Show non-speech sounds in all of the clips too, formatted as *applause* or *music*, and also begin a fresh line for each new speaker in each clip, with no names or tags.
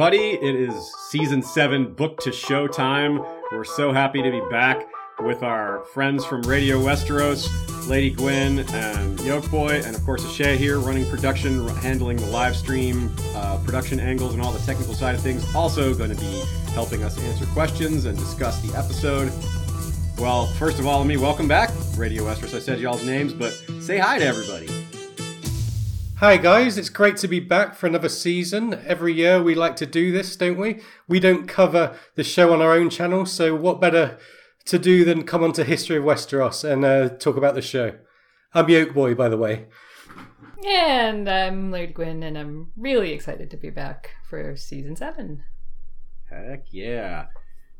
Everybody, it is season seven, book to show time. We're so happy to be back with our friends from Radio Westeros, Lady Gwyn and Yoke Boy, and of course, Ashay here running production, handling the live stream, uh, production angles, and all the technical side of things. Also, going to be helping us answer questions and discuss the episode. Well, first of all, let me welcome back Radio Westeros. I said y'all's names, but say hi to everybody.
Hi guys, it's great to be back for another season. Every year we like to do this, don't we? We don't cover the show on our own channel, so what better to do than come onto History of Westeros and uh, talk about the show? I'm Yoke Boy, by the way.
And I'm Lady Gwyn, and I'm really excited to be back for season seven.
Heck yeah.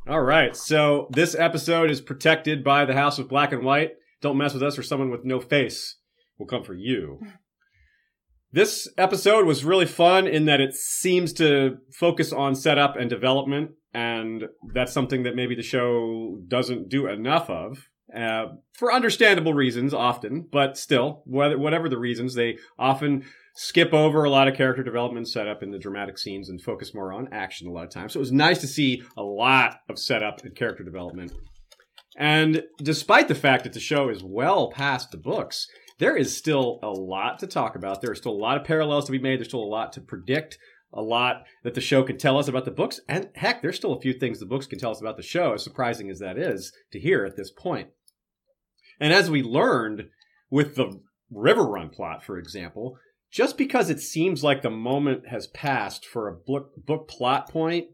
All right, so this episode is protected by the House of Black and White. Don't mess with us or someone with no face will come for you. This episode was really fun in that it seems to focus on setup and development, and that's something that maybe the show doesn't do enough of. Uh, for understandable reasons, often, but still, whether, whatever the reasons, they often skip over a lot of character development setup in the dramatic scenes and focus more on action a lot of times. So it was nice to see a lot of setup and character development. And despite the fact that the show is well past the books, there is still a lot to talk about. There are still a lot of parallels to be made. There's still a lot to predict, a lot that the show can tell us about the books. And heck, there's still a few things the books can tell us about the show, as surprising as that is to hear at this point. And as we learned with the Riverrun plot, for example, just because it seems like the moment has passed for a book, book plot point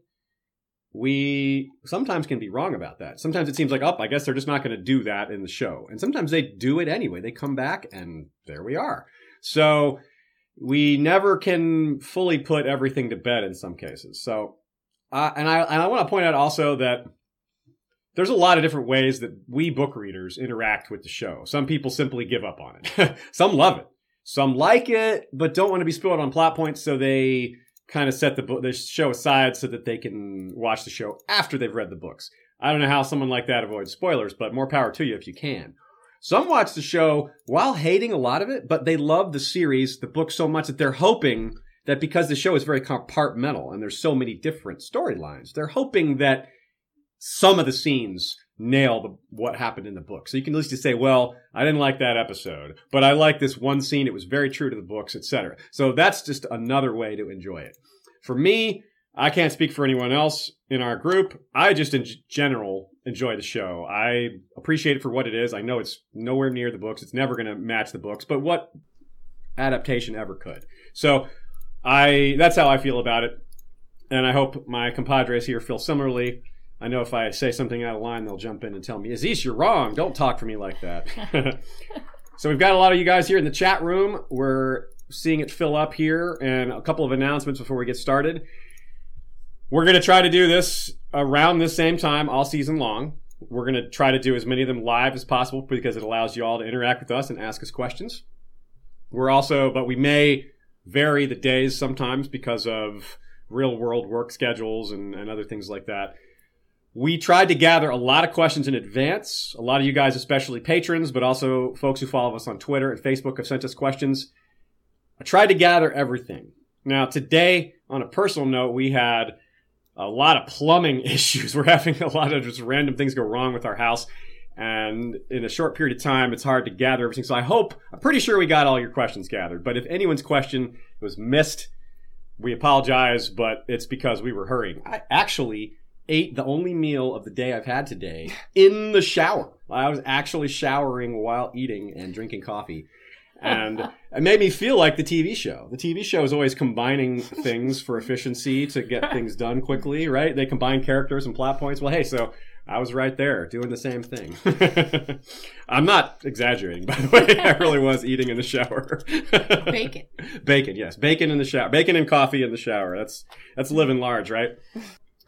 we sometimes can be wrong about that. Sometimes it seems like, oh, I guess they're just not going to do that in the show. And sometimes they do it anyway. They come back and there we are. So we never can fully put everything to bed in some cases. So, uh, and I, and I want to point out also that there's a lot of different ways that we book readers interact with the show. Some people simply give up on it. *laughs* Some love it. Some like it, but don't want to be spoiled on plot points, so they kind of set the book, the show aside so that they can watch the show after they've read the books. I don't know how someone like that avoids spoilers, but more power to you if you can. Some watch the show while hating a lot of it, but they love the series, the book so much that they're hoping that because the show is very compartmental and there's so many different storylines, they're hoping that some of the scenes nail the, what happened in the book. So you can at least just say, well, I didn't like that episode, but I like this one scene. It was very true to the books, etc. So that's just another way to enjoy it. For me, I can't speak for anyone else in our group. I just in general enjoy the show. I appreciate it for what it is. I know it's nowhere near the books. It's never going to match the books, but what adaptation ever could. So I that's how I feel about it. And I hope my compadres here feel similarly. I know if I say something out of line, they'll jump in and tell me, Aziz, you're wrong. Don't talk for me like that. *laughs* so we've got a lot of you guys here in the chat room. We're seeing it fill up here, and a couple of announcements before we get started. We're going to try to do this around the same time all season long. We're going to try to do as many of them live as possible because it allows you all to interact with us and ask us questions. We're also, but we may vary the days sometimes because of real world work schedules and, and other things like that. We tried to gather a lot of questions in advance. A lot of you guys, especially patrons, but also folks who follow us on Twitter and Facebook, have sent us questions. I tried to gather everything. Now, today, on a personal note, we had a lot of plumbing *laughs* issues. We're having a lot of just random things go wrong with our house. And in a short period of time, it's hard to gather everything. So I hope, I'm pretty sure we got all your questions gathered. But if anyone's question was missed, we apologize, but it's because we were hurrying. I actually ate the only meal of the day I've had today in the shower. I was actually showering while eating and drinking coffee. And *laughs* it made me feel like the TV show. The TV show is always combining things for efficiency to get *laughs* things done quickly, right? They combine characters and plot points. Well, hey, so I was right there doing the same thing. *laughs* I'm not exaggerating, by the way. I really was eating in the shower.
Bacon.
Bacon, yes. Bacon in the shower. Bacon and coffee in the shower. That's that's living large, right?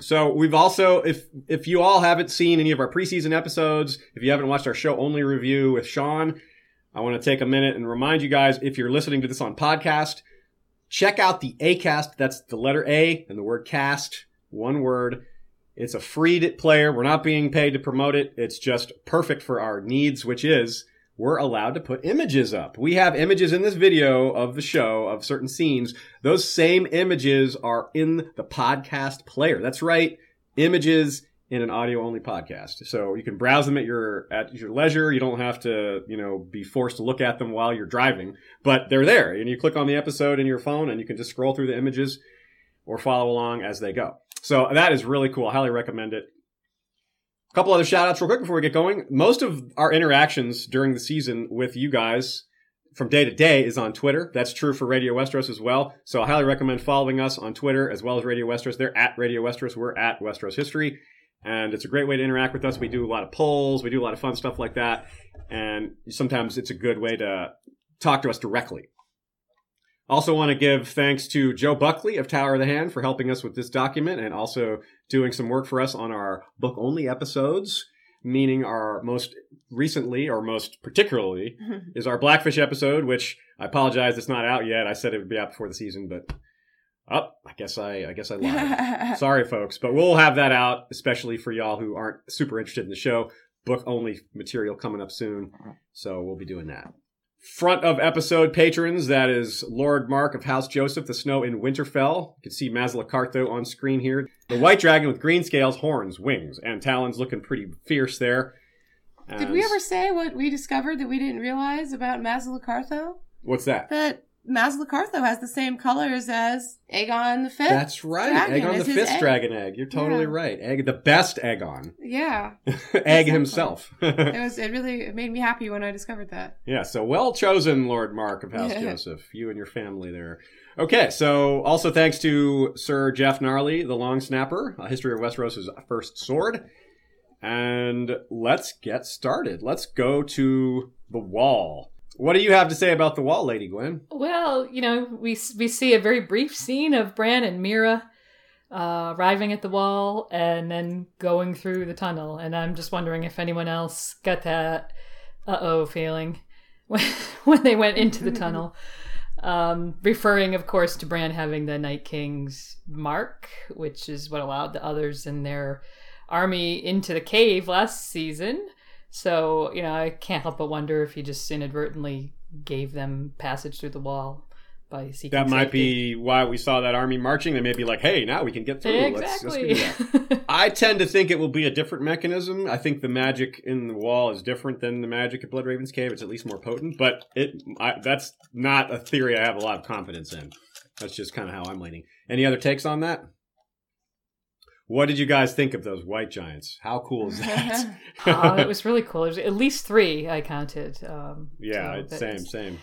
So we've also, if if you all haven't seen any of our preseason episodes, if you haven't watched our show only review with Sean, I want to take a minute and remind you guys, if you're listening to this on podcast, check out the Acast. That's the letter A and the word cast, one word. It's a free player. We're not being paid to promote it. It's just perfect for our needs, which is we're allowed to put images up. We have images in this video of the show of certain scenes. Those same images are in the podcast player. That's right. Images in an audio only podcast. So you can browse them at your at your leisure. You don't have to, you know, be forced to look at them while you're driving, but they're there. And you click on the episode in your phone and you can just scroll through the images or follow along as they go. So that is really cool. I highly recommend it. A couple other shout outs real quick before we get going. Most of our interactions during the season with you guys from day to day is on Twitter. That's true for Radio Westeros as well. So I highly recommend following us on Twitter as well as Radio Westeros. They're at Radio Westeros. We're at Westeros History. And it's a great way to interact with us. We do a lot of polls. We do a lot of fun stuff like that. And sometimes it's a good way to talk to us directly. Also want to give thanks to Joe Buckley of Tower of the Hand for helping us with this document and also doing some work for us on our book only episodes, meaning our most recently or most particularly *laughs* is our Blackfish episode, which I apologize it's not out yet. I said it would be out before the season, but oh, I guess I I guess I lied. *laughs* Sorry folks, but we'll have that out especially for y'all who aren't super interested in the show. Book only material coming up soon. So we'll be doing that front of episode patrons. That is Lord Mark of House Joseph, the snow in Winterfell. You can see Mazlacartho on screen here. The white dragon with green scales, horns, wings, and talons looking pretty fierce there.
Did we ever say what we discovered that we didn't realize about Mazlacartho?
What's that?
That Mazlacartho has the same colors as Aegon the Fifth.
That's right.
dragon
Aegon the Fifth
egg.
dragon egg. You're totally
Yeah.
right. Egg, the best Aegon. *laughs*
yeah,
egg himself. *laughs*
it was. It really it made me happy when I discovered that.
Yeah, so well chosen, Lord Mark of House Joseph. You and your family there. Okay, so also thanks to Sir Jeff Gnarly, the Long Snapper, a history of Westeros' first sword. And let's get started. Let's go to the wall. What do you have to say about the wall, Lady Gwen?
Well, you know, we we see a very brief scene of Bran and Meera uh, arriving at the wall and then going through the tunnel, and I'm just wondering if anyone else got that uh oh feeling when *laughs* when they went into the tunnel. Um, referring, of course, to Bran having the Night King's mark, which is what allowed the others in their army into the cave last season. So, you know, I can't help but wonder if he just inadvertently gave them passage through the wall by seeking
That might
safety.
be why we saw that army marching. They may be like, hey, now we can get through. Let's- let's
exactly.
do that. *laughs* I tend to think it will be a different mechanism. I think the magic in the wall is different than the magic at Bloodraven's Cave. It's at least more potent, but it I, that's not a theory I have a lot of confidence in. That's just kind of how I'm leaning. Any other takes on that? What did you guys think of those white giants? How cool is that? *laughs* *laughs*
oh, it was really cool. There's at least three I counted. Um,
yeah,
so
it's same, same.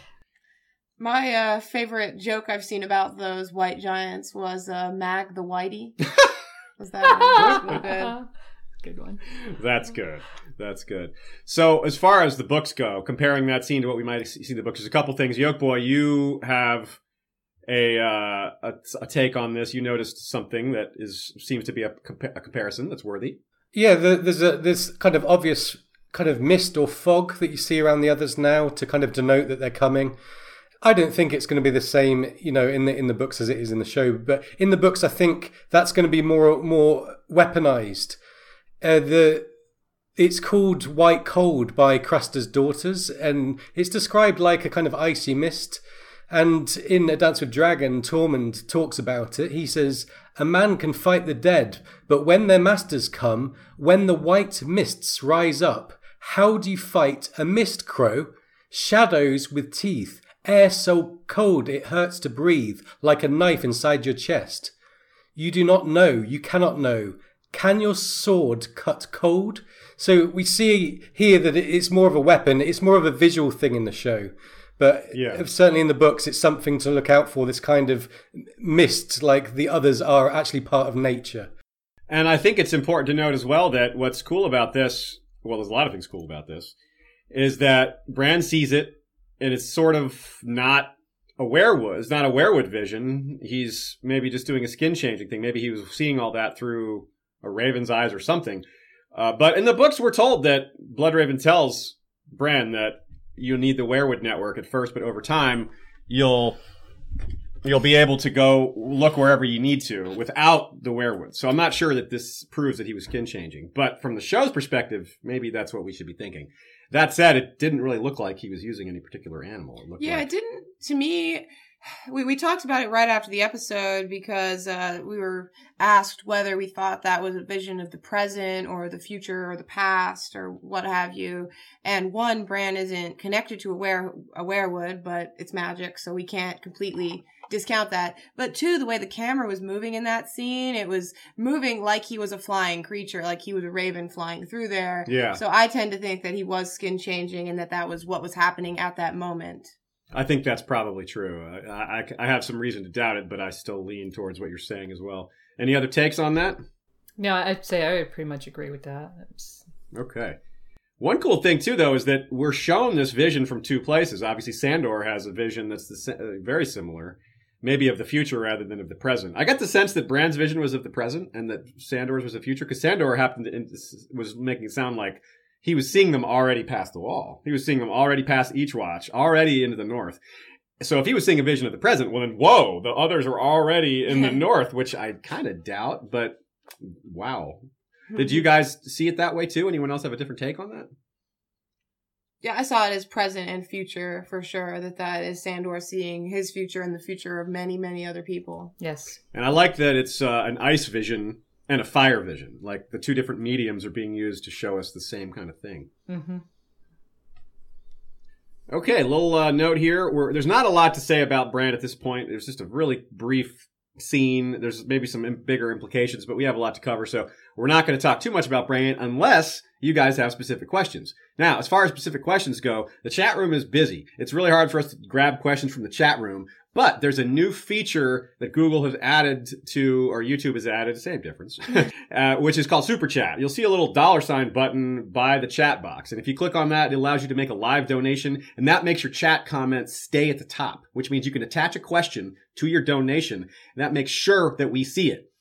My uh, favorite joke I've seen about those white giants was uh, Mag the Whitey. *laughs* was that that good?
Good one.
That's good. That's good. So, as far as the books go, comparing that scene to what we might see in the books, there's a couple things. Yoke Boy, you have a, uh, a a take on this. You noticed something that is seems to be a, compa- a comparison that's worthy.
Yeah, the, there's a this kind of obvious kind of mist or fog that you see around the others now to kind of denote that they're coming. I don't think it's going to be the same, you know, in the in the books as it is in the show. But in the books, I think that's going to be more more weaponized. Uh, the it's called White Cold by Craster's Daughters, and it's described like a kind of icy mist. And in A Dance with Dragon, Tormund talks about it. He says, A man can fight the dead, but when their masters come, when the white mists rise up, how do you fight a mist crow? Shadows with teeth, air so cold it hurts to breathe, like a knife inside your chest. You do not know, you cannot know. Can your sword cut cold? So we see here that it's more of a weapon, it's more of a visual thing in the show. But
Yeah.
certainly in the books, it's something to look out for this kind of mist, like the others are actually part of nature.
And I think it's important to note as well that what's cool about this, well, there's a lot of things cool about this, is that Bran sees it and it's sort of not a weirwood. It's not a weirwood vision. He's maybe just doing a skin changing thing. Maybe he was seeing all that through a raven's eyes or something. Uh, but in the books, we're told that Bloodraven tells Bran that you need the weirwood network at first, but over time, you'll you'll be able to go look wherever you need to without the weirwood. So I'm not sure that this proves that he was skin changing, but from the show's perspective, maybe that's what we should be thinking. That said, it didn't really look like he was using any particular animal. It looked
Yeah,
like,
it didn't. To me, we we talked about it right after the episode because uh, we were asked whether we thought that was a vision of the present or the future or the past or what have you. And one, Bran isn't connected to a were a weirwood, but it's magic, so we can't completely discount that. But two, the way the camera was moving in that scene, it was moving like he was a flying creature, like he was a raven flying through there.
Yeah.
So I tend to think that he was skin changing and that that was what was happening at that moment.
I think that's probably true. I, I, I have some reason to doubt it, but I still lean towards what you're saying as well. Any other takes on that?
No, I'd say I would pretty much agree with that. It's-
Okay. One cool thing too, though, is that we're shown this vision from two places. Obviously, Sandor has a vision that's the, uh, very similar, maybe of the future rather than of the present. I got the sense that Bran's vision was of the present and that Sandor's was the future because Sandor happened to, was making it sound like he was seeing them already past the wall. He was seeing them already past Eastwatch, already into the north. So if he was seeing a vision of the present, well then, whoa, the others are already in the *laughs* north, which I kind of doubt. But wow, did you guys see it that way too? Anyone else have a different take on that?
Yeah, I saw it as present and future for sure. That that is Sandor seeing his future and the future of many, many other people.
yes.
And I like that it's uh, an ice vision and a fire vision. Like the two different mediums are being used to show us the same kind of thing.
hmm
Okay, little uh, note here. We're, there's not a lot to say about Bran at this point. There's just a really brief scene. There's maybe some im- bigger implications, but we have a lot to cover. So we're not going to talk too much about Bran unless you guys have specific questions. Now, as far as specific questions go, the chat room is busy. It's really hard for us to grab questions from the chat room, but there's a new feature that Google has added to, or YouTube has added, same difference, *laughs* uh, which is called Super Chat. You'll see a little dollar sign button by the chat box. And if you click on that, it allows you to make a live donation. And that makes your chat comments stay at the top, which means you can attach a question to your donation. And that makes sure that we see it.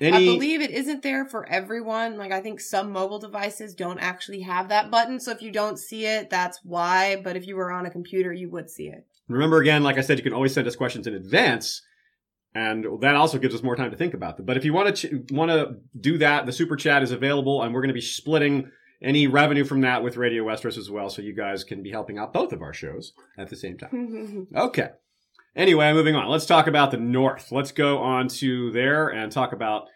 I believe it isn't there for everyone. Like I think some mobile devices don't actually have that button. So if you don't see it, that's why. But if you were on a computer, you would see it.
Remember again, like I said, you can always send us questions in advance. And that also gives us more time to think about them. But if you want to ch- want to do that, the super chat is available, and we're going to be splitting any revenue from that with Radio Westeros as well, so you guys can be helping out both of our shows at the same time. *laughs* Okay. Anyway, moving on. Let's talk about the North. Let's go on to there and talk about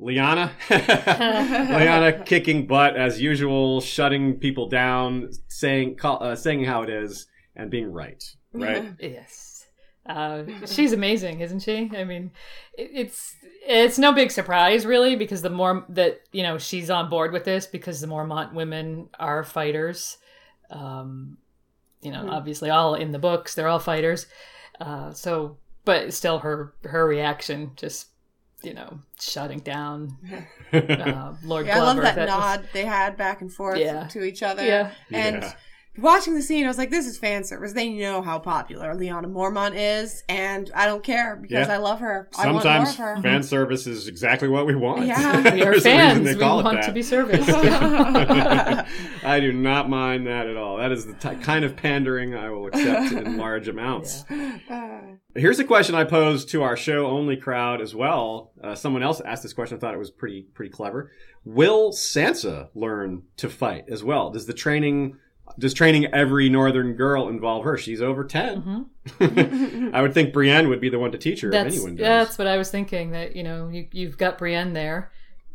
Lyanna. *laughs* Lyanna kicking butt as usual, shutting people down, saying call, uh, saying how it is, and being right. Right. *laughs*
Yes. Uh, she's amazing, isn't she? I mean, it, it's it's no big surprise really because the more that you know she's on board with this because the Mormont women are fighters. Um, you know,
Mhm.
obviously all in the books they're all fighters. Uh, so, but still, her her reaction just you know shutting down *laughs* uh, Lord
yeah, I love
Glover.
that,
was-
nod they had back and forth
Yeah.
to each other.
Yeah.
And
Yeah.
Watching the scene, I was like, this is fan service. They know how popular Lyanna Mormont is, and I don't care because
Yeah.
I love her. I want more
Sometimes
of her.
fan service is exactly what we want.
Yeah. *laughs*
We are
There's a reason
fans.
they
We
it
want
that.
to be serviced. *laughs* *laughs*
I do not mind that at all. That is the ty kind of pandering I will accept in large amounts.
Uh,
Here's a question I posed to our show only crowd as well. Uh, someone else asked this question. I thought it was pretty pretty clever. Will Sansa learn to fight as well? Does the training does training every northern girl involve her? She's over 10
Mhm. *laughs*
I would think Brienne would be the one to teach her
That's
if anyone does.
that's what I was thinking. That you know you you've got Brienne there,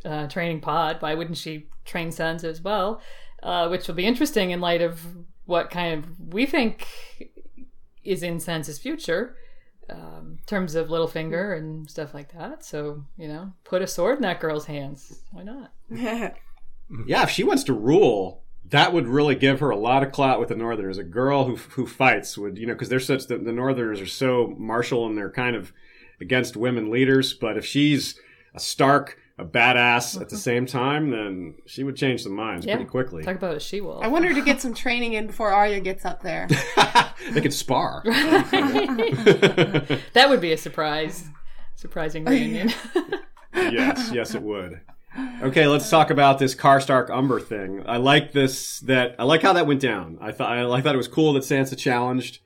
uh, training Pod. Why wouldn't she train Sansa as well? Uh, which will be interesting in light of what kind of we think is in Sansa's future, um, in terms of Littlefinger and stuff like that. So you know, put a sword in that girl's hands. Why not? *laughs*
Yeah, if she wants to rule, that would really give her a lot of clout with the Northerners. A girl who who fights would, you know, because they're such the, the Northerners are so martial and they're kind of against women leaders. But if she's a Stark, a badass at the mm-hmm. same time, then she would change some minds
Yeah.
pretty quickly.
Talk about a she wolf.
I want her to get some training in before Arya gets up there. *laughs*
they could spar. *laughs* *laughs*
that would be a surprise, surprising reunion.
yes, yes, it would. Okay, let's talk about this Karstark Umber thing. I like this. That I like how that went down. I thought I, I thought it was cool that Sansa challenged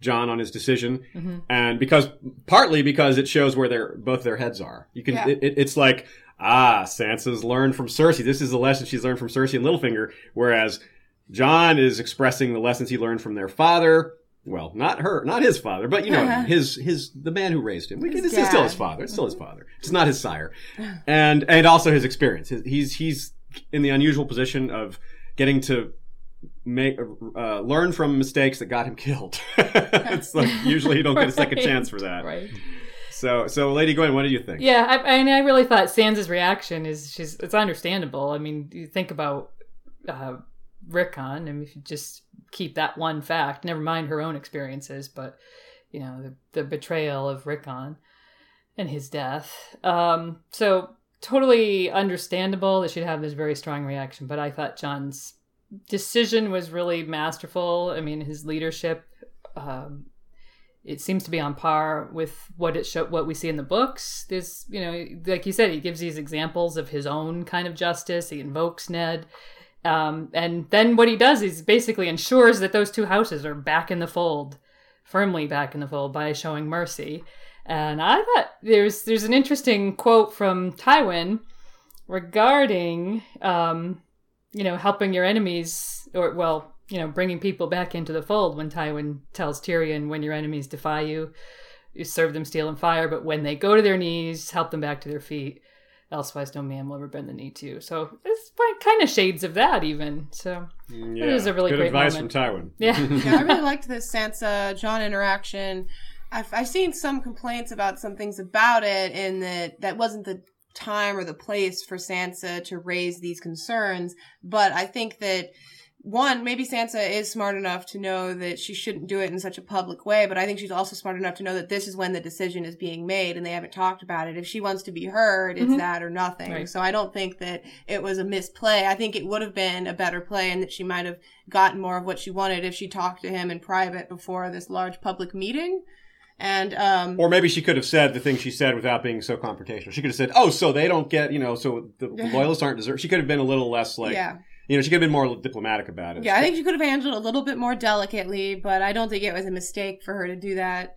Jon on his decision,
Mm-hmm.
and because partly because it shows where their both their heads are. You can.
Yeah.
It, it, it's like ah, Sansa's learned from Cersei. This is the lesson she's learned from Cersei and Littlefinger. Whereas Jon is expressing the lessons he learned from their father. Well, not her, not his father, but you know, his his the man who raised him.
His
It's still his father. It's still his father. It's not his sire, and and also his experience. His, he's he's in the unusual position of getting to make uh, learn from mistakes that got him killed. *laughs* it's like usually you don't get a second *laughs* chance for that.
Right.
So so, Lady Gwen, what do you think?
Yeah, I, I, mean, I really thought Sansa's reaction is she's it's understandable. I mean, you think about uh, Rickon, and if you just keep that one fact, never mind her own experiences, but you know the, the betrayal of Rickon and his death. Um, so totally understandable that she'd have this very strong reaction. But I thought Jon's decision was really masterful. I mean, his leadership. Um, it seems to be on par with what it show what we see in the books. There's, you know, like you said, he gives these examples of his own kind of justice. He invokes Ned, um, and then what he does is basically ensures that those two houses are back in the fold, firmly back in the fold by showing mercy. And I thought there's there's an interesting quote from Tywin regarding, um, you know, helping your enemies, or well, you know, bringing people back into the fold. When Tywin tells Tyrion, "When your enemies defy you, you serve them steel and fire, but when they go to their knees, help them back to their feet. Elsewise, no man will ever bend the knee to you." So it's kind of shades of that, even. So
Yeah.
is a really
good
great
advice
moment.
from Tywin.
yeah, *laughs*
yeah, I really liked this Sansa Jon interaction. I've, I've seen some complaints about some things about it, in that that wasn't the time or the place for Sansa to raise these concerns. But I think that one, maybe Sansa is smart enough to know that she shouldn't do it in such a public way, but I think she's also smart enough to know that this is when the decision is being made and they haven't talked about it. If she wants to be heard, it's
Mhm.
that or nothing.
Right.
So I don't think that it was a misplay. I think it would have been a better play and that she might have gotten more of what she wanted if she talked to him in private before this large public meeting. And um
Or maybe she could have said the thing she said without being so confrontational. She could have said, "Oh, so they don't get, you know, so the *laughs* loyalists aren't deserved." She could have been a little less like,
yeah.
You know, she could have been more diplomatic about it.
Yeah, I think she could have handled it a little bit more delicately, but I don't think it was a mistake for her to do that.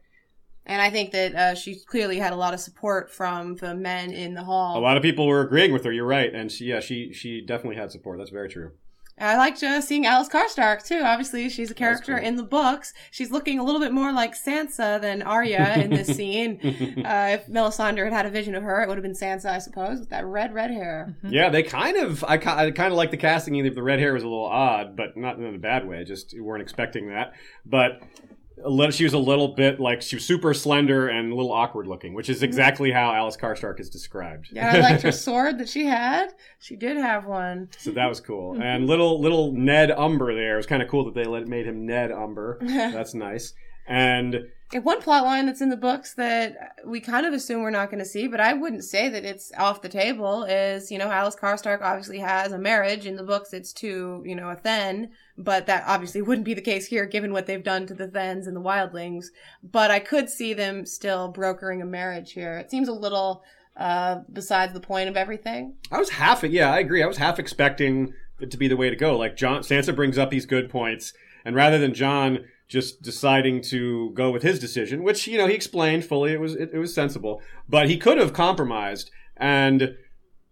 And I think that uh, she clearly had a lot of support from the men in the hall.
a lot of people were agreeing with her. You're right, and she, yeah, she she definitely had support. That's very true.
I liked uh, seeing Alys Karstark too. Obviously, she's a character
cool.
in the books. She's looking a little bit more like Sansa than Arya in this *laughs* scene. Uh, if Melisandre had had a vision of her, it would have been Sansa, I suppose, with that red, red hair.
Yeah, they kind of. I, I kind of like the casting. Either the red hair was a little odd, but not in a bad way. Just weren't expecting that. But a little, she was a little bit like she was super slender and a little awkward looking, which is mm-hmm. exactly how Alys Karstark is described.
Yeah, I liked her *laughs* sword that she had. She did have one.
so that was cool. Mm-hmm. And little little Ned Umber there it was kind of cool that they let, made him Ned Umber. *laughs* That's nice. And
And one plot line that's in the books that we kind of assume we're not going to see, but I wouldn't say that it's off the table is, you know, Alys Karstark obviously has a marriage. In the books, it's to, you know, a Thenn, but that obviously wouldn't be the case here given what they've done to the Thenns and the Wildlings. But I could see them still brokering a marriage here. It seems a little uh, besides the point of everything.
I was half, yeah, I agree. I was half expecting it to be the way to go. Like Jon, Sansa brings up these good points, and rather than Jon just deciding to go with his decision, which you know he explained fully, it was it, it was sensible, but he could have compromised and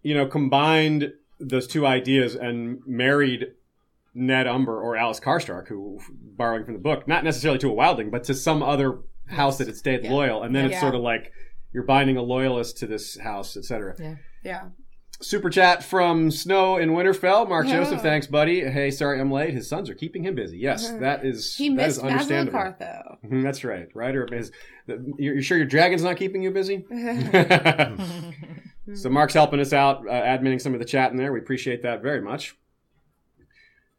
you know combined those two ideas and married Ned Umber or Alys Karstark, who borrowing from the book, not necessarily to a wildling, but to some other house that had stayed
Yeah.
loyal, and then it's sort of like you're binding a loyalist to this house, etc.
Yeah.
Super chat from Snow in Winterfell. Mark
Yeah.
Joseph, thanks, buddy. Hey, sorry I'm late. His sons are keeping him busy. Yes,
Mhm.
that is
He
that is
missed
understandable.
Maslow
Mhm, That's right. Ryder is. You're, you're sure your dragon's not keeping you busy? *laughs* so Mark's helping us out, uh, adminning some of the chat in there. We appreciate that very much.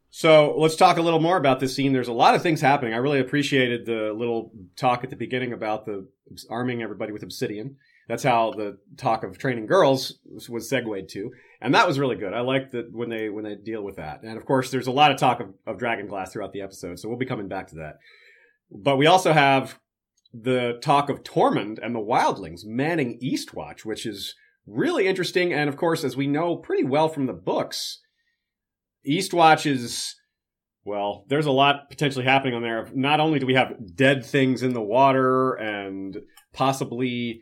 So let's talk a little more about this scene. There's a lot of things happening. I really appreciated the little talk at the beginning about the arming everybody with obsidian. That's how the talk of training girls was, segued to, and that was really good. I like that when they when they deal with that. And of course, there's a lot of talk of, of dragon glass throughout the episode, so we'll be coming back to that. But we also have the talk of Tormund and the Wildlings manning Eastwatch, which is really interesting. And of course, as we know pretty well from the books, Eastwatch is well, there's a lot potentially happening on there. Not only do we have dead things in the water and possibly,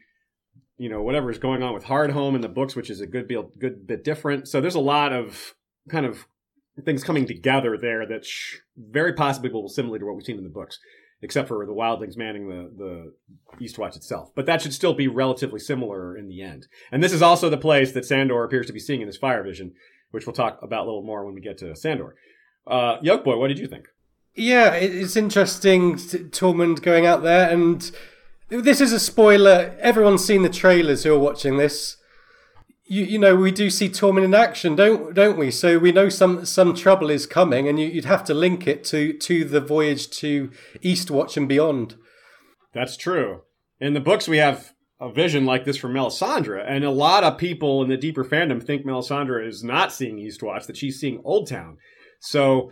you know, whatever is going on with Hardhome in the books, which is a good bit, good bit different. So there's a lot of kind of things coming together there that sh- very possibly will be similar to what we've seen in the books, except for the wildlings manning the the Eastwatch itself. But that should still be relatively similar in the end. And this is also the place that Sandor appears to be seeing in his fire vision, which we'll talk about a little more when we get to Sandor. Uh, Yoke Boy, what did you think?
Yeah, it's interesting, Tormund going out there, and this is a spoiler. Everyone's seen the trailers who are watching this. You, you know, we do see Tormund in action, don't don't we? So we know some some trouble is coming, and you, you'd have to link it to to the voyage to Eastwatch and beyond.
That's true. In the books, we have a vision like this from Melisandre, and a lot of people in the deeper fandom think Melisandre is not seeing Eastwatch, that she's seeing Oldtown. So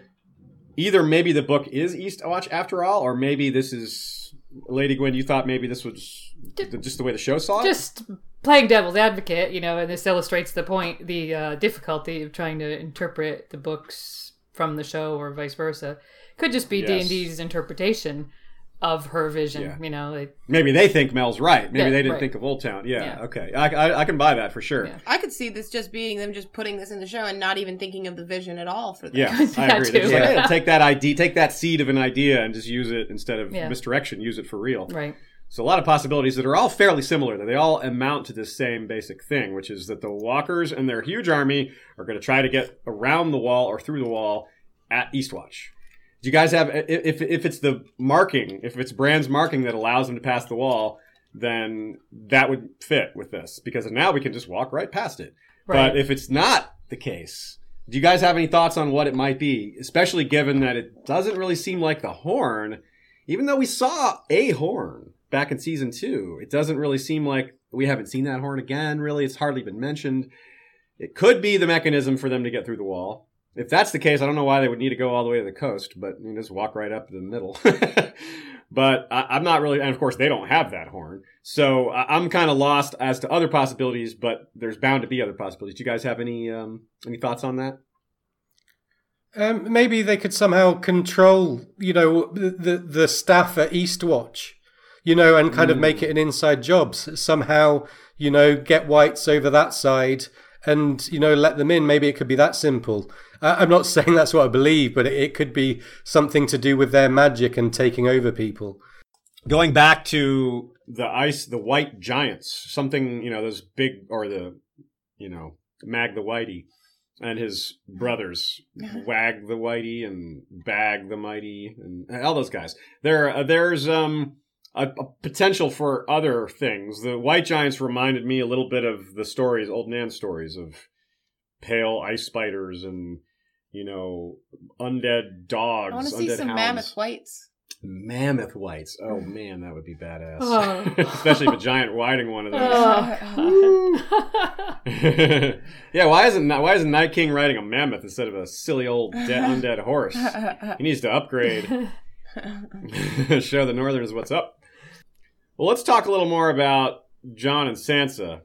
either maybe the book is Eastwatch after all, or maybe this is Lady Gwyn. You thought maybe this was just the way the show saw it.
Just playing devil's advocate, you know, and this illustrates the point, the uh, difficulty of trying to interpret the books from the show or vice versa. Could just be D and D's interpretation of her vision.
Yeah.
You know, like,
maybe they think Mel's right. Maybe
Yeah,
they didn't
right.
think of Oldtown. Yeah.
Yeah.
Okay. I, I, I can buy that for sure.
Yeah.
I could see this just being them just putting this in the show and not even thinking of the vision at all for this.
Yeah, I
Yeah,
agree.
too. *laughs*
They're just like,
Yeah.
Take that idea, take that seed of an idea, and just use it instead of
Yeah.
misdirection. Use it for real.
right.
So a lot of possibilities that are all fairly similar. That they all amount to this same basic thing, which is that the Walkers and their huge army are going to try to get around the wall or through the wall at Eastwatch. Do you guys have if if it's the marking, if it's Bran's marking that allows them to pass the wall, then that would fit with this because now we can just walk right past it.
Right.
But if it's not the case, do you guys have any thoughts on what it might be? Especially given that it doesn't really seem like the horn, even though we saw a horn back in season two, it doesn't really seem like we haven't seen that horn again, really. It's hardly been mentioned. It could be the mechanism for them to get through the wall. If that's the case, I don't know why they would need to go all the way to the coast, but you know, just walk right up the middle. *laughs* but I, I'm not really, and of course, they don't have that horn. So I, I'm kind of lost as to other possibilities, but there's bound to be other possibilities. Do you guys have any um, any thoughts on that?
Um, maybe they could somehow control, you know, the the, staff at Eastwatch, you know, and kind of make it an inside job. Somehow, you know, get whites over that side and you know let them in. Maybe it could be that simple. I'm not *laughs* saying that's what I believe, but it, it could be something to do with their magic and taking over people.
Going back to the ice, the white giants, something you know, those big or the you know Mag the Whitey and his brothers, Wag the Whitey and Bag the Mighty, and all those guys. There, uh, there's um a, a potential for other things. The white giants reminded me a little bit of the stories, old Nan stories of pale ice spiders and you know undead dogs.
I want to see some
hounds.
mammoth whites.
Mammoth whites. Oh man, that would be badass.
Oh. *laughs*
Especially if a giant whiting one of those.
Oh. *laughs* *laughs*
yeah, why isn't why isn't Night King riding a mammoth instead of a silly old de- undead horse? He needs to upgrade. Show the Northerners what's up. Well, let's talk a little more about Jon and Sansa.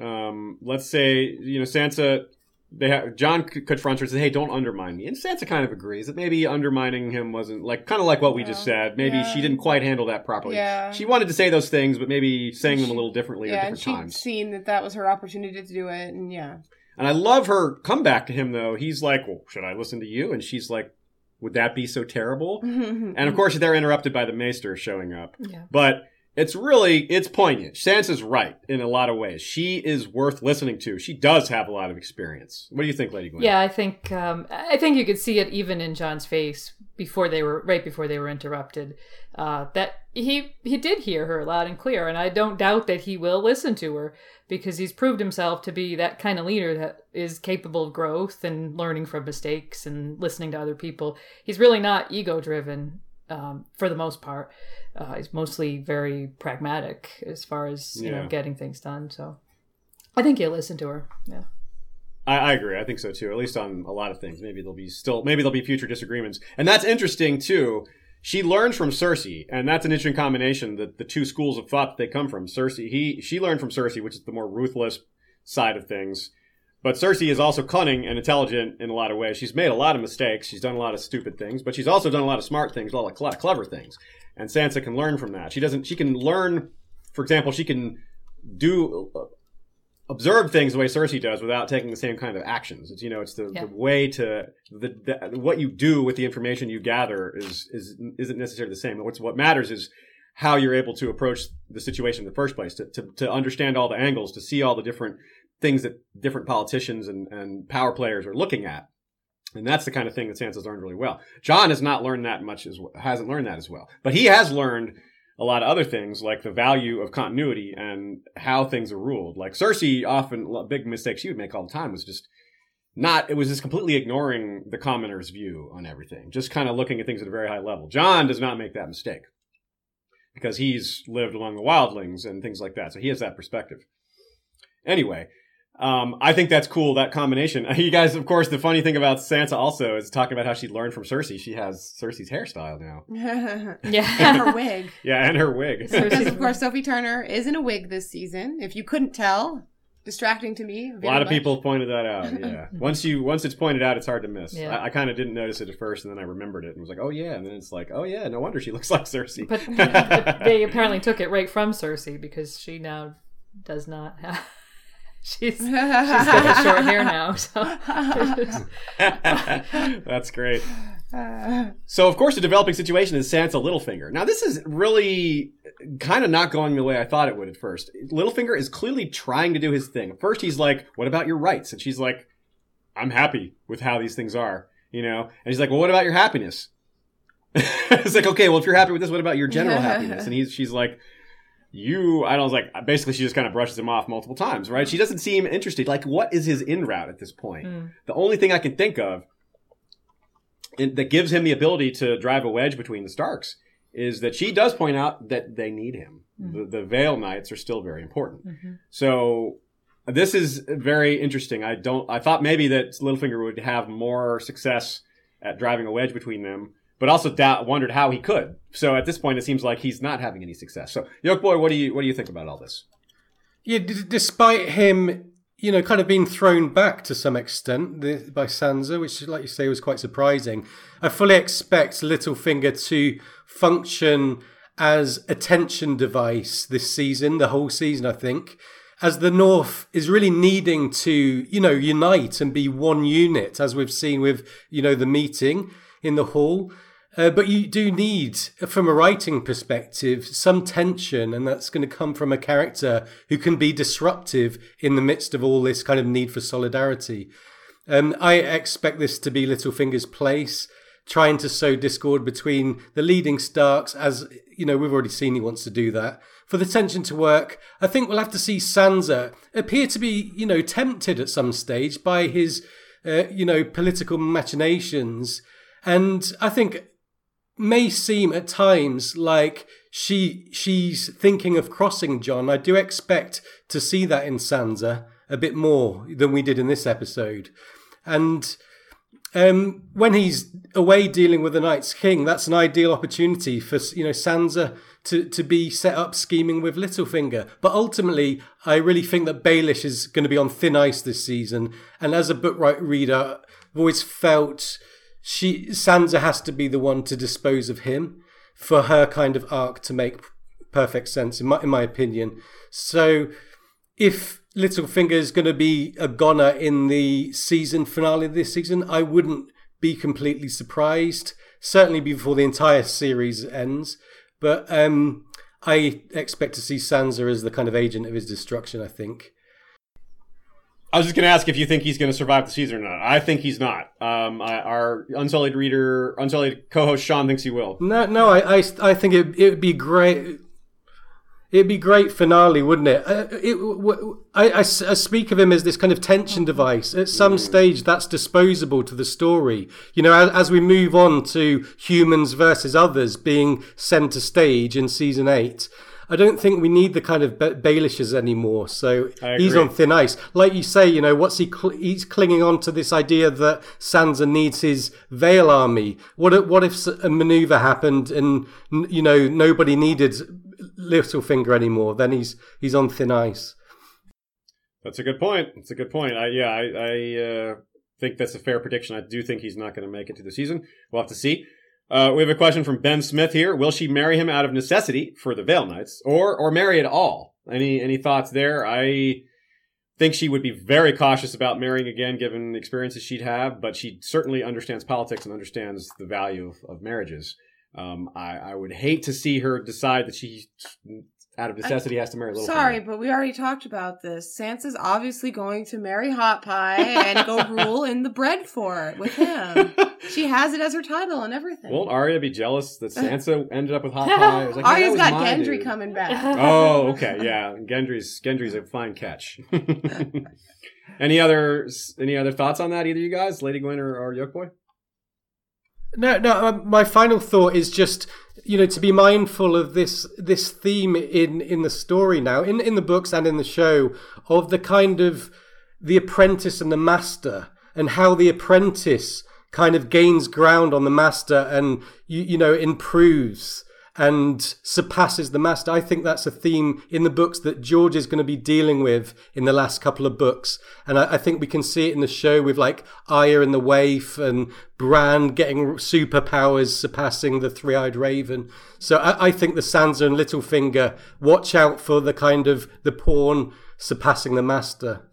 Um, let's say you know Sansa. They have Jon confronts her and says, "Hey, don't undermine me." And Sansa kind of agrees that maybe undermining him wasn't like kind of like what we just said. Maybe
Yeah.
she didn't quite handle that properly.
Yeah.
She wanted to say those things, but maybe saying them a little differently
yeah,
at
and
different
she'd
times.
seen that that was her opportunity to do it, and yeah.
And I love her comeback to him though. He's like, "Well, should I listen to you?" And she's like, "Would that be so terrible?"
and *laughs*
And of course, they're interrupted by the Maester showing up.
yeah.
But it's really it's poignant. Sansa's right in a lot of ways. She is worth listening to. She does have a lot of experience. What do you think, Lady Gwen?
Yeah, I think um, I think you could see it even in Jon's face before they were right before they were interrupted. Uh, that he he did hear her loud and clear, and I don't doubt that he will listen to her because he's proved himself to be that kind of leader that is capable of growth and learning from mistakes and listening to other people. He's really not ego driven um, for the most part. Uh, he's mostly very pragmatic as far as you
Yeah.
know getting things done. So I think he'll listen to her. Yeah.
I, I agree. I think so too. At least on a lot of things. Maybe there'll be still maybe there'll be future disagreements, and that's interesting too. She learned from Cersei, and that's an interesting combination. That the two schools of thought that they come from. Cersei, he she learned from Cersei, which is the more ruthless side of things. But Cersei is also cunning and intelligent in a lot of ways. She's made a lot of mistakes. She's done a lot of stupid things, but she's also done a lot of smart things, a lot of, a lot of clever things. And Sansa can learn from that. She doesn't. She can learn. For example, she can do uh, observe things the way Cersei does without taking the same kind of actions. It's you know, it's the,
Yeah.
the way to the, the what you do with the information you gather is is isn't necessarily the same. What's what matters is how you're able to approach the situation in the first place, to to, to understand all the angles, to see all the different things that different politicians and, and power players are looking at. And that's the kind of thing that Sansa's learned really well. Jon has not learned that much as hasn't learned that as well, but he has learned a lot of other things like the value of continuity and how things are ruled. Like Cersei, often a big mistake she would make all the time was just not. It was just completely ignoring the commoner's view on everything, just kind of looking at things at a very high level. Jon does not make that mistake because he's lived among the wildlings and things like that, so he has that perspective. Anyway, um, I think that's cool, that combination. *laughs* You guys, of course, the funny thing about Sansa also is talking about how she learned from Cersei. She has Cersei's hairstyle now. *laughs*
Yeah.
And her wig. *laughs*
Yeah, and her wig.
Cersei's
Because of course Sophie Turner is in a wig this season. If you couldn't tell, distracting to me.
A lot of
much.
people pointed that out. Yeah. once you once it's pointed out, it's hard to miss.
Yeah.
I, I kind of didn't notice it at first, and then I remembered it and was like, "Oh yeah." And then it's like, "Oh yeah, no wonder she looks like Cersei."
But they apparently took it right from Cersei because she now does not have. *laughs* She's she's got a short hair now. *laughs* So *laughs*
That's great. So, of course, the developing situation is Sansa Littlefinger. Now, this is really kind of not going the way I thought it would at first. Littlefinger is clearly trying to do his thing. First, he's like, What about your rights? And she's like, I'm happy with how these things are, you know? And he's like, Well, what about your happiness? it's like, Okay, well, if you're happy with this, what about your general happiness? And he's, she's like, you, I don't like, basically, she just kind of brushes him off multiple times, right? She doesn't seem interested. Like, what is his in route at this point?
Mm.
The only thing I can think of that gives him the ability to drive a wedge between the Starks is that she does point out that they need him. The, the Vale Knights are still very important.
Mhm.
So this is very interesting. I don't. I thought maybe that Littlefinger would have more success at driving a wedge between them, but also doubt, wondered how he could. So at this point, it seems like he's not having any success. So Yoke Boy, what do you what do you think about all this?
Yeah, d- despite him, you know, kind of being thrown back to some extent the, by Sansa, which, like you say, was quite surprising. I fully expect Littlefinger to function as a tension device this season, the whole season, I think, as the North is really needing to, you know, unite and be one unit, as we've seen with, you know, the meeting in the hall. Uh, but you do need, from a writing perspective, some tension, and that's going to come from a character who can be disruptive in the midst of all this kind of need for solidarity. Um, I expect this to be Littlefinger's place, trying to sow discord between the leading Starks, as you know, we've already seen he wants to do that. For the tension to work, I think we'll have to see Sansa appear to be, you know, tempted at some stage by his, uh, you know, political machinations. And I think may seem at times like she she's thinking of crossing Jon. I do expect to see that in Sansa a bit more than we did in this episode. And um, when he's away dealing with the Night's King, that's an ideal opportunity for you know Sansa to, to be set up scheming with Littlefinger. But ultimately, I really think that Baelish is going to be on thin ice this season. And as a book reader, I've always felt she Sansa has to be the one to dispose of him for her kind of arc to make perfect sense in my in my opinion. So if Littlefinger is going to be a goner in the season finale this season, I wouldn't be completely surprised. Certainly before the entire series ends, but um, I expect to see Sansa as the kind of agent of his destruction. I think.
I was just going to ask if you think he's going to survive the season or not. I think he's not. Um, I, our Unsullied reader, Unsullied co-host Sean thinks he will.
No, no, I, I, I think it it would be great. It'd be great finale, wouldn't it? Uh, it w- I, I s- I speak of him as this kind of tension device. At some stage, that's disposable to the story. You know, as, as we move on to humans versus others being centre stage in season eight, I don't think we need the kind of ba- Baelishes anymore. So he's on thin ice. Like you say, you know, what's he? Cl- he's clinging on to this idea that Sansa needs his Vale army. What if, what if a maneuver happened and you know nobody needed Littlefinger anymore? Then he's he's on thin ice.
That's a good point. It's a good point. I yeah, I, I uh, think that's a fair prediction. I do think he's not going to make it to the season. We'll have to see. Uh, we have a question from Ben Smith here. Will she marry him out of necessity for the Vale Knights, or or marry at all? Any any thoughts there? I think she would be very cautious about marrying again, given the experiences she'd have. But she certainly understands politics and understands the value of, of marriages. Um, I, I would hate to see her decide that she, out of necessity, has to marry Littlefinger.
Sorry, but we already talked about this. Sansa's obviously going to marry Hot Pie and go *laughs* rule in the bread fort with him. *laughs* She has it as her title and everything.
Won't Arya be jealous that *laughs* Sansa ended up with Hot Pie? Like, that
Arya's got Gendry
dude.
coming back.
Oh, okay, yeah. Gendry's Gendry's a fine catch. any other any other thoughts on that? Either you guys, Lady Gwen or, or Yoke Boy?
No, no. Um, my final thought is just you know to be mindful of this this theme in in the story now, in in the books and in the show of the kind of the apprentice and the master, and how the apprentice kind of gains ground on the master and you you know improves and surpasses the master. I think that's a theme in the books that George is going to be dealing with in the last couple of books. And I, I think we can see it in the show with like Arya and the Waif and Bran getting superpowers, surpassing the three eyed raven. So I, I think the Sansa and Littlefinger watch out for the kind of the pawn surpassing the master.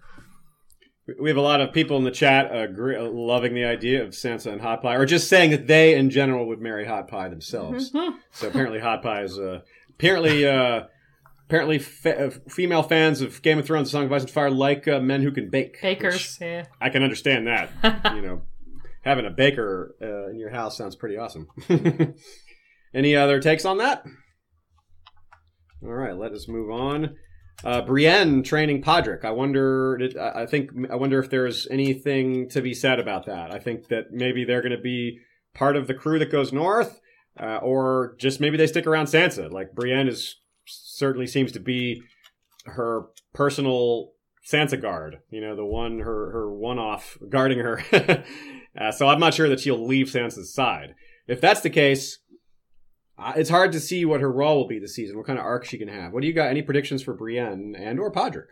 We have a lot of people in the chat agree, loving the idea of Sansa and Hot Pie, or just saying that they, in general, would marry Hot Pie themselves. So apparently, Hot Pie is uh, apparently uh, apparently fa- uh, female fans of Game of Thrones, Song of Ice and Fire, like uh, men who can bake.
Bakers, yeah.
I can understand that. *laughs* you know, having a baker uh, in your house sounds pretty awesome. *laughs* Any other takes on that? All right, let us move on. Uh, Brienne training Podrick. I wonder. I think. I wonder if there's anything to be said about that. I think that maybe they're going to be part of the crew that goes north, uh, or just maybe they stick around Sansa. Like Brienne is certainly seems to be her personal Sansa guard. You know, the one her her one off guarding her. *laughs* uh, so I'm not sure that she'll leave Sansa's side. If that's the case, uh, it's hard to see what her role will be this season. What kind of arc she can have. What do you got? Any predictions for Brienne and or Podrick?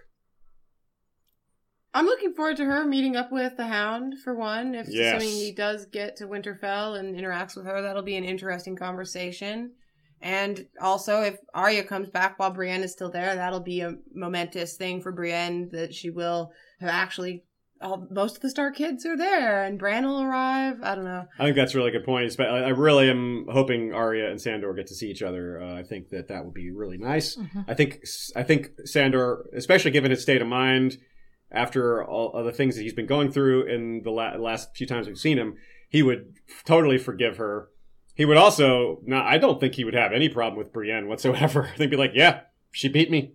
I'm looking forward to her meeting up with the Hound for one. If
Yes.
assuming he does get to Winterfell and interacts with her, that'll be an interesting conversation. And also, if Arya comes back while Brienne is still there, that'll be a momentous thing for Brienne that she will have actually. All, most of the Stark kids are there, and Bran will arrive. I don't know.
I think that's a really good point. I really am hoping Arya and Sandor get to see each other. Uh, I think that that would be really nice.
Mhm.
I think I think Sandor, especially given his state of mind after all of the things that he's been going through in the la- last few times we've seen him, he would totally forgive her. He would also not. I don't think he would have any problem with Brienne whatsoever. *laughs* He'd be like, "Yeah, she beat me.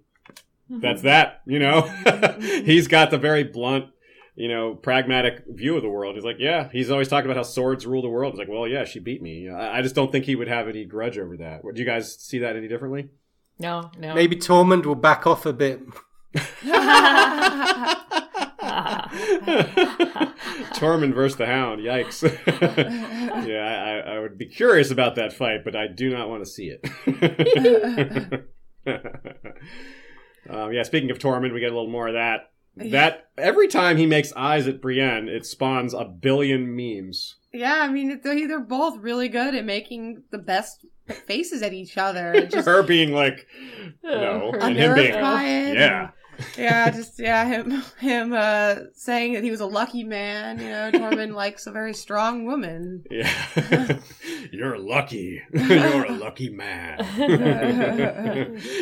That's that." You know, *laughs* he's got the very blunt, you know, pragmatic view of the world. He's like, "Yeah." He's always talking about how swords rule the world. He's like, "Well, yeah, she beat me." I, I just don't think he would have any grudge over that. Would you guys see that any differently?
No, no.
Maybe Tormund will back off a bit. *laughs*
Tormund versus the Hound. Yikes. *laughs* yeah, I, I would be curious about that fight, but I do not want to see it. *laughs* um, yeah, speaking of Tormund, we get a little more of that. That every time he makes eyes at Brienne, it spawns a billion memes.
yeah, I mean, they're, they're both really good at making the best faces at each other. *laughs* Just
Her being like, no,
Her
and him being,
terrified.
yeah.
Yeah, just yeah, him *laughs* him uh saying that he was a lucky man. You know, Tormund likes a very strong woman.
Yeah. *laughs* You're lucky. *laughs* You're a lucky man.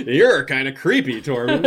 You're kind of creepy, Tormund.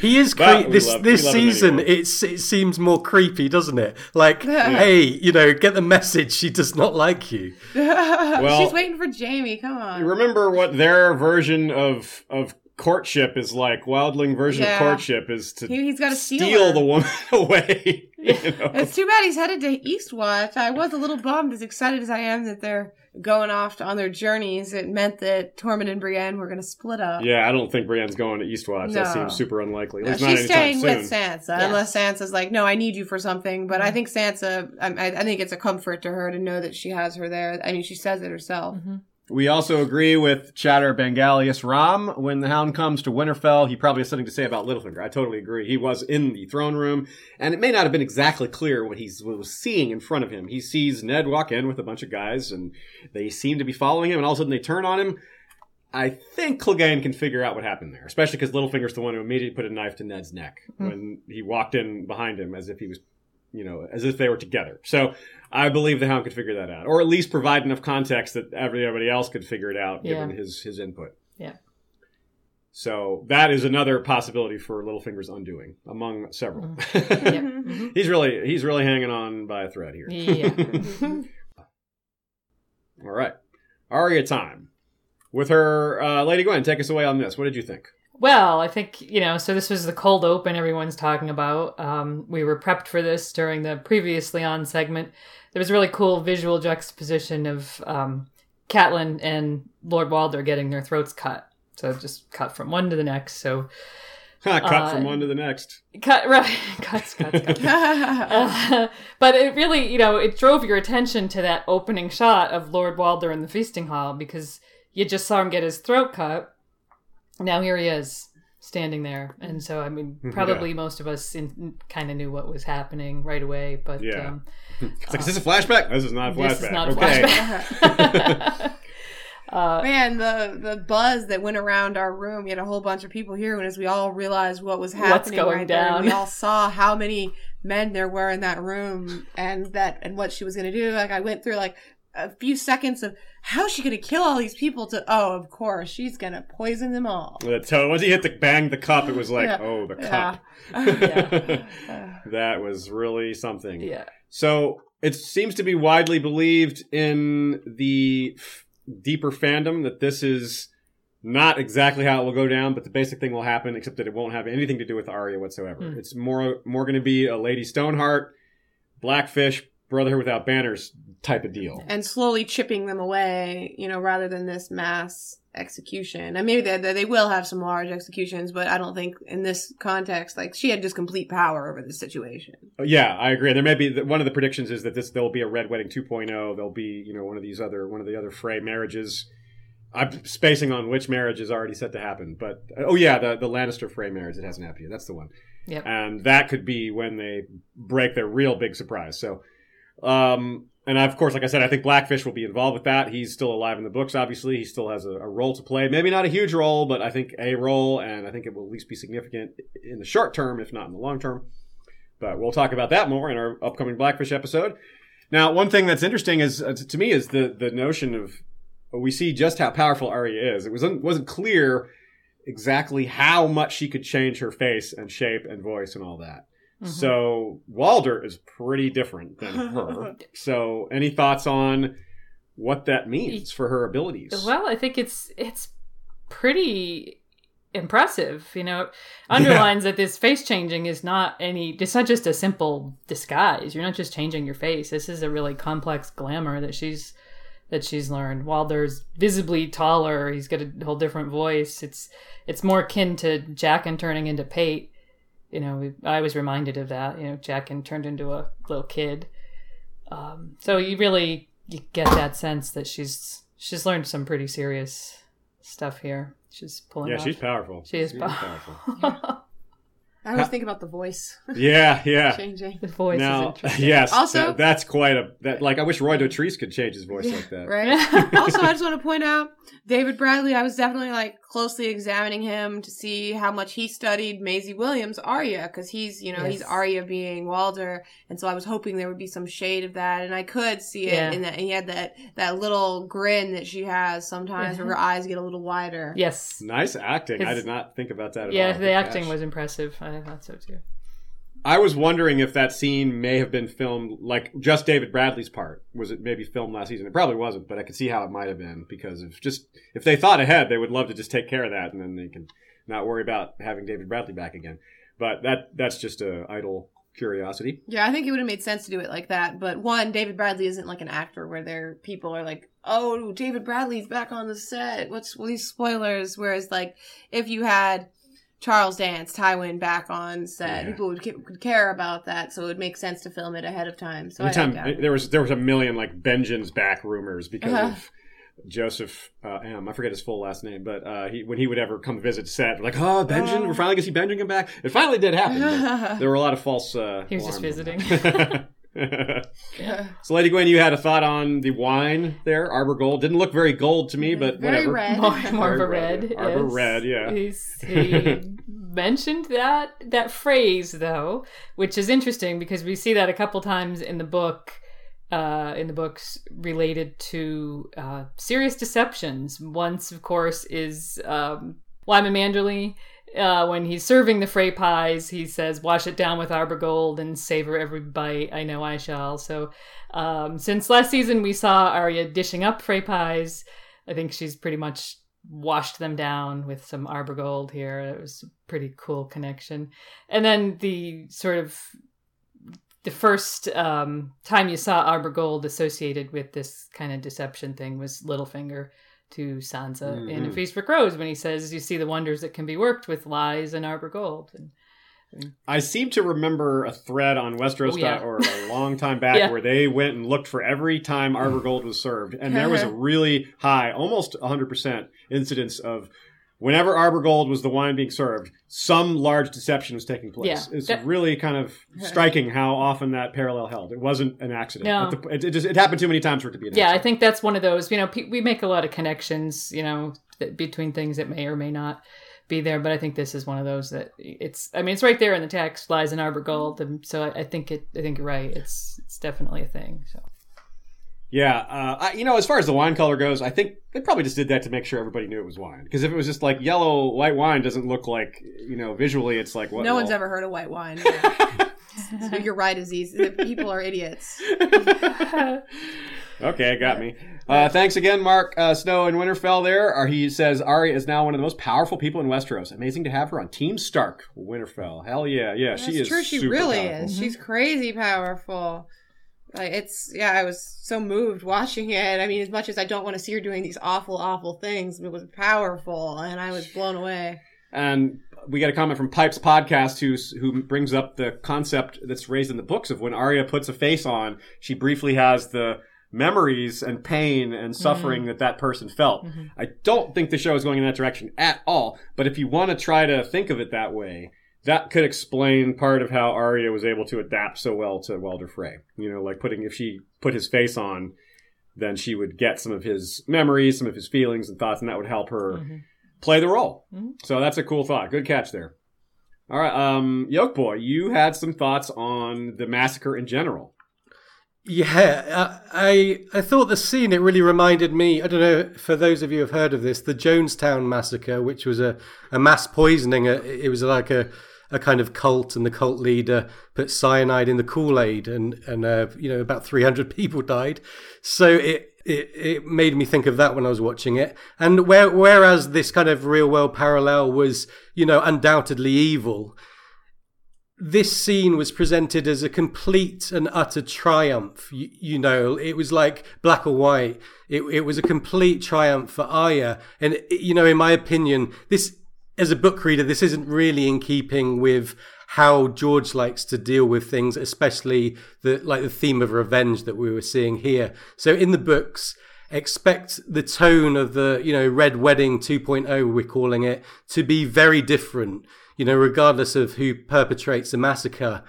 He is
But
cre-
we
this
love-
this
we love him
season.
anyway.
It's it seems more creepy, doesn't it? Like, hey, you know, get the message. She does not like you.
well, She's waiting for Jaime. Come on.
Remember what their version of of courtship is like? Wildling version
Yeah.
of courtship is to
He, he's got to steal,
steal the woman *laughs* away. *laughs* you know?
It's too bad he's headed to Eastwatch. I was a little bummed, as excited as I am that they're going off on their journeys. It meant that Tormund and Brienne were going to split up.
Yeah, I don't think Brienne's going to Eastwatch. That seems super unlikely. Uh,
no, she's staying
soon.
with Sansa, unless Sansa's like, "No, I need you for something." But I mm-hmm. think Sansa, I, I think it's a comfort to her to know that she has her there. I mean, she says it herself. Mm-hmm.
We also agree with Chatter Bengalius Ram. When the Hound comes to Winterfell, he probably has something to say about Littlefinger. I totally agree. He was in the throne room, and it may not have been exactly clear what he was seeing in front of him. He sees Ned walk in with a bunch of guys, and they seem to be following him, and all of a sudden they turn on him. I think Clegane can figure out what happened there, especially because Littlefinger's the one who immediately put a knife to Ned's neck
Mhm.
when he walked in behind him as if he was, you know, as if they were together. So I believe the Hound could figure that out, or at least provide enough context that everybody else could figure it out given his his input.
Yeah.
So that is another possibility for Littlefinger's undoing, among several.
Mm-hmm. *laughs* Yeah. Mhm.
he's really he's really hanging on by a thread here.
Yeah. *laughs*
All right, Arya time with her uh, Lady Gwen. Take us away on this. What did you think?
Well, I think, you know, so this was the cold open everyone's talking about. Um, we were prepped for this during the previously on segment. There was a really cool visual juxtaposition of um, Catelyn and Lord Walder getting their throats cut. So just cut from one to the next. So *laughs*
Cut
Uh,
from one to the next.
cut, *laughs* right, cuts, cuts, cuts. *laughs* Uh, but it really, you know, it drove your attention to that opening shot of Lord Walder in the feasting hall because you just saw him get his throat cut. Now here he is standing there, and so I mean, probably most of us kind of knew what was happening right away. But
Yeah.
um,
It's like, is this a flashback? This is not a flashback.
this is not a
okay.
flashback. *laughs* *laughs* uh,
Man, the the buzz that went around our room, we had a whole bunch of people here, and as we all realized what was
What's
happening
going
right there, we all saw how many men there were in that room, and that and what she was going to do. Like I went through like a few seconds of how is she going to kill all these people? To oh, of course, she's going to poison them all.
The toe. Once he hit the bang the cup, it was like,
Yeah.
oh, the
Yeah.
cup. *laughs*
Yeah. *laughs*
that was really something.
yeah,
So it seems to be widely believed in the f- deeper fandom that this is not exactly how it will go down, but the basic thing will happen, except that it won't have anything to do with Arya whatsoever.
Hmm.
It's more more going to be a Lady Stoneheart, Blackfish, Brotherhood without banners type of deal.
and slowly chipping them away, you know, rather than this mass execution. And maybe they, they they will have some large executions, but I don't think in this context, like she had just complete power over the situation.
Uh, Yeah, I agree. There may be one of the predictions is that this there'll be a Red Wedding 2.0. There'll be you know one of these other one of the other Frey marriages. I'm spacing on which marriage is already set to happen, but oh yeah, the the Lannister Frey marriage that hasn't happened yet. That's the one.
Yep.
And that could be when they break their real big surprise. So, um, and of course, like I said, I think Blackfish will be involved with that. He's still alive in the books. Obviously, he still has a, a role to play. Maybe not a huge role, but I think a role, and I think it will at least be significant in the short term, if not in the long term. But we'll talk about that more in our upcoming Blackfish episode. Now, one thing that's interesting is uh, to me is the the notion of we see just how powerful Arya is. It wasn't wasn't clear exactly how much she could change her face and shape and voice and all that.
Mhm.
So Walder is pretty different than *laughs* her. so, any thoughts on what that means for her abilities?
Well, I think it's it's pretty impressive. You know, it underlines that this face changing is not any. It's not just a simple disguise. You're not just changing your face. This is a really complex glamour that she's that she's learned. Walder's visibly taller. He's got a whole different voice. It's it's more akin to Jaqen turning into Pate. You know, we- I was reminded of that. You know, Jaqen turned into a little kid. Um, so you really you get that sense that she's she's learned some pretty serious stuff here. She's pulling.
yeah,
off.
she's powerful.
She is
She's
powerful. *laughs*
I always think about the voice
Yeah, yeah. *laughs*
changing.
the voice is
Now,
interesting.
yes,
Also-
that- that's quite a that. Like, I wish Roy Dotrice could change his voice like that.
Right. *laughs* also, I just want to point out David Bradley. I was definitely like closely examining him to see how much he studied Maisie Williams' Arya because he's, you know, he's
Yes.
Arya being Walder, and so I was hoping there would be some shade of that, and I could see it
Yeah.
in that he had that that little grin that she has sometimes, where uh-huh. her eyes get a little wider.
Yes.
Nice acting. I did not think about that at
Yeah,
all.
the
Good
acting
catch.
was impressive. I thought so too.
I was wondering if that scene may have been filmed, like just David Bradley's part. Was it maybe filmed last season? It probably wasn't, but I could see how it might have been because of just if they thought ahead, they would love to just take care of that, and then they can not worry about having David Bradley back again. But that that's just a idle curiosity.
Yeah, I think it would have made sense to do it like that. But one, David Bradley isn't like an actor where there people are like, "Oh, David Bradley's back on the set." What's well, these spoilers? Whereas, like, if you had Charles Dance, Tywin back on set,
Yeah.
people would, ca- would care about that, so it would make sense to film it ahead of time. So
Anytime
like that.
there was there was a million like Benjen's back rumors because
Uh-huh.
of Joseph uh, M. I forget his full last name, but uh, he when he would ever come visit set, like, oh, Benjen,
Oh.
we're finally gonna see Benjen come back. It finally did happen. *laughs* there were a lot of false. Uh,
He was just visiting. *laughs* *laughs*
that.
Yeah. *laughs*
so, Lady Gwen, you had a thought on the wine there, Arbor Gold. Didn't look very gold to me, but
Very
whatever.
red.
more, more of a
red.
red.
Arbor
yes.
red, yeah.
He's, he *laughs* mentioned that that phrase though, which is interesting because we see that a couple times in the book. Uh, in the books related to uh, serious deceptions. Once, of course, is um, Wyman Manderley. Uh, when he's serving the Frey pies, he says, "Wash it down with arbor gold and savor every bite. I know I shall." So, um, since last season, we saw Arya dishing up Frey pies. I think she's pretty much washed them down with some arbor gold here. It was a pretty cool connection. And then the sort of the first um, time you saw arbor gold associated with this kind of deception thing was Littlefinger to Sansa in A
Mhm.
Feast for Crows when he says, "You see the wonders that can be worked with lies and arbor gold." And
I seem to remember a thread on Westeros
Oh, yeah.
or a *laughs* long time back
Yeah.
where they went and looked for every time Arbor Gold was served, and there was a *laughs* really high, almost 100% incidence of whenever Arbor Gold was the wine being served, some large deception was taking place.
Yeah.
It's
That-
really kind of *laughs* striking how often that parallel held. It wasn't an accident.
No.
The- it, it just it happened too many times for it to be an
yeah, I think that's one of those. You know, pe- we make a lot of connections. You know, th- between things that may or may not be there, but I think this is one of those that it's. I mean, it's right there in the text, lies in arbor gold, and so I, I think it. I think you're right. It's it's definitely a thing. So
Yeah, uh, I, you know, as far as the wine color goes, I think they probably just did that to make sure everybody knew it was wine. Because if it was just like yellow white wine, doesn't look like you know visually, it's like what?
no one's
well-
ever heard of white wine. *laughs* so you're right, Aziz. People are idiots. *laughs*
okay, got me. Uh, thanks again, Mark uh, Snow and Winterfell. There, uh, he says Arya is now one of the most powerful people in Westeros. Amazing to have her on Team Stark. Winterfell, hell yeah, yeah, she is.
true. She
super
really
powerful.
is. She's crazy powerful. Like it's yeah, I was so moved watching it. I mean, as much as I don't want to see her doing these awful, awful things, it was powerful, and I was blown away.
And we got a comment from Pipes Podcast who's who brings up the concept that's raised in the books of when Arya puts a face on, she briefly has the memories and pain and suffering that that person felt.
Mhm.
I don't think the show is going in that direction at all. But if you want to try to think of it that way, that could explain part of how Arya was able to adapt so well to Walder Frey. You know, like putting if she put his face on, then she would get some of his memories, some of his feelings and thoughts, and that would help her
Mhm.
play the role.
Mhm.
So that's a cool thought. Good catch there. All right, um, Yoke Boy, you had some thoughts on the massacre in general.
Yeah, uh, I I thought the scene it really reminded me. I don't know for those of you who have heard of this, the Jonestown massacre, which was a, a mass poisoning. uh, It was like a a kind of cult, and the cult leader put cyanide in the Kool Aid, and and uh, you know about three hundred *laughs* people died. So it. It, it made me think of that when I was watching it, and where, whereas this kind of real world parallel was, you know, undoubtedly evil, this scene was presented as a complete and utter triumph. You, you know, it was like black or white. It, it was a complete triumph for Arya. And, you know, in my opinion, this, as a book reader, this isn't really in keeping with how George likes to deal with things, especially the, like the theme of revenge that we were seeing here. So in the books, expect the tone of the, you know, Red Wedding 2.0, we're calling it, to be very different you know, regardless of who perpetrates the massacre.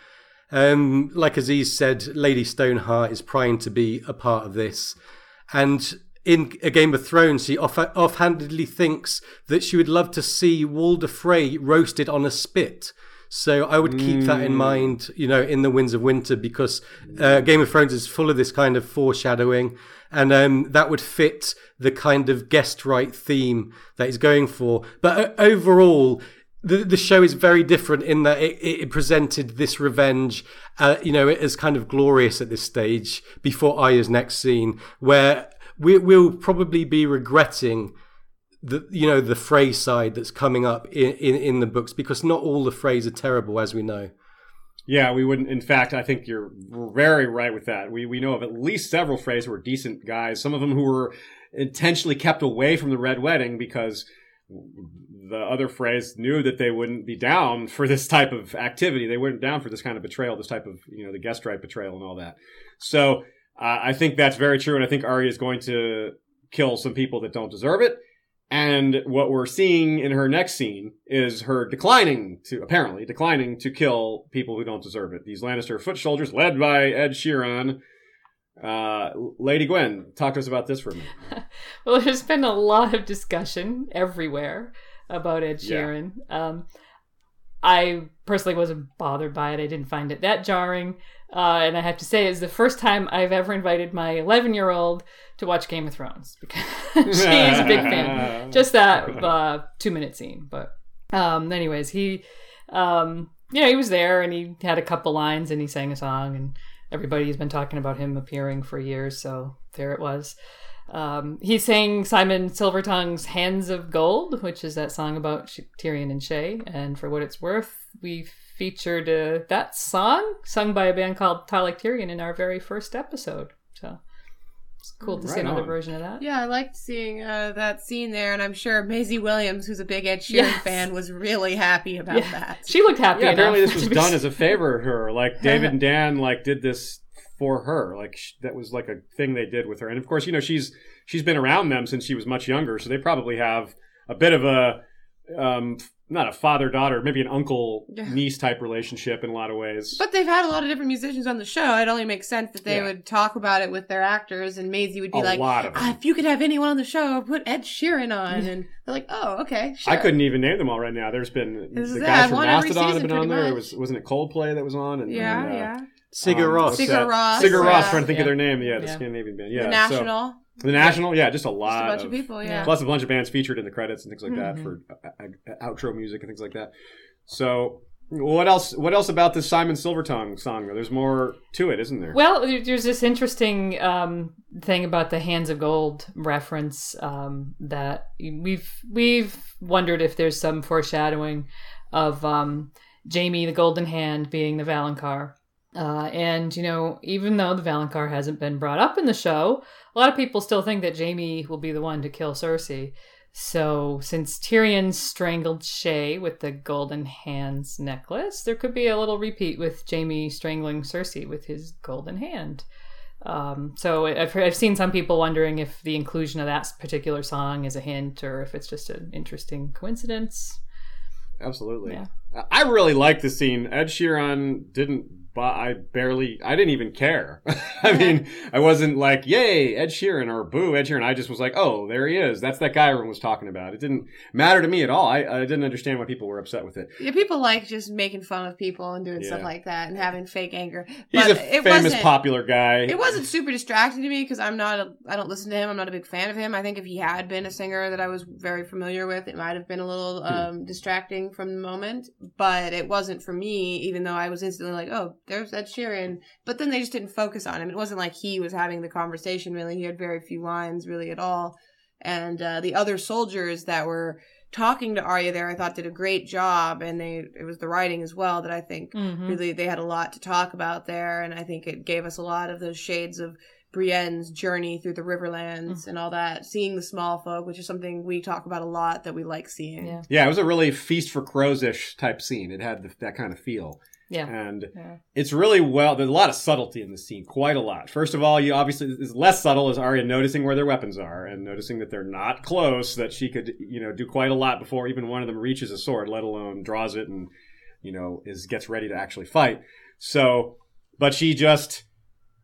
Um, like Aziz said, Lady Stoneheart is primed to be a part of this. And in A Game of Thrones, she off- offhandedly thinks that she would love to see Walder Frey roasted on a spit. So I would keep that in mind, you know, in the Winds of Winter, because uh, Game of Thrones is full of this kind of foreshadowing, and um, that would fit the kind of guest right theme that he's going for. But uh, overall, the the show is very different in that it, it presented this revenge, uh, you know, as kind of glorious at this stage before Arya's next scene, where we will probably be regretting the you know the Frey side that's coming up in, in in the books because not all the Freys are terrible as we know.
Yeah, we wouldn't. In fact, I think you're very right with that. We we know of at least several Freys who were decent guys. Some of them who were intentionally kept away from the Red Wedding because the other Freys knew that they wouldn't be down for this type of activity. They weren't down for this kind of betrayal, this type of you know the guest right betrayal and all that. So uh, I think that's very true, and I think Arya is going to kill some people that don't deserve it. And what we're seeing in her next scene is her declining to, apparently, declining to kill people who don't deserve it. These Lannister foot soldiers, led by Ed Sheeran. Uh, Lady Gwen, talk to us about this for a minute. *laughs*
Well, there's been a lot of discussion everywhere about Ed
Yeah.
Sheeran. Um, I personally wasn't bothered by it. I didn't find it that jarring. Uh, and I have to say, it's the first time I've ever invited my 11 year old to watch Game of Thrones because *laughs* she is a big fan. *laughs* Just that uh, two minute scene. But, um, anyways, he, um, you know, he was there and he had a couple lines and he sang a song and everybody's been talking about him appearing for years. So there it was. Um, he sang Symon Silvertongue's "Hands of Gold," which is that song about Tyrion and Shae. And for what it's worth, we featured uh, that song sung by a band called Ty Like Tyrion in our very first episode. So it's cool to see another
on.
version of that.
Yeah, I liked seeing uh, that scene there, and I'm sure Maisie Williams, who's a big Ed Sheeran
Yes.
fan, was really happy about
Yeah.
that.
She looked happy.
yeah, apparently this was done as a *laughs* favor to her. Like David and *laughs* Dan, like did this for her. Like sh- that was like a thing they did with her. And of course, you know she's she's been around them since she was much younger, so they probably have a bit of a um not a father daughter, maybe an uncle niece type relationship in a lot of ways.
But they've had a lot of different musicians on the show. It only makes sense that they
Yeah.
would talk about it with their actors, and Maisie would be
a
like,
lot of
ah, "If you could have anyone on the show, put Ed Sheeran on." And they're like, "Oh, okay, sure."
I couldn't even name them all right now. There's been
This
the guys from
won every
Mastodon have been on
pretty
there. It
much.
was wasn't it Coldplay that was on? And,
Yeah,
and, uh,
yeah.
Sigur
um,
Rós.
what's
Sigur
that?
Rós,
Sigur Rós.
uh,
Trying to think of their name. Yeah, the
Yeah.
Scandinavian band. Yeah,
the
so-
National.
The National. Yeah, just a
Just
lot
a bunch of people. Yeah.
plus a bunch of bands featured in the credits and things like that
Mhm.
for uh, uh, outro music and things like that. So, what else? What else about this Symon Silvertongue song? There's more to it, isn't there?
Well, there's this interesting um, thing about the Hands of Gold reference um, that we've we've wondered if there's some foreshadowing of um, Jaime the Golden Hand being the Valonqar. Uh, and you know, even though the Valonqar hasn't been brought up in the show, a lot of people still think that Jaime will be the one to kill Cersei. So, since Tyrion strangled Shae with the golden hands necklace, there could be a little repeat with Jaime strangling Cersei with his golden hand. Um, so, I've, heard, I've seen some people wondering if the inclusion of that particular song is a hint or if it's just an interesting coincidence.
Absolutely.
Yeah.
I really like the scene. Ed Sheeran didn't. But I barely. I didn't even care. *laughs* I mean, I wasn't like, "Yay, Ed Sheeran" or "Boo, Ed Sheeran." I just was like, "Oh, there he is. That's that guy everyone was talking about." It didn't matter to me at all. I, I didn't understand why people were upset with it.
Yeah, people like just making fun of people and doing stuff like that and having fake anger.
He's a
it
famous, popular guy.
It wasn't super distracting to me because I'm not. A, I don't listen to him. I'm not a big fan of him. I think if he had been a singer that I was very familiar with, it might have been a little
Hmm.
um, distracting from the moment. But it wasn't for me, even though I was instantly like, "Oh, there's Ed Sheeran." But then they just didn't focus on him. It wasn't like he was having the conversation. Really, he had very few lines, really at all. And uh, the other soldiers that were talking to Arya there, I thought did a great job, and they it was the writing as well that I think
Mm-hmm.
really they had a lot to talk about there and i think it gave us a lot of those shades of brienne's journey through the riverlands and all that seeing the small folk which is something we talk about a lot that we like seeing
Yeah.
Yeah, it was a really feast for crows ish type scene. It had the, that kind of feel.
Yeah.
And
Yeah.
it's really well, there's a lot of subtlety in this scene, quite a lot. First of all, you obviously, it's less subtle as Arya noticing where their weapons are and noticing that they're not close, that she could, you know, do quite a lot before even one of them reaches a sword, let alone draws it and, you know, is, gets ready to actually fight. So, but she just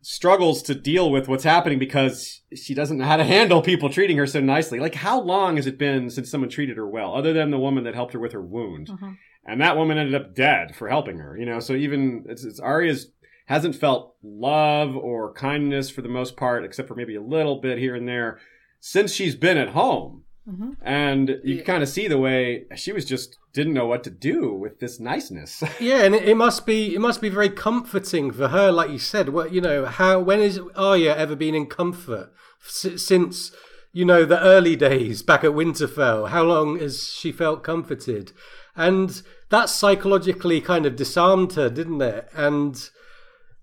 struggles to deal with what's happening because she doesn't know how to handle people treating her so nicely. Like, how long has it been since someone treated her well, other than the woman that helped her with her wound?
Mhm.
And that woman ended up dead for helping her, you know. So even it's, it's Arya's hasn't felt love or kindness for the most part, except for maybe a little bit here and there, since she's been at home.
Mhm.
And you
Yeah.
kind of see the way she was just didn't know what to do with this niceness. *laughs*
Yeah, and it, it must be it must be very comforting for her, like you said. What you know, how when has Arya ever been in comfort S- since you know the early days back at Winterfell? How long has she felt comforted? And that psychologically kind of disarmed her, didn't it? And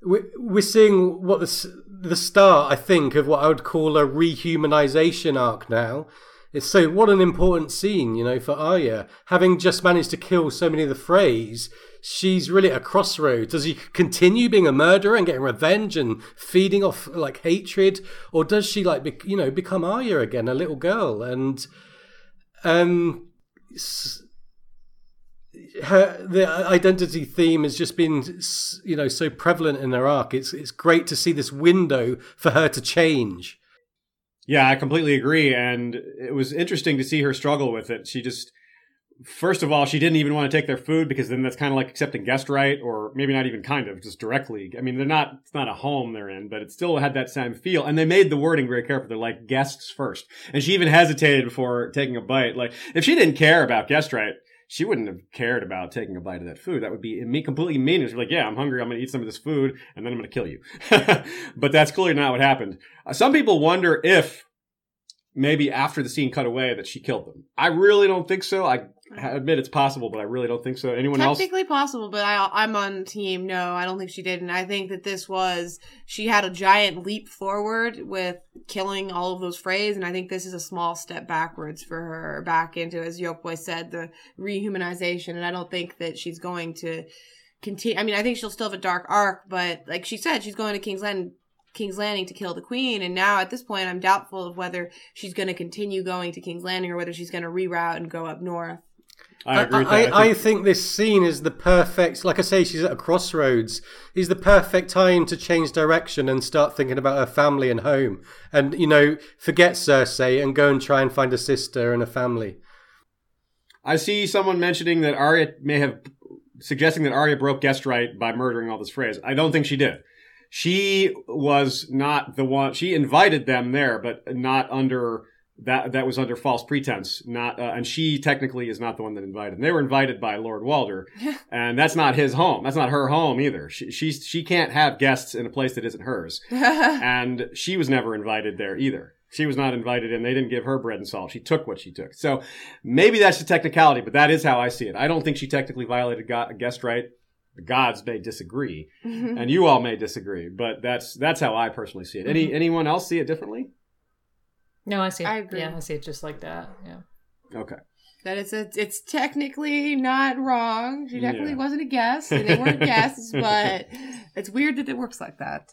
we- we're seeing what the the start, I think, of what I would call a rehumanization arc now. It's so what an important scene, you know, for Arya. Having just managed to kill so many of the Freys, she's really at a crossroads. Does she continue being a murderer and getting revenge and feeding off like hatred, or does she like, bec- you know, become Arya again, a little girl? And um, her the identity theme has just been you know so prevalent in her arc. It's it's great to see this window for her to change.
Yeah, I completely agree. And it was interesting to see her struggle with it. She just, first of all, she didn't even want to take their food because then that's kind of like accepting guest right, or maybe not even kind of, just directly. I mean, they're not, it's not a home they're in, but it still had that same feel. And they made the wording very careful. They're like guests first. And she even hesitated before taking a bite. Like, if she didn't care about guest right, she wouldn't have cared about taking a bite of that food. That would be me completely meaningless. Like, yeah, I'm hungry. I'm going to eat some of this food and then I'm going to kill you. *laughs* but that's clearly not what happened. Uh, some people wonder if maybe after the scene cut away that she killed them. I really don't think so. I admit it's possible, but I really don't think so. Anyone else?
Technically possible, but I, I'm on team. No, I don't think she did, and I think that this was she had a giant leap forward with killing all of those Freys, and I think this is a small step backwards for her back into, as Yokeboy said, the rehumanization. And I don't think that she's going to continue. I mean, I think she'll still have a dark arc, but like she said, she's going to King's Landing. King's Landing to kill the queen, and now at this point, I'm doubtful of whether she's going to continue going to King's Landing or whether she's going to reroute and go up north.
I agree with
I,
that.
I,
I
I
think-
think this scene is the perfect, like I say, she's at a crossroads. Is the perfect time to change direction and start thinking about her family and home, and you know, forget Cersei and go and try and find a sister and a family.
I see someone mentioning that Arya may have suggesting that Arya broke guest right by murdering all this Freys. I don't think she did. She was not the one. She invited them there, but not under that. That was under false pretense. Not, uh, and she technically is not the one that invited. them. They were invited by Lord Walder, *laughs* and that's not his home. That's not her home either. She she she can't have guests in a place that isn't hers, *laughs* and she was never invited there either. She was not invited and They didn't give her bread and salt. She took what she took. So maybe that's the technicality, but that is how I see it. I don't think she technically violated go- guest right. The gods may disagree, and you all may disagree, but that's that's how I personally see it. Any anyone else see it differently?
No, I see. It.
I agree.
Yeah, I see it just like that. Yeah.
Okay.
that it's a, it's technically not wrong. She definitely
Yeah.
wasn't a guest. and They weren't *laughs* guests, but it's weird that it works like that.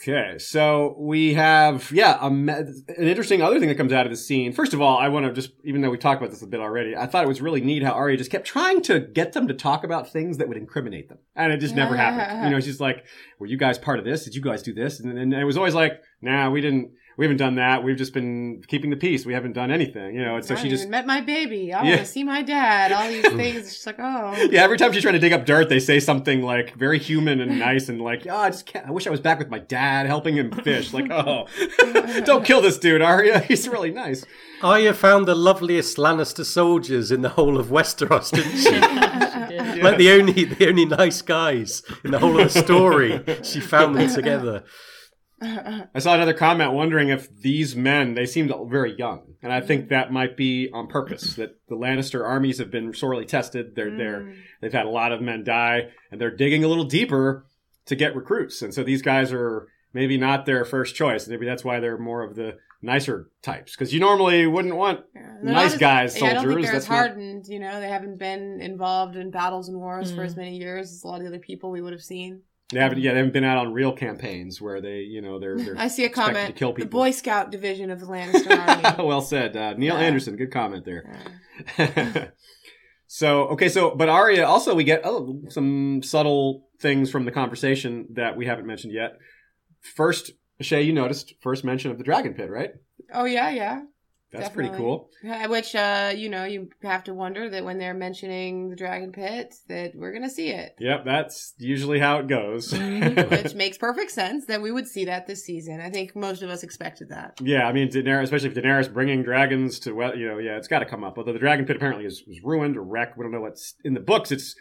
Okay, so we have yeah a, me- an interesting other thing that comes out of the scene. First of all, I want to just even though we talked about this a bit already, I thought it was really neat how Arya just kept trying to get them to talk about things that would incriminate them, and it just never happened. You know, *laughs* she's like, "Were you guys part of this? Did you guys do this?" And, and it was always like, "Nah, we didn't. We haven't done that. We've just been keeping the peace. We haven't done anything." You know, and so
I
she just
met my baby. I
Yeah.
want to see my dad. All these *laughs* things. She's like, oh.
yeah, every time she's trying to dig up dirt, they say something like very human and nice and like, oh, I just can't. I wish I was back with my dad helping him fish. Like, *laughs* oh, *laughs* don't kill this dude, Arya. He's really nice.
Arya found the loveliest Lannister soldiers in the whole of Westeros, didn't she?
She did.
like the only the only nice guys in the whole of the story. She found them together. *laughs*
I saw another comment wondering if these men, they seemed very young. And I think that might be on purpose, that the Lannister armies have been sorely tested. They're, they're, they've had a lot of men die and they're digging a little deeper to get recruits. And so these guys are maybe not their first choice. Maybe that's why they're more of the nicer types. Cause you normally wouldn't want
They're
nice
as-
guys,
Yeah, I don't think
soldiers.
they're as
That's not-
hardened. You know, they haven't been involved in battles and wars for
Mm.
as many years as a lot of the other people we would have seen.
They haven't, yeah, they haven't been out on real campaigns where they, you know, they're, they're
I see a comment.
to kill people. The.
Boy Scout division of the Lannister Army.
well said, uh, Neil
Yeah.
Anderson. Good comment there.
Uh, *laughs*
so okay, so but Arya also we get oh, some subtle things from the conversation that we haven't mentioned yet. First, Shay, you noticed first mention of the dragon pit, right?
oh yeah, yeah.
That's pretty cool.
Which, uh, you know, you have to wonder that when they're mentioning the Dragon Pit, that we're gonna see it.
Yep, that's usually how it goes. *laughs*
Which makes perfect sense that we would see that this season. I think most of us expected that.
yeah, I mean Daenerys, especially if Daenerys bringing dragons to well, you know, yeah, it's got to come up. Although the dragon pit apparently is, is ruined or wrecked. We don't know what's in the books. It's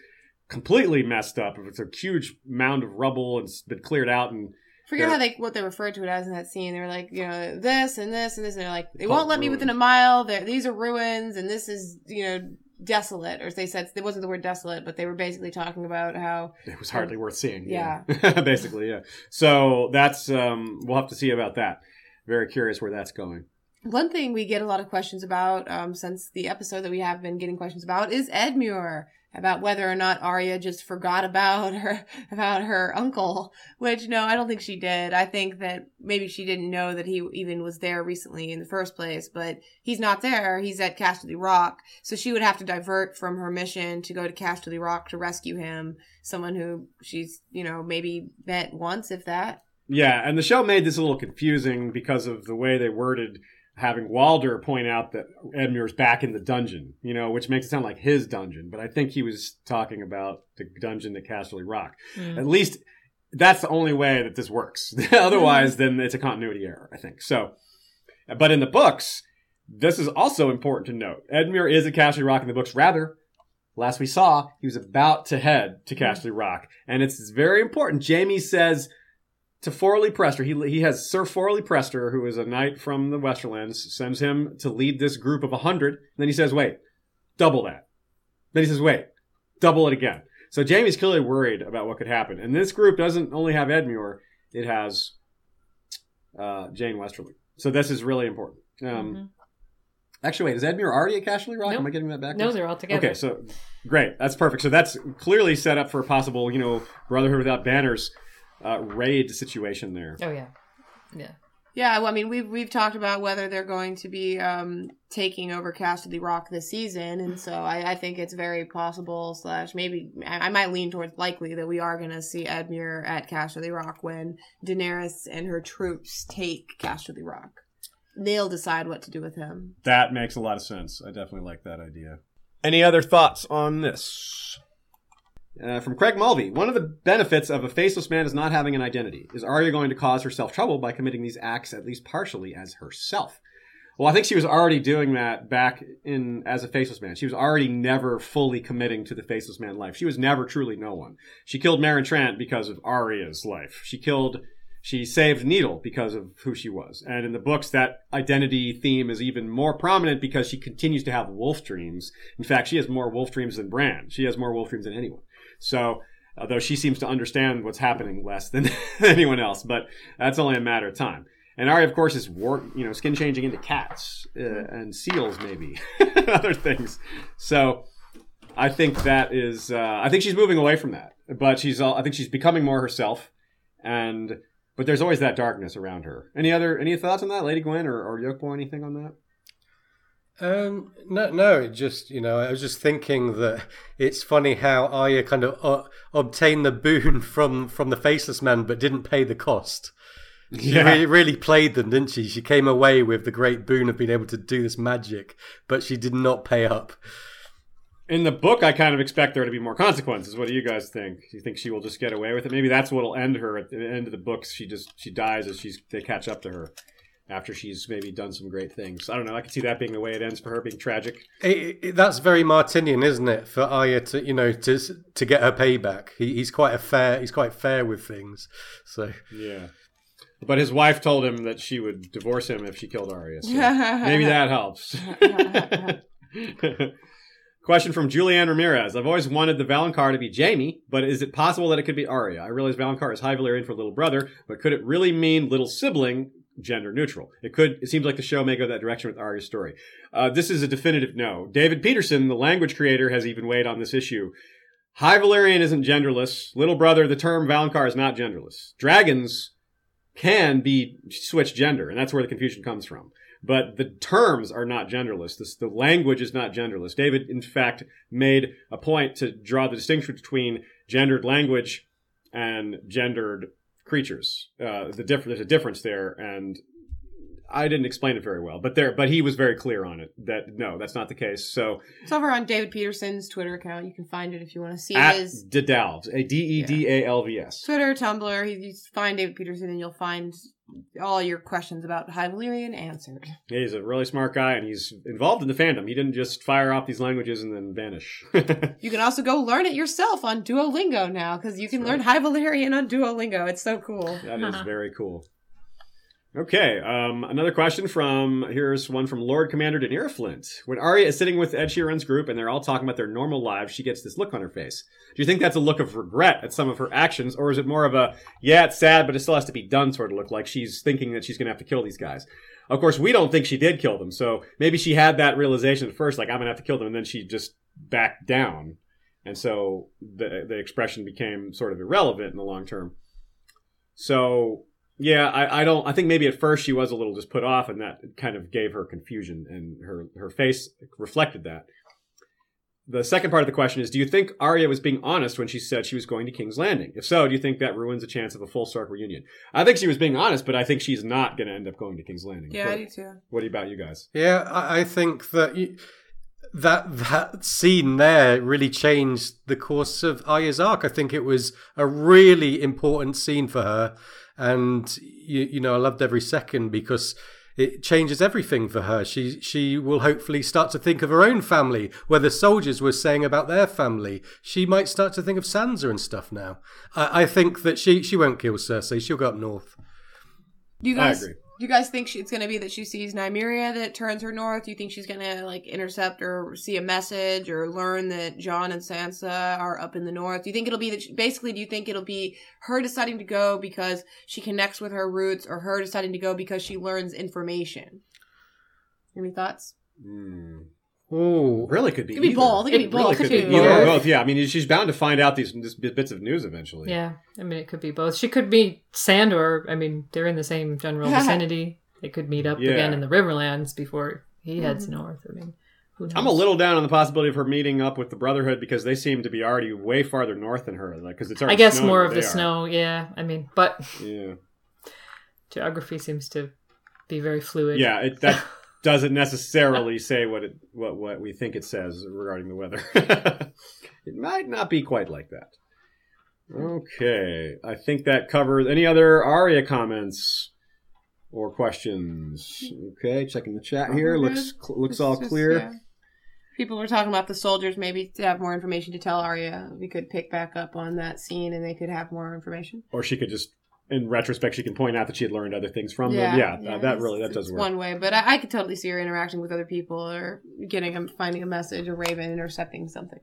completely messed up. It's a huge mound of rubble and it's been cleared out and
Forget
Yeah.
how they what they referred to it as in that scene. They were like, you know, this and this and this, and they're like, they
Called
won't let me within a
ruins.
mile. There, these are ruins, and this is, you know, desolate. Or they said it wasn't the word desolate, but they were basically talking about how
it was hardly worth seeing.
Yeah. *laughs*
basically, yeah. So that's um, we'll have to see about that. Very curious where that's going.
One thing we get a lot of questions about um, since the episode that we have been getting questions about is Edmure about whether or not Arya just forgot about her *laughs* about her uncle. Which no, I don't think she did. I think that maybe she didn't know that he even was there recently in the first place. But he's not there. He's at Casterly Rock, so she would have to divert from her mission to go to Casterly Rock to rescue him. Someone who she's you know maybe met once, if that.
Yeah, and the show made this a little confusing because of the way they worded having Walder point out that Edmure's back in the dungeon, you know, which makes it sound like his dungeon, but I think he was talking about the dungeon at Casterly Rock.
Mm.
At least that's the only way that this works. *laughs* Otherwise, then it's a continuity error, I think. So, but in the books, this is also important to note. Edmure is at Casterly Rock in the books. Rather, last we saw, he was about to head to Casterly Rock. And it's very important. Jaime says to Forley Prester, he, he has Sir Forley Prester, who is a knight from the Westerlands, sends him to lead this group of a hundred. Then he says, wait, double that. Then he says, wait, double it again. So Jaime's clearly worried about what could happen. And this group doesn't only have Edmure, it has uh, Jeyne Westerling. So this is really important. Um,
Mhm.
Actually, wait, is Edmure already at Casterly Rock?
Nope.
Am I getting that back?
No, they're all together.
Okay, so great. That's perfect. So that's clearly set up for a possible, you know, Brotherhood without banners uh, raid situation there.
Oh yeah, yeah.
Yeah, well, I mean, we've we've talked about whether they're going to be um, taking over Casterly Rock this season, and so I, I think it's very possible slash maybe I, I might lean towards likely that we are going to see Edmure at Casterly Rock when Daenerys and her troops take Casterly Rock. They'll decide what to do with him.
That makes a lot of sense. I definitely like that idea. Any other thoughts on this? Uh, from Craig Mulvey, one of the benefits of a faceless man is not having an identity. Is Arya going to cause herself trouble by committing these acts at least partially as herself? Well, I think she was already doing that back in as a faceless man. She was already never fully committing to the faceless man life. She was never truly no one. She killed Meryn Trant because of Arya's life. She killed she saved Needle because of who she was. And in the books, that identity theme is even more prominent because she continues to have wolf dreams. In fact, she has more wolf dreams than Bran. She has more wolf dreams than anyone. So, although she seems to understand what's happening less than *laughs* anyone else, but that's only a matter of time. And Arya, of course, is war, you know, skin changing into cats uh, and seals, maybe, and *laughs* other things. So, I think that is, uh, I think she's moving away from that, but she's, all, I think she's becoming more herself, and but there's always that darkness around her. Any other, any thoughts on that, Lady Gwen or, or Yokeboy? Anything on that?
Um, no, no. It just you know, I was just thinking that it's funny how Arya kind of uh, obtained the boon *laughs* from from the faceless man, but didn't pay the cost. She
Yeah.
really, really played them, didn't she? She came away with the great boon of being able to do this magic, but she did not pay up.
In the book, I kind of expect there to be more consequences. What do you guys think? Do you think she will just get away with it? Maybe that's what'll end her at the end of the books. She just she dies as she's they catch up to her after she's maybe done some great things. I don't know. I can see that being the way it ends for her, being tragic.
It, it, that's very Martinian, isn't it? For Arya to you know to to get her payback. He, he's quite a fair. He's quite fair with things. So
Yeah. But his wife told him that she would divorce him if she killed Arya. So *laughs* maybe that helps. *laughs* Question from Julianne Ramirez. I've always wanted the Valonqar to be Jaime, but is it possible that it could be Arya? I realize Valonqar is High Valyrian for little brother, but could it really mean little sibling, gender neutral? It could. It seems like the show may go that direction with Arya's story. Uh, this is a definitive no. David Peterson, the language creator, has even weighed on this issue. High Valyrian isn't genderless. Little brother, the term Valonqar is not genderless. Dragons can be switch gender, and that's where the confusion comes from. But the terms are not genderless. This, the language is not genderless. David, in fact, made a point to draw the distinction between gendered language and gendered creatures. Uh, the diff- there's a difference there, and I didn't explain it very well. But there, but he was very clear on it that no, that's not the case. So
It's over on David Peterson's Twitter account. You can find it if you want to see
at
his
Dedalvs, a D E D A L V S.
Twitter, Tumblr. You you find David Peterson and you'll find all your questions about High Valyrian answered.
Yeah, he's a really smart guy, and he's involved in the fandom. He didn't just fire off these languages and then vanish. *laughs*
You can also go learn it yourself on Duolingo now because you can
That's
learn High Valyrian on Duolingo. It's so cool.
That is *laughs* very cool. Okay, um, another question from here's one from Lord Commander Daenerys Flint. When Arya is sitting with Ed Sheeran's group and they're all talking about their normal lives, she gets this look on her face. Do you think that's a look of regret at some of her actions, or is it more of a yeah, it's sad, but it still has to be done sort of look like she's thinking that she's going to have to kill these guys? Of course, we don't think she did kill them, so maybe she had that realization at first, like I'm going to have to kill them, and then she just backed down, and so the the expression became sort of irrelevant in the long term. So yeah, I, I don't. I think maybe at first she was a little just put off, and that kind of gave her confusion, and her her face reflected that. The second part of the question is: Do you think Arya was being honest when she said she was going to King's Landing? If so, do you think that ruins the chance of a full Stark reunion? I think she was being honest, but I think she's not going to end up going to King's Landing.
Yeah,
What-
I do too.
What about you guys?
Yeah, I, I think that you, that that scene there really changed the course of Arya's arc. I think it was a really important scene for her, and you, you know I loved every second because it changes everything for her. She she will hopefully start to think of her own family, where the soldiers were saying about their family. She might start to think of Sansa and stuff now. I, I think that she she won't kill Cersei. She'll go up north.
Do you
I
guys? Do you guys think she, it's going to be that she sees Nymeria that turns her north? Do you think she's going to like intercept or see a message or learn that Jon and Sansa are up in the north? Do you think it'll be that she, basically? Do you think it'll be her deciding to go because she connects with her roots, or her deciding to go because she learns information? Any thoughts?
Hmm.
Oh,
Really, could be.
It could be
either.
both. It could be
really
both,
could be either or
Yeah.
both. Yeah, I mean, she's bound to find out these, these bits of news eventually.
Yeah, I mean, it could be both. She could be Sandor. I mean, they're in the same general *laughs* vicinity. They could meet up
Yeah.
again in the Riverlands before he heads mm-hmm. north. I mean, who knows?
I'm a little down on the possibility of her meeting up with the Brotherhood because they seem to be already way farther north than her. Like, because it's
I guess more of the
are.
snow. Yeah, I mean, but
Yeah,
geography seems to be very fluid.
yeah. It, that *laughs* doesn't necessarily *laughs* say what it what what we think it says regarding the weather. *laughs* it might not be quite like that. Okay, I think that covers any other Arya comments or questions. Okay, checking the chat here.
We're
Looks cl- looks
It's
all
just,
clear.
yeah. People were talking about the soldiers. Maybe to have more information to tell Arya, we could pick back up on that scene, and they could have more information.
Or she could just, in retrospect, she can point out that she had learned other things from them. Yeah, that, that really that does work.
One way, but I, I could totally see her interacting with other people, or getting a finding a message, or Raven intercepting something.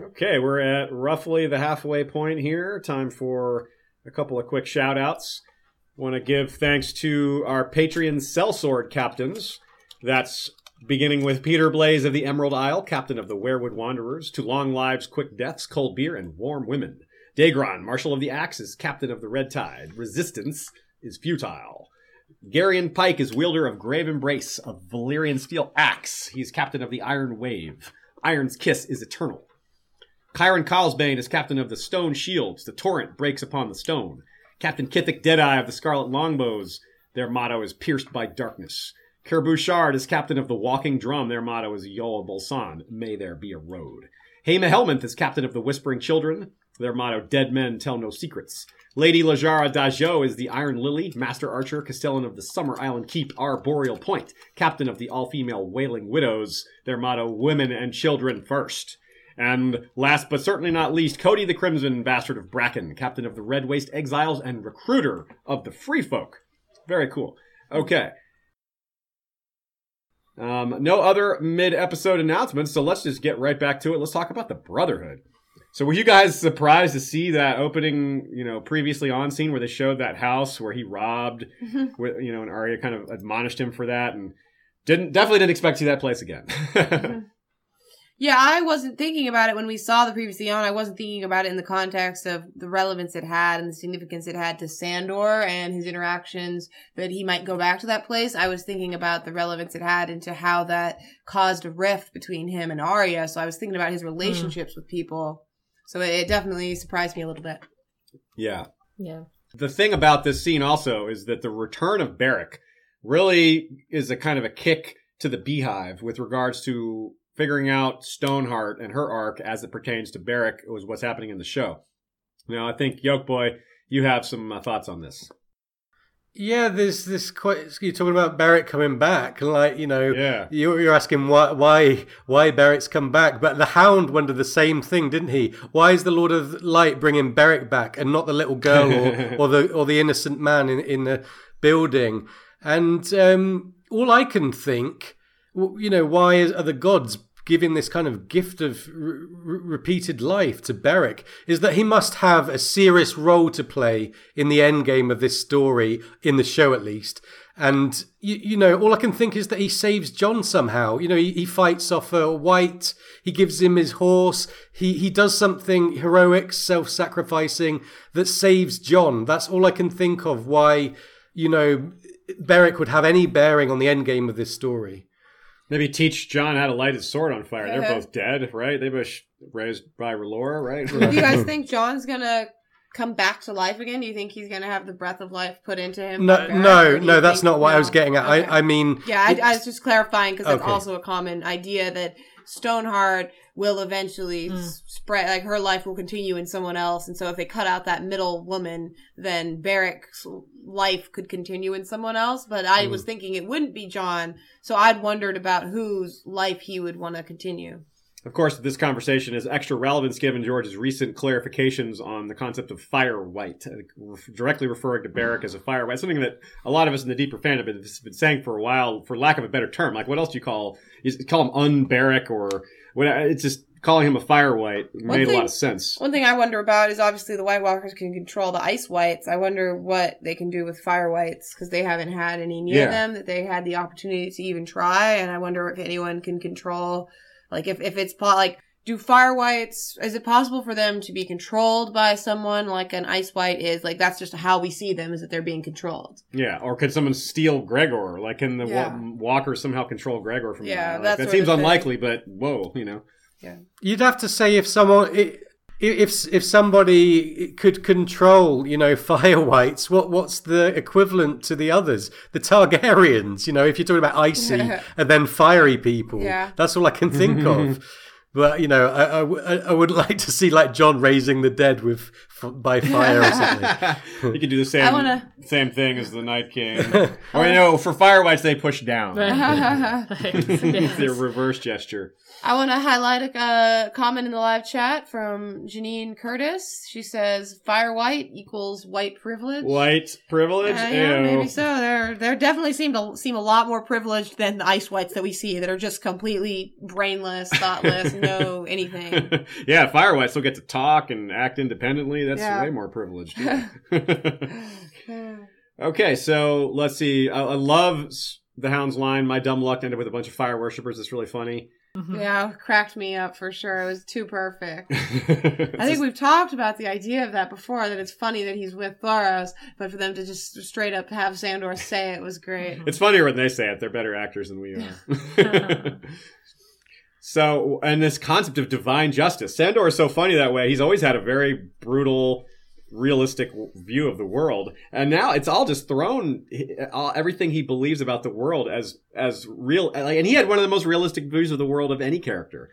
Okay, we're at roughly the halfway point here. Time for a couple of quick shout outs. Want to give thanks to our Patreon sellsword captains. That's beginning with Peter Blaze of the Emerald Isle, captain of the Weirwood Wanderers, to Long Lives, Quick Deaths, Cold Beer, and Warm Women. Dagron, Marshal of the Axes, captain of the Red Tide. Resistance is futile. Garion Pike is wielder of Grave Embrace of Valyrian Steel Axe. He's captain of the Iron Wave. Iron's Kiss is eternal. Chiron Carlsbane is captain of the Stone Shields. The torrent breaks upon the stone. Captain Kithik Deadeye of the Scarlet Longbows. Their motto is pierced by darkness. Kerr Bouchard is captain of the Walking Drum. Their motto is Yoel Bolsan. May there be a road. Hema Helminth is captain of the Whispering Children. Their motto, Dead Men Tell No Secrets. Lady Lajara Dajo is the Iron Lily, Master Archer, Castellan of the Summer Island Keep, Arboreal Point, captain of the all-female Wailing Widows. Their motto, Women and Children First. And last but certainly not least, Cody the Crimson, Bastard of Bracken, captain of the Red Waste Exiles and recruiter of the Free Folk. Very cool. Okay. Um, no other mid-episode announcements, so let's just get right back to it. Let's talk about the Brotherhood. So were you guys surprised to see that opening, you know, previously on scene where they showed that house where he robbed, mm-hmm. with, you know, and Arya kind of admonished him for that, and didn't definitely didn't expect to see that place again. Mm-hmm. *laughs*
Yeah, I wasn't thinking about it when we saw the previously on. I wasn't thinking about it in the context of the relevance it had and the significance it had to Sandor and his interactions that he might go back to that place. I was thinking about the relevance it had into how that caused a rift between him and Arya. So I was thinking about his hmm. relationships with people. So it, it definitely surprised me a little bit.
yeah.
Yeah.
The thing about this scene also is that the return of Beric really is a kind of a kick to the beehive with regards to figuring out Stoneheart and her arc as it pertains to Beric was what's happening in the show. Now, I think Yoke Boy, you have some uh, thoughts on this.
Yeah, there's this quite. You're talking about Beric coming back, like you know,
Yeah.
you're, asking why why why Beric's come back, but the Hound wondered the same thing, didn't he? Why is the Lord of Light bringing Barrett back and not the little girl or, *laughs* or the or the innocent man in in the building. And um, all I can think, you know, why are the gods giving this kind of gift of r- r- repeated life to Beric is that he must have a serious role to play in the end game of this story, in the show at least. And you, you know, all I can think is that he saves Jon somehow. You know, he, he fights off a white. He gives him his horse. He he does something heroic, self-sacrificing that saves Jon. That's all I can think of. Why, you know, Beric would have any bearing on the end game of this story.
Maybe teach Jon how to light his sword on fire. They're
Uh-huh.
both dead, right? They were raised by R'hllor, right?
Do you guys think Jon's gonna come back to life again? Do you think he's gonna have the breath of life put into him?
No,
by Beric,
no, no. That's
think-
not what I was getting at.
Okay.
I, I mean,
Yeah, I, I was just clarifying because that's
Okay.
also a common idea that Stoneheart will eventually
Mm.
spread, like her life will continue in someone else, and so if they cut out that middle woman, then Beric's life could continue in someone else. But I was thinking it wouldn't be Jon, so I'd wondered about whose life he would want to continue.
Of course, this conversation is extra relevance given George's recent clarifications on the concept of fire white, uh, directly referring to Barrick as a fire white, something that a lot of us in the deeper fan have been, been saying for a while, for lack of a better term. Like, what else do you call you call him unbarrack or what? It's just calling him a fire white made a lot of sense.
One thing I wonder about is obviously the White Walkers can control the ice whites. I wonder what they can do with fire whites because they haven't had any near
Yeah.
them that they had the opportunity to even try. And I wonder if anyone can control, like, if, if it's like, do fire whites, is it possible for them to be controlled by someone like an ice white is? Like, that's just how we see them is that they're being controlled.
Yeah, or could someone steal Gregor? Like, can the
Yeah.
wa- Walkers somehow control Gregor from
Yeah,
Like,
that
that seems
of thing.
unlikely, but whoa, you know.
Yeah you'd have to say if someone i- if if somebody could control, you know, *laughs* fire whites, what what's the equivalent to the others? The Targaryens, you know, if you're talking about icy *laughs* and then fiery people,
Yeah.
that's all I can think of. *laughs* But you know, I I would *laughs* like to see like Jon raising the dead with by fire or something. *laughs*
you could do the same
wanna-
same thing as the Night King. *laughs* or you know, for fire whites they push down. *laughs*
Yes.
It's their reverse gesture.
I want to highlight a uh, comment in the live chat from Janine Curtis. She says, "Fire white equals white privilege."
White privilege.
Uh, yeah,
Ew.
maybe so. They're they are definitely seem to seem a lot more privileged than the ice whites that we see that are just completely brainless, thoughtless, no anything.
yeah, fire whites still get to talk and act independently. That's
Yeah.
way more privileged. yeah. *laughs* *laughs* okay, so let's see. I, I love the Hound's line. My dumb luck ended with a bunch of fire worshippers. It's really funny. Mm-hmm.
yeah, cracked me up for sure. It was too perfect. *laughs* I think we've talked about the idea of that before. That it's funny that he's with Thoros, but for them to just straight up have Sandor say it was great.
It's funnier when they say it. They're better actors than we are. So, and this concept of divine justice. Sandor is so funny that way. He's always had a very brutal, realistic view of the world, and now it's all just thrown. Everything he believes about the world as as real, and he had one of the most realistic views of the world of any character.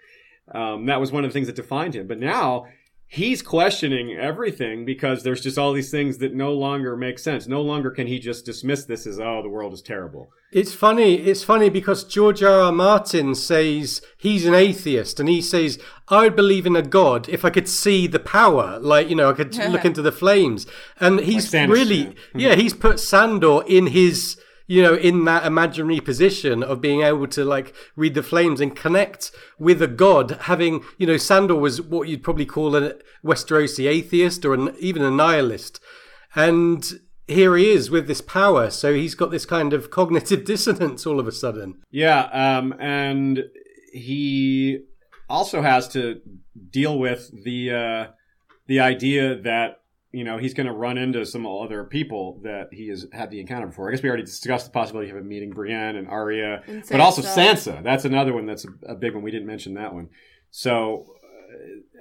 Um, that was one of the things that defined him. But now he's questioning everything because there's just all these things that no longer make sense. No longer can he just dismiss this as oh the world is terrible.
It's funny. It's funny because George R. R. Martin says he's an atheist, and he says I would believe in a god if I could see the power, like you know, I could look *laughs* into the flames. And he's
Sanderson.
really, yeah, he's put Sandor in his, you know, in that imaginary position of being able to like read the flames and connect with a god. Having, you know, Sandor was what you'd probably call a Westerosi atheist or an, even a nihilist, and here he is with this power. So he's got this kind of cognitive *laughs* dissonance all of a sudden.
Yeah, um, and he also has to deal with the uh, the idea that you know he's going to run into some other people that he has had the encounter before. I guess we already discussed the possibility of him meeting Brienne and Arya,
And
but also
Sansa.
That's another one that's a, a big one. We didn't mention that one. So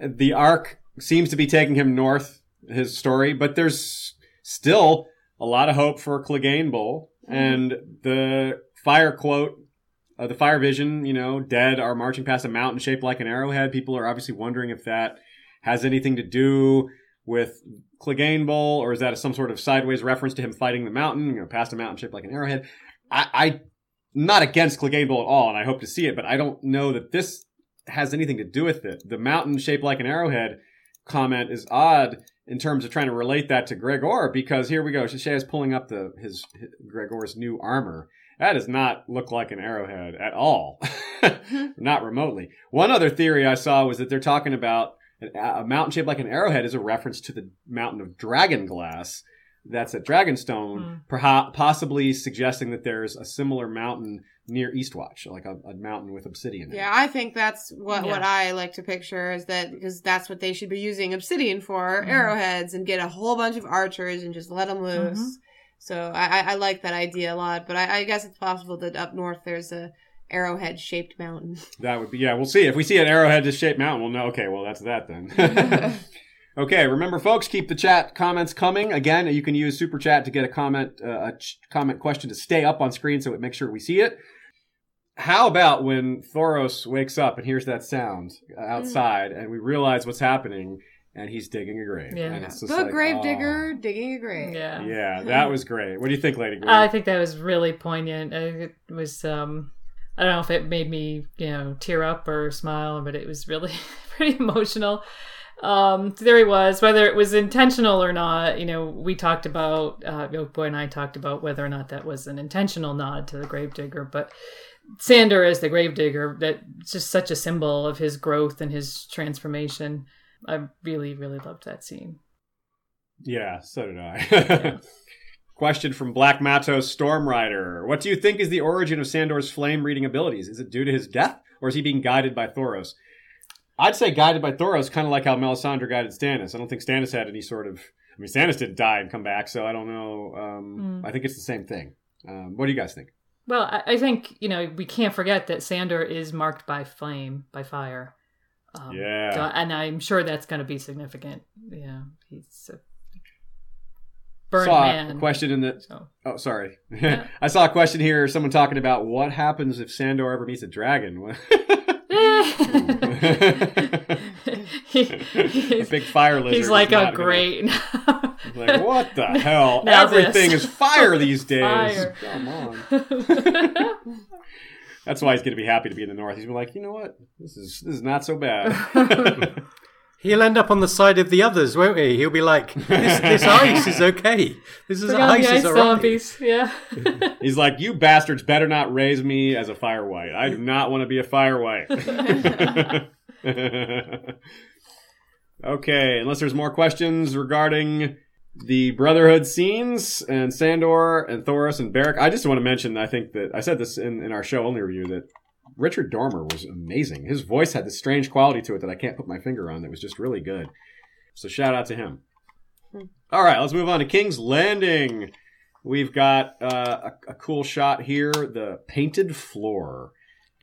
uh, the arc seems to be taking him north. His story, but there's still a lot of hope for Clegane Bowl and the fire quote uh, the fire vision, you know, dead are marching past a mountain shaped like an arrowhead. People are obviously wondering if that has anything to do with Clegane Bowl, or is that some sort of sideways reference to him fighting the mountain, you know, past a mountain shaped like an arrowhead? I, I'm not against Clegane Bowl at all, and I hope to see it, but I don't know that this has anything to do with it. The mountain shaped like an arrowhead comment is odd in terms of trying to relate that to Gregor because here we go. Shishay is pulling up the his, his Gregor's new armor. That does not look like an arrowhead at all, *laughs* *laughs* not remotely. One other theory I saw was that they're talking about a mountain shaped like an arrowhead is a reference to the mountain of dragon glass that's at Dragonstone,
Hmm.
perha- possibly suggesting that there's a similar mountain near Eastwatch, like a, a mountain with obsidian. in it.
Yeah, I think that's what
Yeah.
what I like to picture is that because that's what they should be using obsidian for
Mhm.
arrowheads and get a whole bunch of archers and just let them loose.
Mhm.
So I, I I like that idea a lot, but I, I guess it's possible that up north there's a arrowhead shaped mountain. *laughs*
That would be yeah. We'll see if we see an arrowhead shaped mountain. We'll know. Okay, well that's that then. *laughs* okay, remember, folks, keep the chat comments coming. Again, you can use super chat to get a comment, uh, a ch- comment question to stay up on screen, so it makes sure we see it. How about when Thoros wakes up and hears that sound uh, outside, and we realize what's happening, and he's digging a grave?
Yeah.
And it's just
the
like,
grave
oh.
digger digging a grave.
Yeah.
Yeah, *laughs* that was great. What do you think, Lady Gwyn?
I think that was really poignant. It was, um, I don't know if it made me, you know, tear up or smile, but it was really *laughs* pretty emotional. Um, there he was, whether it was intentional or not. You know, we talked about, uh, Oak Boy and I talked about whether or not that was an intentional nod to the gravedigger, but Sandor as the gravedigger, that's just such a symbol of his growth and his transformation. I really, really loved that scene.
Yeah, so did I. *laughs* Question from Black Matos Stormrider. What do you think is the origin of Sandor's flame reading abilities? Is it due to his death, or is he being guided by Thoros? I'd say guided by Thoros, kind of like how Melisandre guided Stannis. I don't think Stannis had any sort of. I mean, Stannis didn't die and come back, so I don't know. Um,
Mm.
I think it's the same thing. Um, what do you guys think?
Well, I, I think you know we can't forget that Sandor is marked by flame, by fire. Um,
Yeah.
so- and I'm sure that's going to be significant. Yeah, he's a burning
saw
man.
a question in the.
So
Oh, sorry.
Yeah. *laughs*
I saw a question here. Someone talking about what happens if Sandor ever meets a dragon. *laughs*
He-
a big fire lizard.
he's like, oh great. *laughs*
Like, what the hell?
Now
Everything
this.
is fire these days.
Fire.
Come on. That's why he's going to be happy to be in the north. He's been like, you know what? This is this is not so bad.
He'll end up on the side of the others, won't he? He'll be like, "This, this *laughs* ice is okay. This is
We're
ice is
ice
alright."
zombies. Yeah. *laughs*
he's like, you bastards better not raise me as a fire white. I do not want to be a fire white. *laughs* okay, unless there's more questions regarding the Brotherhood scenes and Sandor and Thoros and Beric. I just want to mention, I think that I said this in, in our show only review that Richard Dormer was amazing. His voice had this strange quality to it that I can't put my finger on that was just really good. So shout out to him. All right, let's move on to King's Landing. We've got uh, a, a cool shot here the painted floor.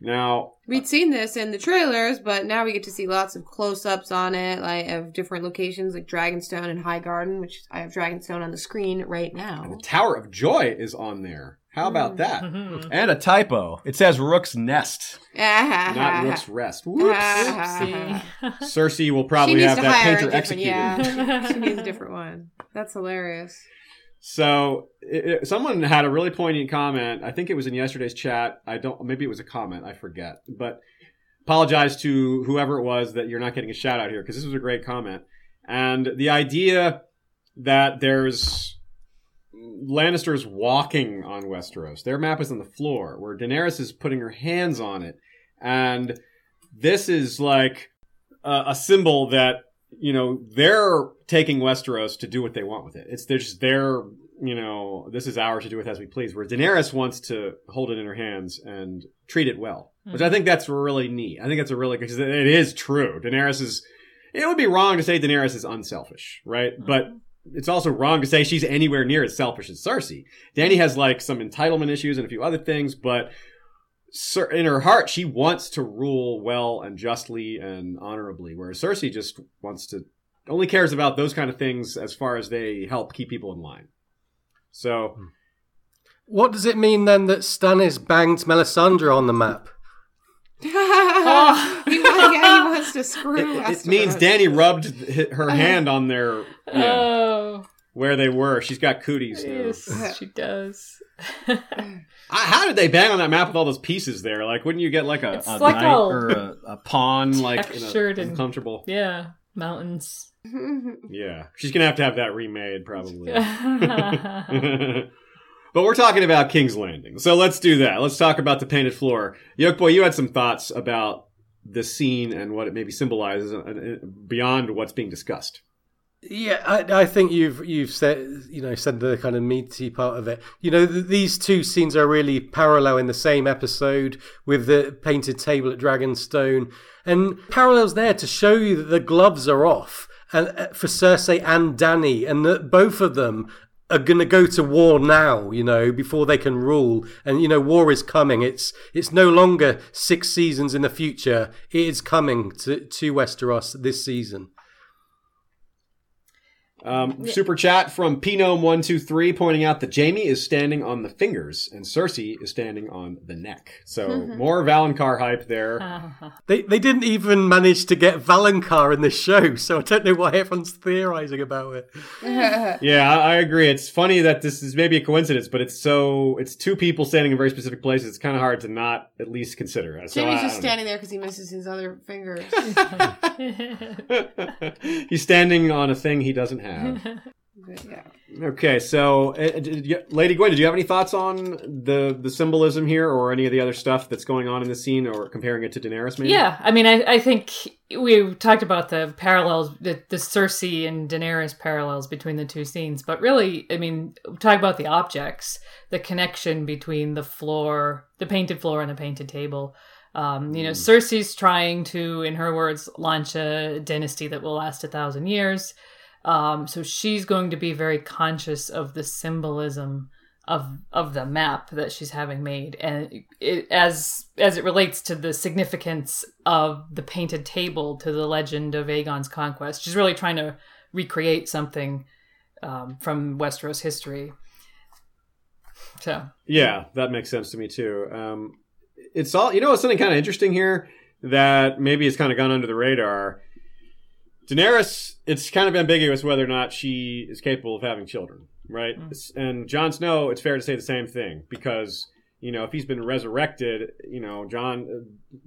Now,
We'd seen this in the trailers, but now we get to see lots of close-ups on it, like of different locations like Dragonstone and Highgarden, which I have Dragonstone on the screen right now. the.
Tower of Joy is on there. How about that?
Mhm.
And a typo. It says Rook's Nest, not *laughs*
Not
Rook's Rest. Whoops.
Oopsie. *laughs*
Cersei will
she
probably
needs
have
to
that
hire a
painter
different.
executed.
Yeah, *laughs* she needs a different one. That's hilarious.
So it, it- someone had a really poignant comment. I think it was in yesterday's chat. I don't. Maybe it was a comment. I forget. But apologize to whoever it was that you're not getting a shout out here because this was a great comment. And the idea that there's Lannisters walking on Westeros. Their map is on the floor, where Daenerys is putting her hands on it, and this is like a, a symbol that you know they're taking Westeros to do what they want with it. It's they're just their you know this is ours to do with as we please. Where Daenerys wants to hold it in her hands and treat it well, hmm. which I think that's really neat. I think that's a really because it is true. Daenerys is. It would be wrong to say Daenerys is unselfish, right? Hmm. But it's also wrong to say she's anywhere near as selfish as Cersei. Dany has like some entitlement issues and a few other things, but in her heart, she wants to rule well and justly and honorably, whereas Cersei just wants to only cares about those kind of things as far as they help keep people in line. So hmm.
What does it mean then that Stannis banged Melisandre on the map? Oh. *laughs*
he, wants, yeah, he wants to screw.
it, it means Dany rubbed her uh-huh. hand on their you know,
Oh,
where they were. She's got cooties now.
yes, *laughs* she does.
I, how did they bang on that map with all those pieces there? Like, wouldn't you get like a, a
like
knight
all
or a, a pawn, *laughs* like in a
textured and-
uncomfortable?
yeah, mountains.
Yeah, she's gonna have to have that remade probably. But we're talking about King's Landing, so let's do that. Let's talk about the painted floor. Yoke boy, you had some thoughts about the scene and what it maybe symbolizes uh, uh, beyond what's being discussed.
Yeah, I, I think you've you've said you know said the kind of meaty part of it. You know, th- these two scenes are really parallel in the same episode with the painted table at Dragonstone, and parallels there to show you that the gloves are off, and uh, for Cersei and Dany, and that both of them are going to go to war now. You know, before they can rule, and you know, war is coming. It's it's no longer six seasons in the future. It is coming to to Westeros this season.
Um, Super chat from Pinome123 pointing out that Jaime is standing on the fingers and Cersei is standing on the neck. So *laughs* more Valonqar hype there. *laughs*
They they didn't even manage to get Valonqar in this show, so I don't know why everyone's theorizing about it. *laughs*
Yeah, I, I agree. It's funny that this is maybe a coincidence, but it's so it's two people standing in very specific places. It's kind of hard to not at least consider. So
Jaime's
I-
just
I don't
standing there because he misses his other fingers.
He's standing on a thing he doesn't have. *laughs*
But, yeah.
Okay, so uh, did you- Lady Gwyn, did you have any thoughts on the the symbolism here, or any of the other stuff that's going on in the scene, or comparing it to Daenerys? Maybe.
Yeah, I mean, I, I think we talked about the parallels, the, the Cersei and Daenerys parallels between the two scenes, but really, I mean, talk about the objects, the connection between the floor, the painted floor, and the painted table. Um, you know, Cersei's trying to, in her words, launch a dynasty that will last a thousand years. Um, so she's going to be very conscious of the symbolism of of the map that she's having made, and it, as as it relates to the significance of the painted table to the legend of Aegon's conquest. She's really trying to recreate something um, from Westeros history. So
Yeah, that makes sense to me too. Um, it's all you know. It's something kind of interesting here that maybe has kind of gone under the radar. Daenerys, it's kind of ambiguous whether or not she is capable of having children, right? It's- And Jon Snow, it's fair to say the same thing because you know if he's been resurrected, you know Jon. Uh,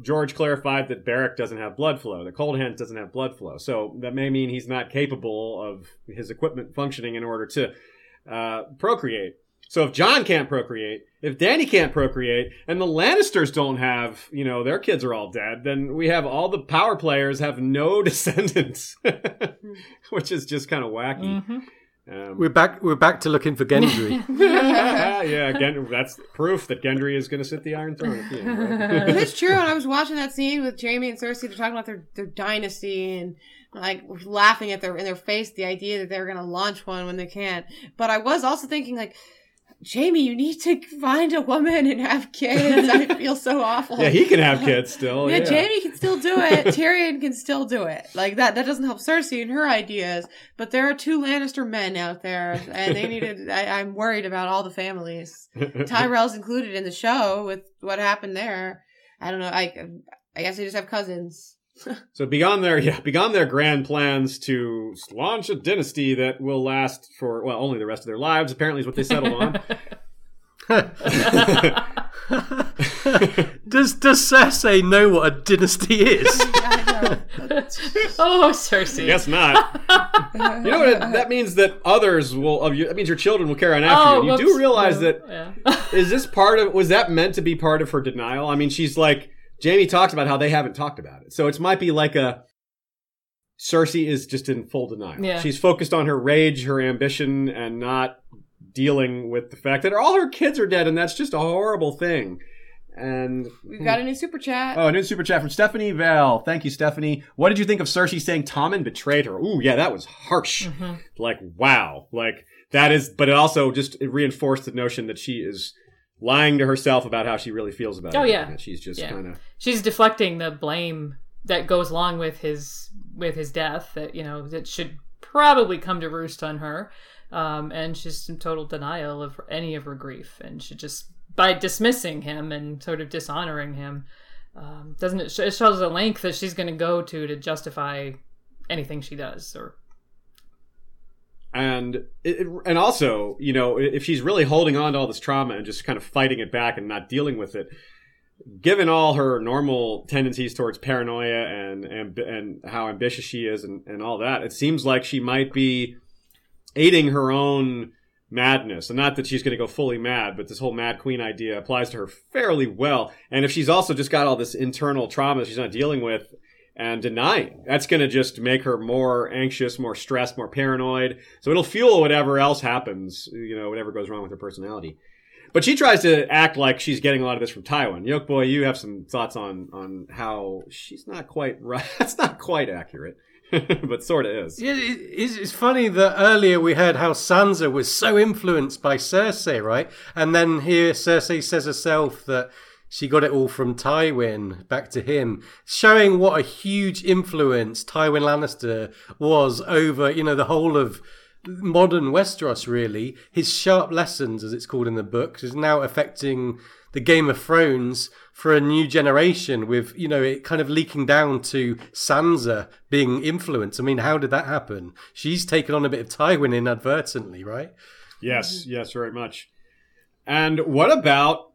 George clarified that Beric doesn't have blood flow, that Cold Hands doesn't have blood flow. So that may mean he's not capable of his equipment functioning in order to uh, procreate. So if Jon can't procreate, if Dany can't procreate, and the Lannisters don't have, you know, their kids are all dead, then we have all the power players have no *laughs* descendants, which is just kind of wacky.
mhm.
Um,
We're back. We're back to looking for Gendry. *laughs* *laughs*
yeah, Gen- that's proof that Gendry is going to sit the Iron Throne at the end. Right?
It's true. And I was watching that scene with Jaime and Cersei. They're talking about their, their dynasty and like laughing at their in their face the idea that they're going to launch one when they can't. But I was also thinking like, Jaime, you need to find a woman and have kids. I *laughs* feel so awful.
yeah, he can have kids *laughs* still.
yeah,
Yeah,
Jaime can still do it. Tyrion can still do it. Like that. That doesn't help Cersei and her ideas. But there are two Lannister men out there, and they needed. *laughs* I, I'm worried about all the families. Tyrell's included in the show with what happened there. I don't know. I I guess they just have cousins. *laughs*
So beyond their yeah, beyond their grand plans to launch a dynasty that will last for well only the rest of their lives, apparently is what they settled on. *laughs*
does Does Cersei know what a dynasty is? *laughs*
Oh, Cersei.
Guess not. You know what? That means that others will of you. That means your children will carry on after
Oh,
you. You
whoops.
do realize
Yeah.
that
Yeah.
is this part of was that meant to be part of her denial? I mean, she's like Jaime talks about how they haven't talked about it, so it might be like a Cersei is just in full denial.
Yeah.
She's focused on her rage, her ambition, and not dealing with the fact that all her kids are dead, and that's just a horrible thing. And
We've got a new super chat.
Oh, a new super chat from Stephanie Val. Thank you, Stephanie. What did you think of Cersei saying Tommen betrayed her? Ooh, yeah, that was harsh.
Mm-hmm.
Like, wow. Like, that is, but it also just it reinforced the notion that she is lying to herself about how she really feels about it.
Oh, yeah.
That she's just
Yeah.
kind of.
She's deflecting the blame that goes along with his with his death. That you know that should probably come to roost on her. Um, and she's in total denial of any of her grief, and she just by dismissing him and sort of dishonoring him, um, doesn't it? sh- It shows the length that she's going to go to to justify anything she does. Or
And it, and also, you know, if she's really holding on to all this trauma and just kind of fighting it back and not dealing with it, given all her normal tendencies towards paranoia and and, and how ambitious she is and, and all that, it seems like she might be aiding her own madness. And not that she's going to go fully mad, but this whole mad queen idea applies to her fairly well. And if she's also just got all this internal trauma she's not dealing with and denying, that's going to just make her more anxious, more stressed, more paranoid. So it'll fuel whatever else happens, you know, whatever goes wrong with her personality. But she tries to act like she's getting a lot of this from Tywin. Yoke boy, you have some thoughts on on how she's not quite *laughs* right. That's not quite accurate, *laughs* but sort of is.
Yeah, it- it's, it's funny that earlier we heard how Sansa was so influenced by Cersei, right? And then here Cersei says herself that she got it all from Tywin back to him, showing what a huge influence Tywin Lannister was over, you know, the whole of modern Westeros, really. His sharp lessons, as it's called in the books, is now affecting the Game of Thrones for a new generation with, you know, it kind of leaking down to Sansa being influenced. I mean, how did that happen? She's taken on a bit of Tywin inadvertently, right?
Yes, yes, very much. And what about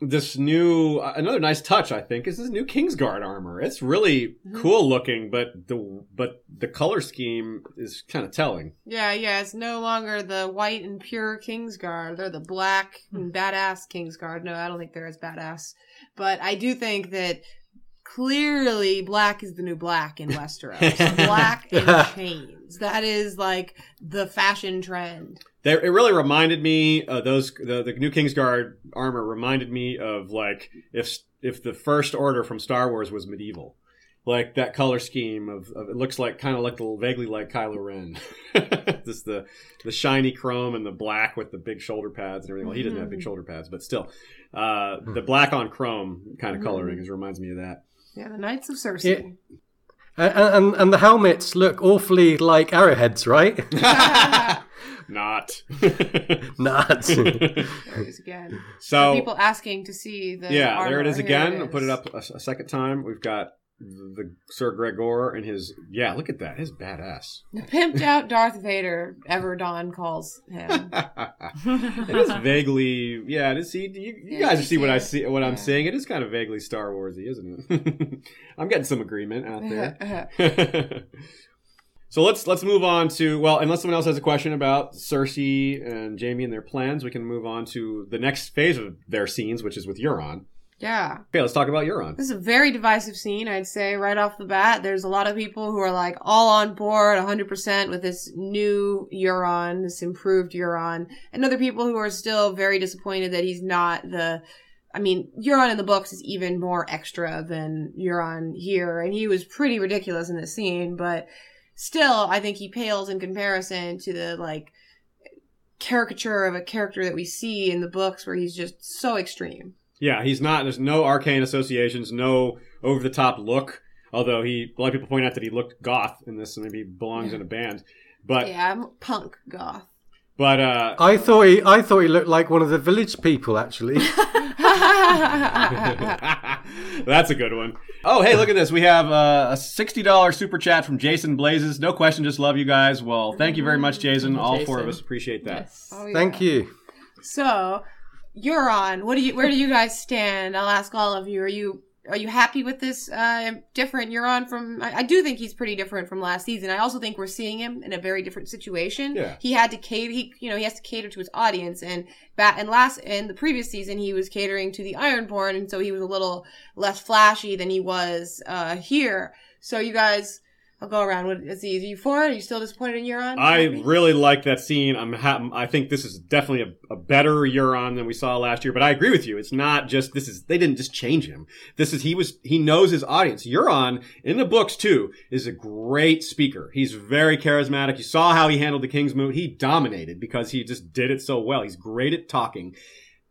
this new uh, another nice touch I think is this new Kingsguard armor. It's really cool looking, but the but the color scheme is kind of telling.
Yeah, yeah, it's no longer the white and pure Kingsguard. They're the black and badass Kingsguard. No, I don't think they're as badass. But I do think that clearly black is the new black in Westeros. *laughs* black *laughs* and chains. That is like the fashion trend.
They, it really reminded me uh, those the, the new Kingsguard armor reminded me of like if if the first order from Star Wars was medieval. Like that color scheme of, of it looks like kind of like the vaguely like Kylo Ren, *laughs* just the the shiny chrome and the black with the big shoulder pads and everything. Well, he doesn't have big shoulder pads, but still, uh, the black on chrome kind of coloring is reminds me of that.
Yeah, the Knights of Cersei.
And, and, and the helmets look awfully like arrowheads, right? *laughs* *laughs*
Not. *laughs*
Not.
There it is again.
so
People asking to see the
yeah, there it
armor.
is
Here
again. I'll put it up a, a second time. We've got the Sir Gregor and his yeah. Look at that, his badass.
The pimped out Darth Vader, ever Don calls him. *laughs*
it is vaguely yeah. It is, see, you, you guys
you
see what I see, what I'm
Yeah.
seeing. It is kind of vaguely Star Warsy, isn't it? *laughs* I'm getting some agreement out there. *laughs* so let's let's move on to well, unless someone else has a question about Cersei and Jaime and their plans, we can move on to the next phase of their scenes, which is with Euron.
Yeah.
Okay, let's talk about Euron.
This is a very divisive scene, I'd say, right off the bat. There's a lot of people who are like all on board 100% with this new Euron, this improved Euron, and other people who are still very disappointed that he's not the. I mean, Euron in the books is even more extra than Euron here, and he was pretty ridiculous in this scene, but still, I think he pales in comparison to the, like, caricature of a character that we see in the books where he's just so extreme.
Yeah, he's not. There's no arcane associations, no over the top look. Although he, a lot of people point out that he looked goth in this, so maybe he belongs in a band. But
Yeah, I'm punk goth.
but uh,
I thought he, I thought he looked like one of the village people, actually. *laughs* *laughs*
That's a good one. Oh, hey, look at this. We have uh, a $60 super chat from Jason Blazes. No question, just love you guys. Well, thank you very much, Jason.
Thank you,
All four of us appreciate that.
Yes.
Oh, yeah.
Thank you.
So, Euron, what do you? Where do you guys stand? I'll ask all of you. Are you are you happy with this uh, different Euron from? I, I do think he's pretty different from last season. I also think we're seeing him in a very different situation.
Yeah.
He had to cater. He you know he has to cater to his audience, and bat and last in the previous season he was catering to the Ironborn, and so he was a little less flashy than he was uh, here. So you guys. I'll go around. What is he? Are you for it? Are you still disappointed in Euron?
I
Happy?
really like that scene. I'm ha- I think this is definitely a, a better Euron than we saw last year. But I agree with you. It's not just this is they didn't just change him. This is he was he knows his audience. Euron in the books too is a great speaker. He's very charismatic. You saw how he handled the King's Moot. He dominated because he just did it so well. He's great at talking,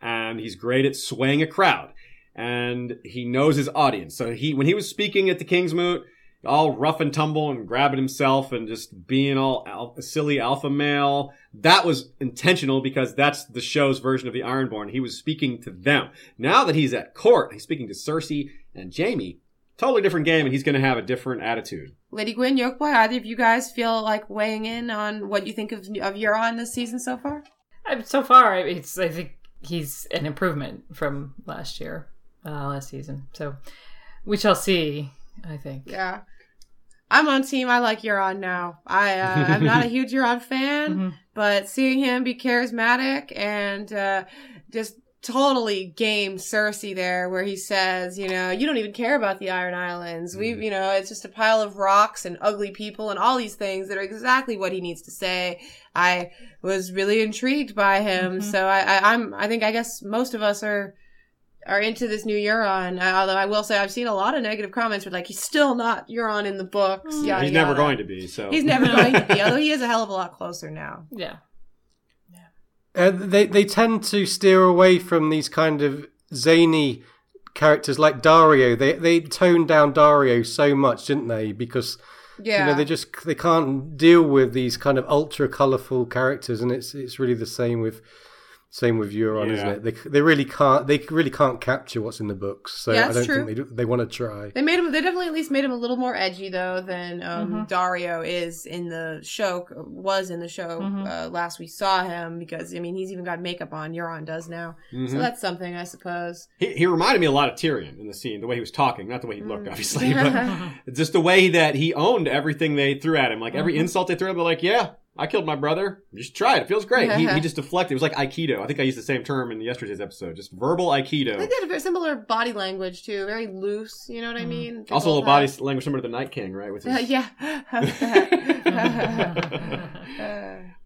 and he's great at swaying a crowd. And he knows his audience. So he when he was speaking at the King's Moot all rough and tumble and grabbing himself and just being all al- silly alpha male. That was intentional because that's the show's version of the Ironborn. He was speaking to them. Now that he's at court, he's speaking to Cersei and Jaime. Totally different game, and he's going to have a different attitude.
Lady Gwyn, Yokeboy, either of you guys feel like weighing in on what you think of of Euron this season so far?
So far, it's I think he's an improvement from last year. uh, last season. So we shall see. I think.
Yeah. I'm on team. I like Euron now. I uh, I'm not a *laughs* huge Euron fan,
Mhm.
but seeing him be charismatic and uh, just totally game Cersei there, where he says, you know, you don't even care about the Iron Islands. We, you know, it's just a pile of rocks and ugly people and all these things that are exactly what he needs to say. I was really intrigued by him,
Mhm.
so I, I I'm I think I guess most of us are are into this new Euron. Uh, Although I will say I've seen a lot of negative comments where like he's still not Euron in the books.
Mm.
Yada,
He's never
yada.
going to be. So
He's never going to be. *laughs* Although he is a hell of a lot closer now.
Yeah.
Uh, they they tend to steer away from these kind of zany characters like Daario. They they toned down Daario so much, didn't they? Because
Yeah.
you know they just they can't deal with these kind of ultra colorful characters, and it's it's really the same with same with Euron, isn't it? They they really can't they really can't capture what's in the books. So
Yeah,
I don't
true.
think they do, they want to try.
They made him. They definitely at least made him a little more edgy though than um,
Mhm.
Daario is in the show. Was in the show
Mhm.
uh, last we saw him because I mean he's even got makeup on. Euron does now,
Mhm.
so that's something I suppose.
he, he reminded me a lot of Tyrion in the scene, the way he was talking, not the way he looked,
Mm.
obviously, but *laughs* just the way that he owned everything they threw at him. Like every
Mhm.
insult they threw at him, they're like, "Yeah, I killed my brother. Just try it. It feels great." he, he *laughs* just deflected. It was like aikido. I think I used the same term in yesterday's episode. Just verbal
I
aikido.
think they had a very similar body language too, very loose. You know what I
Mhm.
mean? They
Also, a little body language similar to the Night King, right? With his, *laughs*
yeah. *laughs*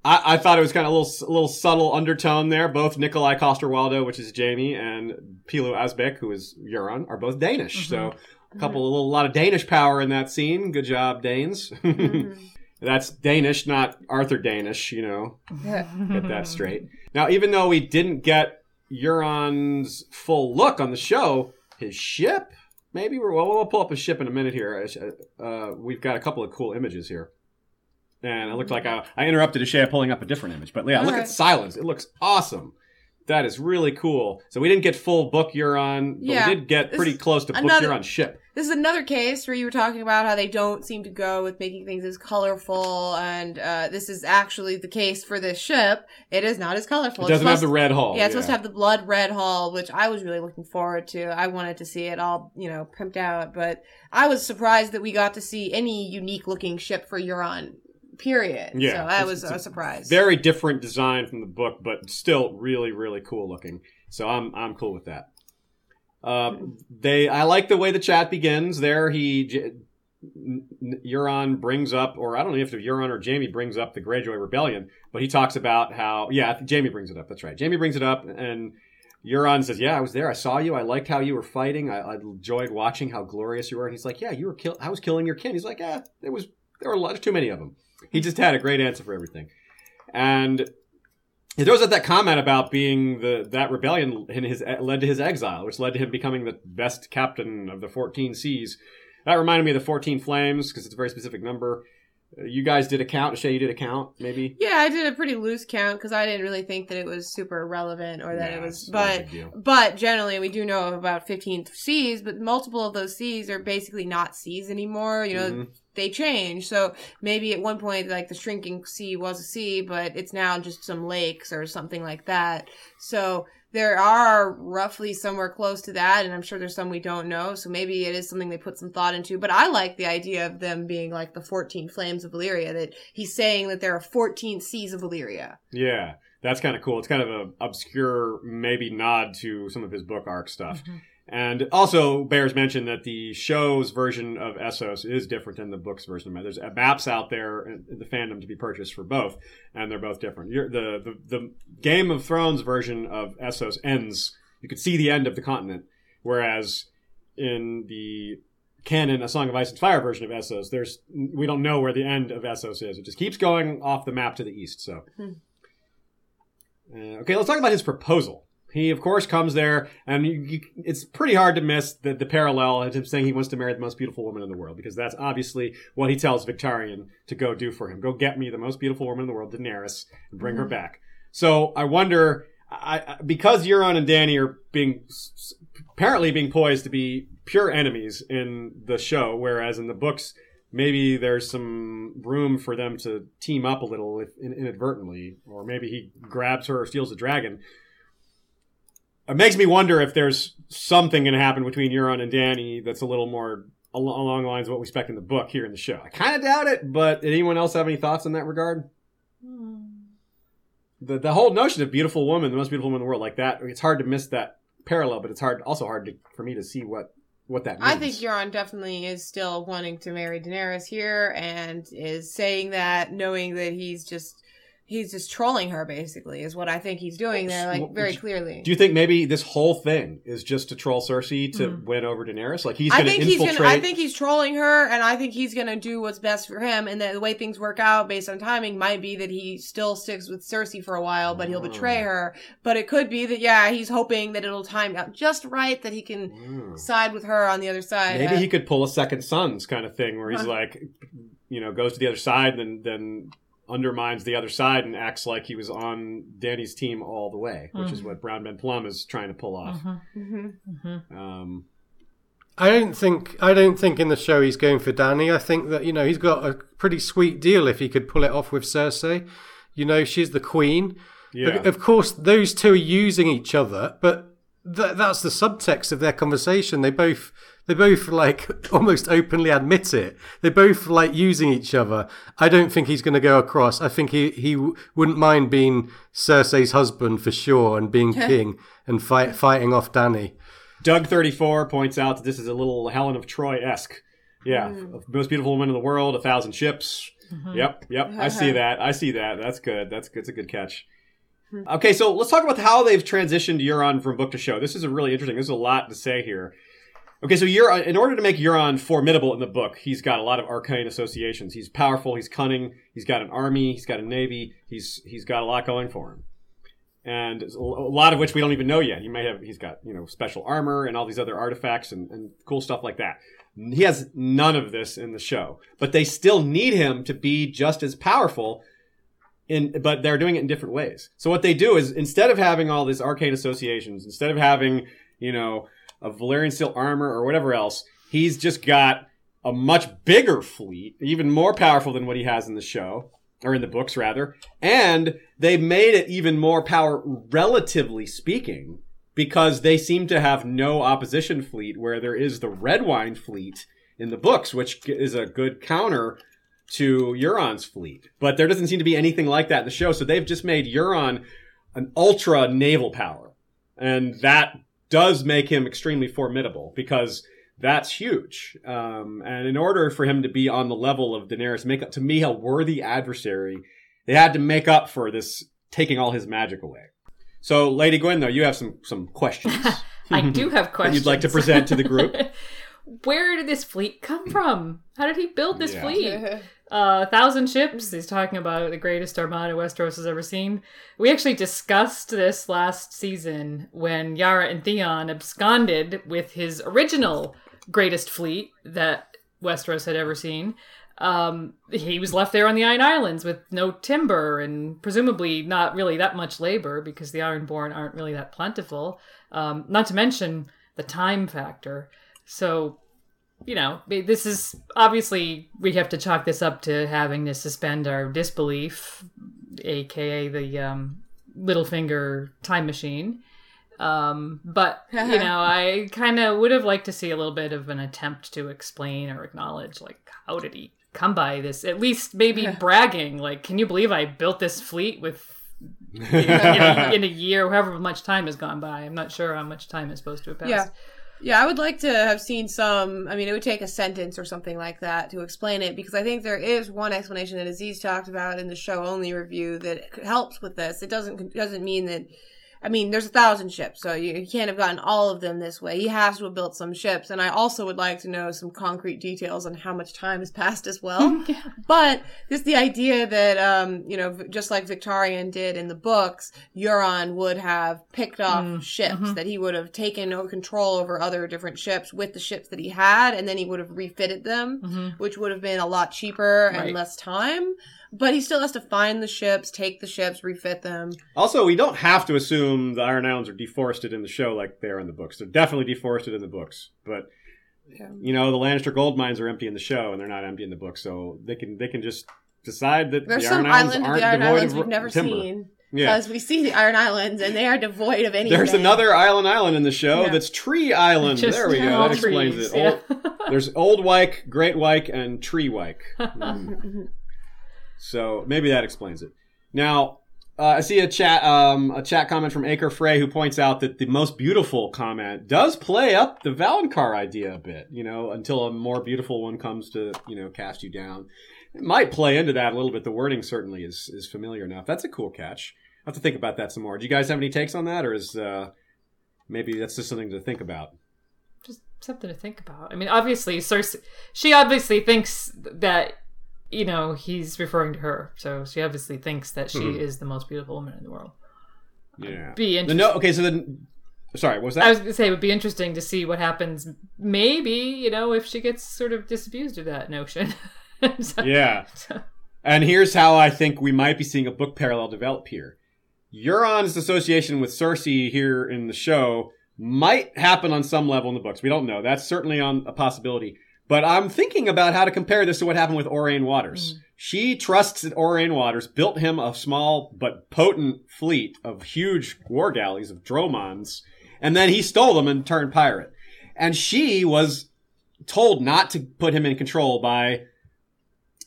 I, I thought it was kind of a little, a little subtle undertone there. Both Nikolaj Coster-Waldau, which is Jaime, and Pilou Asbæk, who is Euron, are both Danish. So a couple, a little, lot of Danish power in that scene. Good job, Danes.
Mhm.
That's Danish, not Arthur Danish. You know, get that straight. Now, even though we didn't get Euron's full look on the show, his ship. Maybe we're, well, we'll pull up his ship in a minute here. Uh, we've got a couple of cool images here. And it looked like I, I interrupted Ashea pulling up a different image. But yeah, look
Alright.
at Silence. It looks awesome. That is really cool. So we didn't get full book Euron, but
Yeah.
we did get pretty close to book
another-
Euron's ship.
This is another case where you were talking about how they don't seem to go with making things as colorful, and uh, this is actually the case for this ship. It is not as colorful.
It doesn't have the red hull.
Yeah, it's supposed to have the blood red hull, which I was really looking forward to. I wanted to see it all, you know, pimped out, but I was surprised that we got to see any unique looking ship for Euron. Period.
Yeah,
so that was
it's
a surprise.
Very different design from the book, but still really, really cool looking. So I'm I'm cool with that. Uh, they I like the way the chat begins. There he Euron brings up, or I don't know if Euron or Jaime brings up the Greyjoy rebellion, but he talks about how yeah Jaime brings it up. That's right. Jaime brings it up, and Euron says, "Yeah, I was there. I saw you. I liked how you were fighting. I, I enjoyed watching how glorious you were." And he's like, "Yeah, you were kill. I was killing your kin." He's like, "Yeah, there was there were a lot, too many of them." He just had a great answer for everything, and he throws out that comment about being the that rebellion in his led to his exile, which led to him becoming the best captain of the fourteen seas. That reminded me of the fourteen flames because it's a very specific number. Uh, You guys did a count. Shay, you did a count, maybe.
yeah, I did a pretty loose count because I didn't really think that it was super relevant or that
Nah,
it was,
it's not a
but. But generally, we do know of about 15 seas, but multiple of those seas are basically not seas anymore. You know,
Mhm.
They change. So maybe at one point, like the shrinking sea was a sea, but it's now just some lakes or something like that. So there are roughly somewhere close to that, and I'm sure there's some we don't know. So maybe it is something they put some thought into. But I like the idea of them being like the 14 flames of Valyria, that he's saying that there are 14 seas of Valyria.
Yeah, that's kind of cool. It's kind of a obscure, maybe nod to some of his book arc stuff. Mm-hmm. And also bears mention that the show's version of Essos is different than the book's version. Of Map. There's maps out there in the fandom to be purchased for both, and they're both different. You're, the, the the Game of Thrones version of Essos ends. You could see the end of the continent, whereas in the canon, A Song of Ice and Fire version of Essos, there's we don't know where the end of Essos is. It just keeps going off the map to the east. So,
Hmm.
uh, okay, let's talk about his proposal. He, of course, comes there, and you, you, it's pretty hard to miss the, the parallel of him saying he wants to marry the most beautiful woman in the world, because that's obviously what he tells Victarion to go do for him. Go get me the most beautiful woman in the world, Daenerys, and bring her
Mhm.
back. So I wonder, I, because Euron and Dany are being apparently being poised to be pure enemies in the show, whereas in the books maybe there's some room for them to team up a little if, inadvertently, or maybe he grabs her or steals the dragon. It makes me wonder if there's something going to happen between Euron and Dany that's a little more al- along the lines of what we expect in the book here in the show. I kind of doubt it, but did anyone else have any thoughts in that regard? Hmm. The the whole notion of beautiful woman, the most beautiful woman in the world, like that, it's hard to miss that parallel, but it's hard also hard to, for me to see what what that means.
I think Euron definitely is still wanting to marry Daenerys here and is saying that knowing that he's just he's just trolling her basically is what I think he's doing there like very clearly.
Do you think maybe this whole thing is just to troll Cersei to
Mhm.
win over Daenerys? Like he's
I
going to
think he's
infiltrate.
gonna I think he's trolling her and I think he's gonna do what's best for him and that the way things work out based on timing might be that he still sticks with Cersei for a while but he'll betray
Oh.
her. But it could be that yeah, he's hoping that it'll time out just right that he can
Mm.
side with her on the other side.
Maybe
Uh,
he could pull a second sons kind of thing where he's
Huh.
like, you know, goes to the other side and then, then undermines the other side and acts like he was on Dany's team all the way, which is
Mhm.
what Brown Ben Plumm is trying to pull off.
Mhm,
Mhm.
mhm.
Um,
I don't think I don't think in the show he's going for Danny. I think that you know he's got a pretty sweet deal if he could pull it off with Cersei. You know she's the queen.
yeah.
But of course, those two are using each other, but th- that's the subtext of their conversation. They both they both like *laughs* almost openly admit it. They both like using each other. I don't think he's going to go across. I think he he w- wouldn't mind being Cersei's husband for sure and being king and fight fighting off Dany.
Doug34 points out that this is a little Helen of Troy esque. Yeah.
Mm.
Most beautiful woman in the world, a thousand ships.
Mhm.
Yep, yep. I see that. I see that. That's good. That's good. It's a good catch. Mm-hmm. Okay, so let's talk about how they've transitioned Euron from book to show. This is a really interesting. There's a lot to say here. Okay, so Euron, in order to make Euron formidable in the book, he's got a lot of arcane associations. He's powerful. He's cunning. He's got an army. He's got a navy. He's he's got a lot going for him, and a lot of which we don't even know yet. He may have. He's got you know special armor and all these other artifacts and, and cool stuff like that. He has none of this in the show, but they still need him to be just as powerful. In, but they're doing it in different ways. So what they do is instead of having all these arcane associations, instead of having you know a Valyrian steel armor or whatever else, he's just got a much bigger fleet, even more powerful than what he has in the show or in the books rather, and they made it even more power relatively speaking because they seem to have no opposition fleet where there is the Redwyne fleet in the books, which is a good counter to Euron's fleet. But there doesn't seem to be anything like that in the show, so they've just made Euron an ultra naval power. And that does make him extremely formidable because that's huge. Um, and in order for him to be on the level of Daenerys, make up to me a worthy adversary, they had to make up for this taking all his magic away. So, Lady Gwyn, though, you have some some questions. *laughs*
I do have *laughs* questions.
you'd like to present to the group. *laughs*
Where did this fleet come from? How did he build this
Yeah.
fleet? Uh, a thousand ships. He's talking about the greatest armada Westeros has ever seen. We actually discussed this last season when Yara and Theon absconded with his original greatest fleet that Westeros had ever seen. Um, he was left there on the Iron Islands with no timber and presumably not really that much labor because the Ironborn aren't really that plentiful. Um, not to mention the time factor. So you know, this is obviously we have to chalk this up to having to suspend our disbelief, aka the um, Littlefinger time machine. Um, but you *laughs* know, I kind of would have liked to see a little bit of an attempt to explain or acknowledge, like, how did he come by this? At least maybe *laughs* bragging, like, can you believe I built this fleet with *laughs* in, in, a, in a year, however much time has gone by? I'm not sure how much time is supposed to have passed.
Yeah. Yeah, I would like to have seen some. I mean, it would take a sentence or something like that to explain it because I think there is one explanation that Aziz talked about in the show only review that helps with this. It doesn't doesn't mean that. I mean, there's a thousand ships, so you, you can't have gotten all of them this way. He has to have built some ships, and I also would like to know some concrete details on how much time has passed as well. *laughs* But just the idea that, um, you know, just like Victarion did in the books, Euron would have picked off
Mm,
ships,
mhm.
that he would have taken control over other different ships with the ships that he had, and then he would have refitted them,
hmm
which would have been a lot cheaper and less time. But he still has to find the ships, take the ships, refit them.
Also, we don't have to assume the Iron Islands are deforested in the show like they are in the books. They're definitely deforested in the books, but you know the Lannister gold mines are empty in the show, and they're not empty in the book. So they can they can just decide that
There's
the
some
Iron Islands
island of
aren't
the Iron Islands we've never
timber.
seen.
Yeah.
Because we see the Iron Islands and they are devoid of anything.
There's another island island in the show
Yeah.
that's Tree Island.
Just
there we go.
all
That explains
trees,
it.
yeah.
Old- *laughs* there's Old Wyke, Great Wyke, and Tree Wyke. *laughs* Mm. So maybe that explains it. Now, uh, I see a chat um, a chat comment from Acre Frey who points out that the most beautiful comment does play up the Valonqar idea a bit. You know, until a more beautiful one comes to you know cast you down. It might play into that a little bit. The wording certainly is is familiar enough. That's a cool catch. I have to think about that some more. Do you guys have any takes on that, or is uh, maybe that's just something to think about?
just something to think about. I mean, obviously, Cersei, she obviously thinks that you know he's referring to her, so she obviously thinks that she
Mhm.
is the most beautiful woman in the world.
Yeah.
Be interesting.
no. Okay, so then. Sorry, what was that?
I was gonna say it would be interesting to see what happens. Maybe you know if she gets sort of disabused of that notion. *laughs* So-
yeah.
so-
And here's how I think we might be seeing a book parallel develop here. Euron's association with Cersei here in the show might happen on some level in the books. We don't know. That's certainly on a possibility. But I'm thinking about how to compare this to what happened with Aurane Waters. She trusts that Aurane Waters built him a small but potent fleet of huge war galleys of Dromons, and then he stole them and turned pirate. And she was told not to put him in control by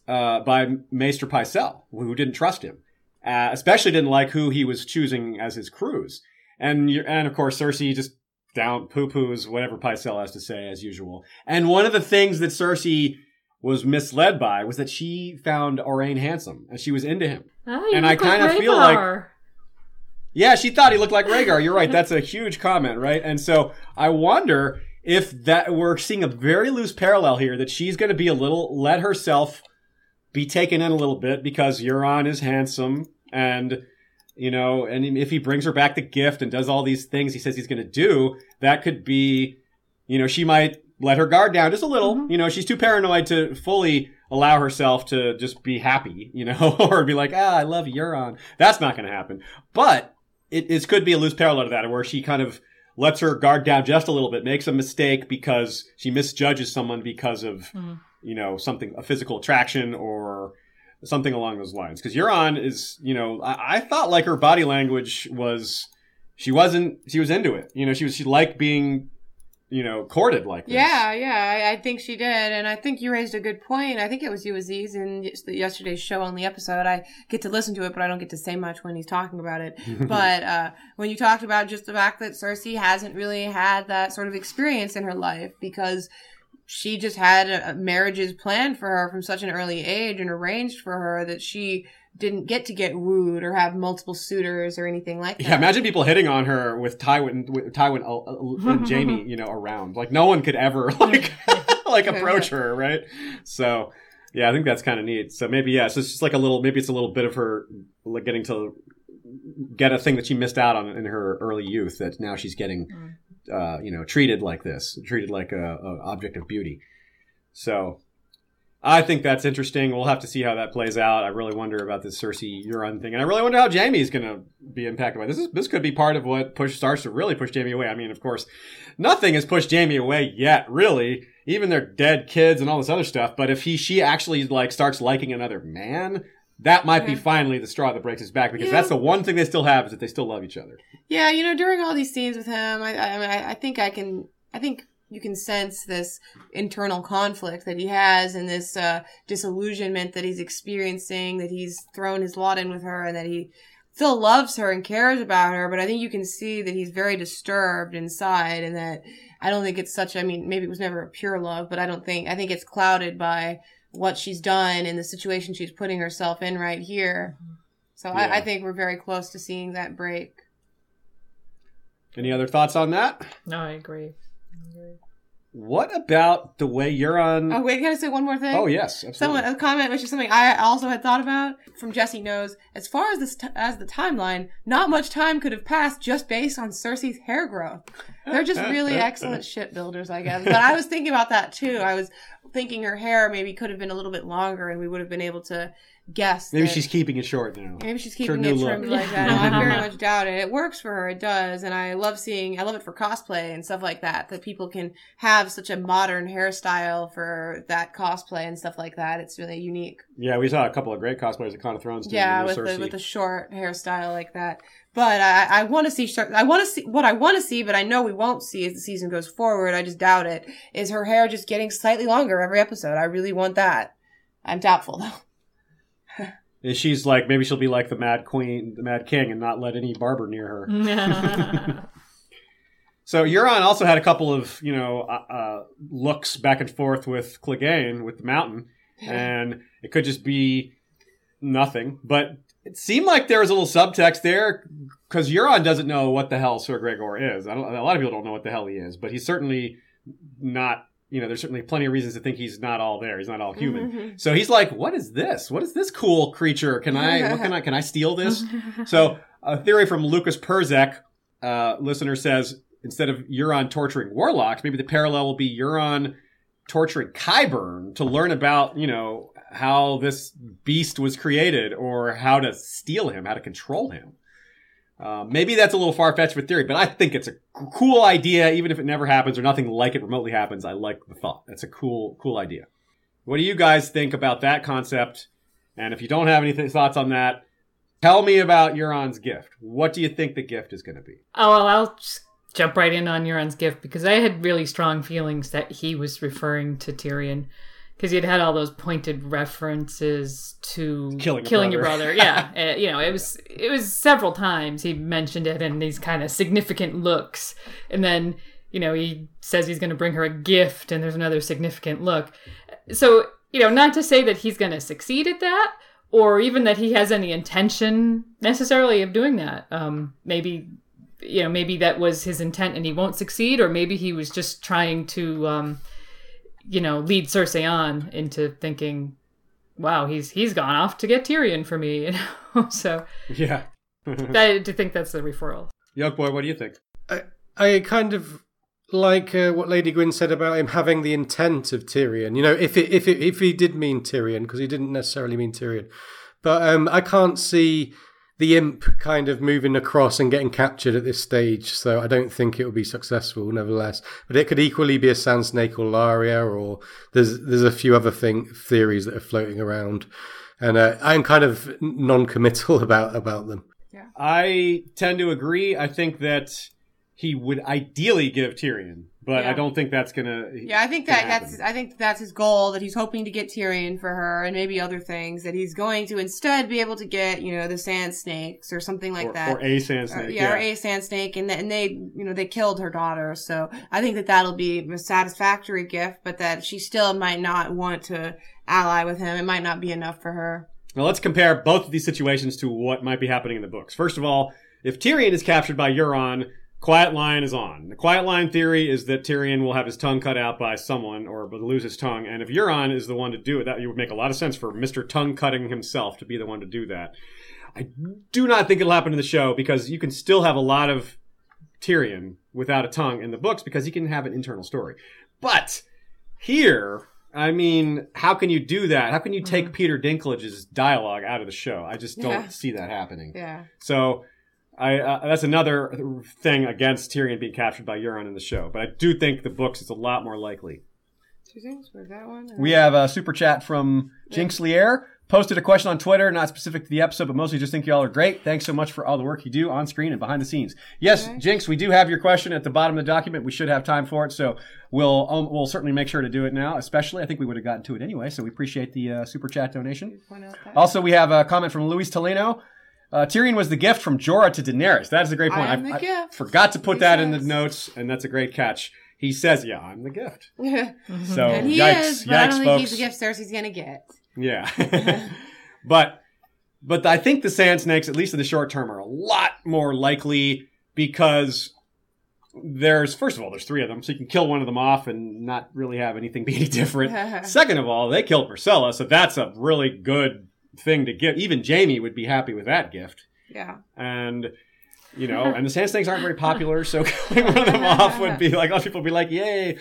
uh, by Maester Pycelle, who didn't trust him, uh, especially didn't like who he was choosing as his crews. And and of course Cersei just down poo poos whatever Pycelle has to say as usual. And one of the things that Cersei was misled by was that she found Aurane handsome and she was into him.
Ah, you
And I
like
kinda feel like- Yeah, she thought he looked like Rhaegar. You're right. That's a huge comment, right? And so I wonder if that we're seeing a very loose parallel here that she's going to be a little let herself be taken in a little bit because Euron is handsome and you know, and if he brings her back the gift and does all these things he says he's going to do, that could be, you know, she might let her guard down just a little.
Mhm.
You know, she's too paranoid to fully allow herself to just be happy, you know, *laughs* or be like, ah, I love Euron. That's not going to happen. But it, it could be a loose parallel to that, where she kind of lets her guard down just a little bit, makes a mistake because she misjudges someone because of,
Mhm.
you know, something, a physical attraction or something along those lines. Because Euron is, you know, I, I thought like her body language was, she wasn't, she was into it. You know, she was, she liked being, you know, courted like this.
Yeah, yeah, I, I think she did, and I think you raised a good point. I think it was you, Aziz, in yesterday's show on the episode. I get to listen to it, but I don't get to say much when he's talking about it. *laughs* but uh, when you talked about just the fact that Cersei hasn't really had that sort of experience in her life because she just had uh, marriages planned for her from such an early age and arranged for her that she didn't get to get wooed or have multiple suitors or anything like that.
Yeah, imagine people hitting on her with Tywin, with Tywin uh, uh, and *laughs* Jaime, you know, around. Like no one could ever *laughs* like *laughs* like approach her, right? So, yeah, I think that's kind of neat. So maybe yeah, so it's just like a little, maybe it's a little bit of her like getting to get a thing that she missed out on in her early youth that now she's getting, uh, you know, treated like this, treated like a, a object of beauty. So. I think that's interesting. We'll have to see how that plays out. I really wonder about this Cersei Euron thing, and I really wonder how Jaime's going to be impacted by this. Is, this could be part of what push starts to really push Jaime away. I mean, of course, nothing has pushed Jaime away yet, really. Even their dead kids and all this other stuff. But if he she actually like starts liking another man, that might be finally the straw that breaks his back because
Yeah.
that's the one thing they still have is that they still love each other.
Yeah, you know, during all these scenes with him, I, I, I- I think I can, I think you can sense this internal conflict that he has and this uh, disillusionment that he's experiencing, that he's thrown his lot in with her, and that he still loves her and cares about her. But I think you can see that he's very disturbed inside, and that I don't think it's such. I mean, maybe it was never a pure love, but I don't think. I think it's clouded by what she's done and the situation she's putting herself in right here. So
Yeah.
I, I think we're very close to seeing that break.
Any other thoughts on that?
No, I agree. I agree.
What about the way you're on?
Oh wait, can I say one more thing?
oh yes, absolutely.
Someone a comment, which is something I also had thought about from Jesse knows. As far as this t- as the timeline, not much time could have passed just based on Cersei's hair growth. They're just really excellent shipbuilders, I guess. But I was thinking about that too. I was thinking her hair maybe could have been a little bit longer, and we would have been able to guess.
Maybe
that-
she's keeping it short now.
Maybe she's keeping
new
it
look.
trimmed like *laughs* that. No, I very *laughs* much doubt it. It works for her. It does, and I love seeing. I love it for cosplay and stuff like that. That people can have such a modern hairstyle for that cosplay and stuff like that. It's really unique.
Yeah, we saw a couple of great cosplayers at Con of Thrones. doing
Yeah,
new
with the with the short hairstyle like that. But I, I want to see. Char- I want to see what I want to see, but I know we won't see as the season goes forward. I just doubt it. Is her hair just getting slightly longer every episode? I really want that. I'm doubtful though.
And she's like, maybe she'll be like the Mad Queen, the Mad King, and not let any barber near her. *laughs* So Euron also had a couple of you know uh, uh, looks back and forth with Clegane with the Mountain, and it could just be nothing. But it seemed like there was a little subtext there because Euron doesn't know what the hell Sir Gregor is. I don't, a lot of people don't know what the hell he is, but he's certainly not. You know, there's certainly plenty of reasons to think he's not all there. He's not all human.
Mhm.
So he's like, "What is this? What is this cool creature? Can I? What can I? Can I steal this?" *laughs* So a theory from Lucas Perzek, uh, listener says instead of Euron torturing warlocks, maybe the parallel will be Euron torturing Qyburn to learn about, you know, how this beast was created or how to steal him, how to control him. Uh, maybe that's a little far fetched a theory, but I think it's a cool idea, even if it never happens or nothing like it remotely happens. I like the thought. That's a cool, cool idea. What do you guys think about that concept? And if you don't have any th- thoughts on that, tell me about Euron's gift. What do you think the gift is going to be?
Oh, well, I'll jump right in on Euron's gift because I had really strong feelings that he was referring to Tyrion because he had all those pointed references to
Killing a
your
brother.
brother. yeah, uh, *laughs* you know, it was it was several times he mentioned it in these kind of significant looks, and then you know he says he's going to bring her a gift, and there's another significant look. So you know, not to say that he's going to succeed at that, or even that he has any intention necessarily of doing that. Um, maybe you know maybe that was his intent and he won't succeed or maybe he was just trying to um you know lead Cersei on into thinking wow he's he's gone off to get Tyrion for me *laughs* you know so
Yeah. *laughs*
I to think that's the referral
Yokeboy, what do you think?
I kind of like uh, what Lady Gwyn said about him having the intent of Tyrion. You know, if it, if it, if he did mean Tyrion, because he didn't necessarily mean Tyrion, but um, I can't see the imp kind of moving across and getting captured at this stage. So I don't think it will be successful, nevertheless. But it could equally be a Sand Snake or Laria, or there's there's a few other thing theories that are floating around, and uh, I'm kind of non-committal *laughs* about about them.
I tend to agree. I think that he would ideally give Tyrion, but I don't think that's gonna.
Yeah, I think that that's. I think that's his goal that he's hoping to get Tyrion for her and maybe other things that he's going to instead be able to get you know the sand snakes or something like
or,
that.
or a sand
Or-
snake.
yeah, or a sand snake, and, th- and they, you know, they killed her daughter. So I think that that'll be a satisfactory gift, but that she still might not want to ally with him. It might not be enough for her.
Now let's compare both of these situations to what might be happening in the books. First of all, if Tyrion is captured by Euron, Quiet Line is on. The Quiet Line theory is that Tyrion will have his tongue cut out by someone or lose his tongue, and if Euron is the one to do it, that would make a lot of sense for Mister Tongue Cutting himself to be the one to do that. I do not think it'll happen in the show because you can still have a lot of Tyrion without a tongue in the books because he can have an internal story. But here, I mean, how can you do that? How can you take mm-hmm. Peter Dinklage's dialogue out of the show? I just don't
Yeah.
see that happening.
Yeah.
So, I uh, that's another thing against Tyrion being captured by Euron in the show. But I do think the books is a lot more likely.
Two things. Was that one?
We have a super chat from Jinx Lier. Posted a question on Twitter, not specific to the episode, but mostly just think y'all are great. Thanks so much for all the work you do on screen and behind the scenes. Yes,
Okay.
Jinx, we do have your question at the bottom of the document. We should have time for it, so we'll um, we'll certainly make sure to do it now. Especially, I think we would have gotten to it anyway, so we appreciate the uh, super chat donation.
Point out that.
Also, we have a comment from Luis Toleno. Uh, Tyrion was the gift from Jorah to Daenerys. That is a great point.
I the gift.
forgot to put
He
that in the notes, and that's a great catch. He says, "Yeah, I'm the gift." *laughs* So
and he
yikes,
is, but I
yikes,
don't think
folks.
he's the gift Cersei's gonna get.
Yeah. *laughs* *laughs* but but I think the sand snakes, at least in the short term, are a lot more likely because there's first of all, there's three of them, so you can kill one of them off and not really have anything be any different. Second of all, they killed Myrcella, so that's a really good thing to give. Even Jaime would be happy with that gift.
Yeah.
And you know, and the sand snakes aren't very popular, so killing one of them off would be like, a lot of people would be like, "Yay!"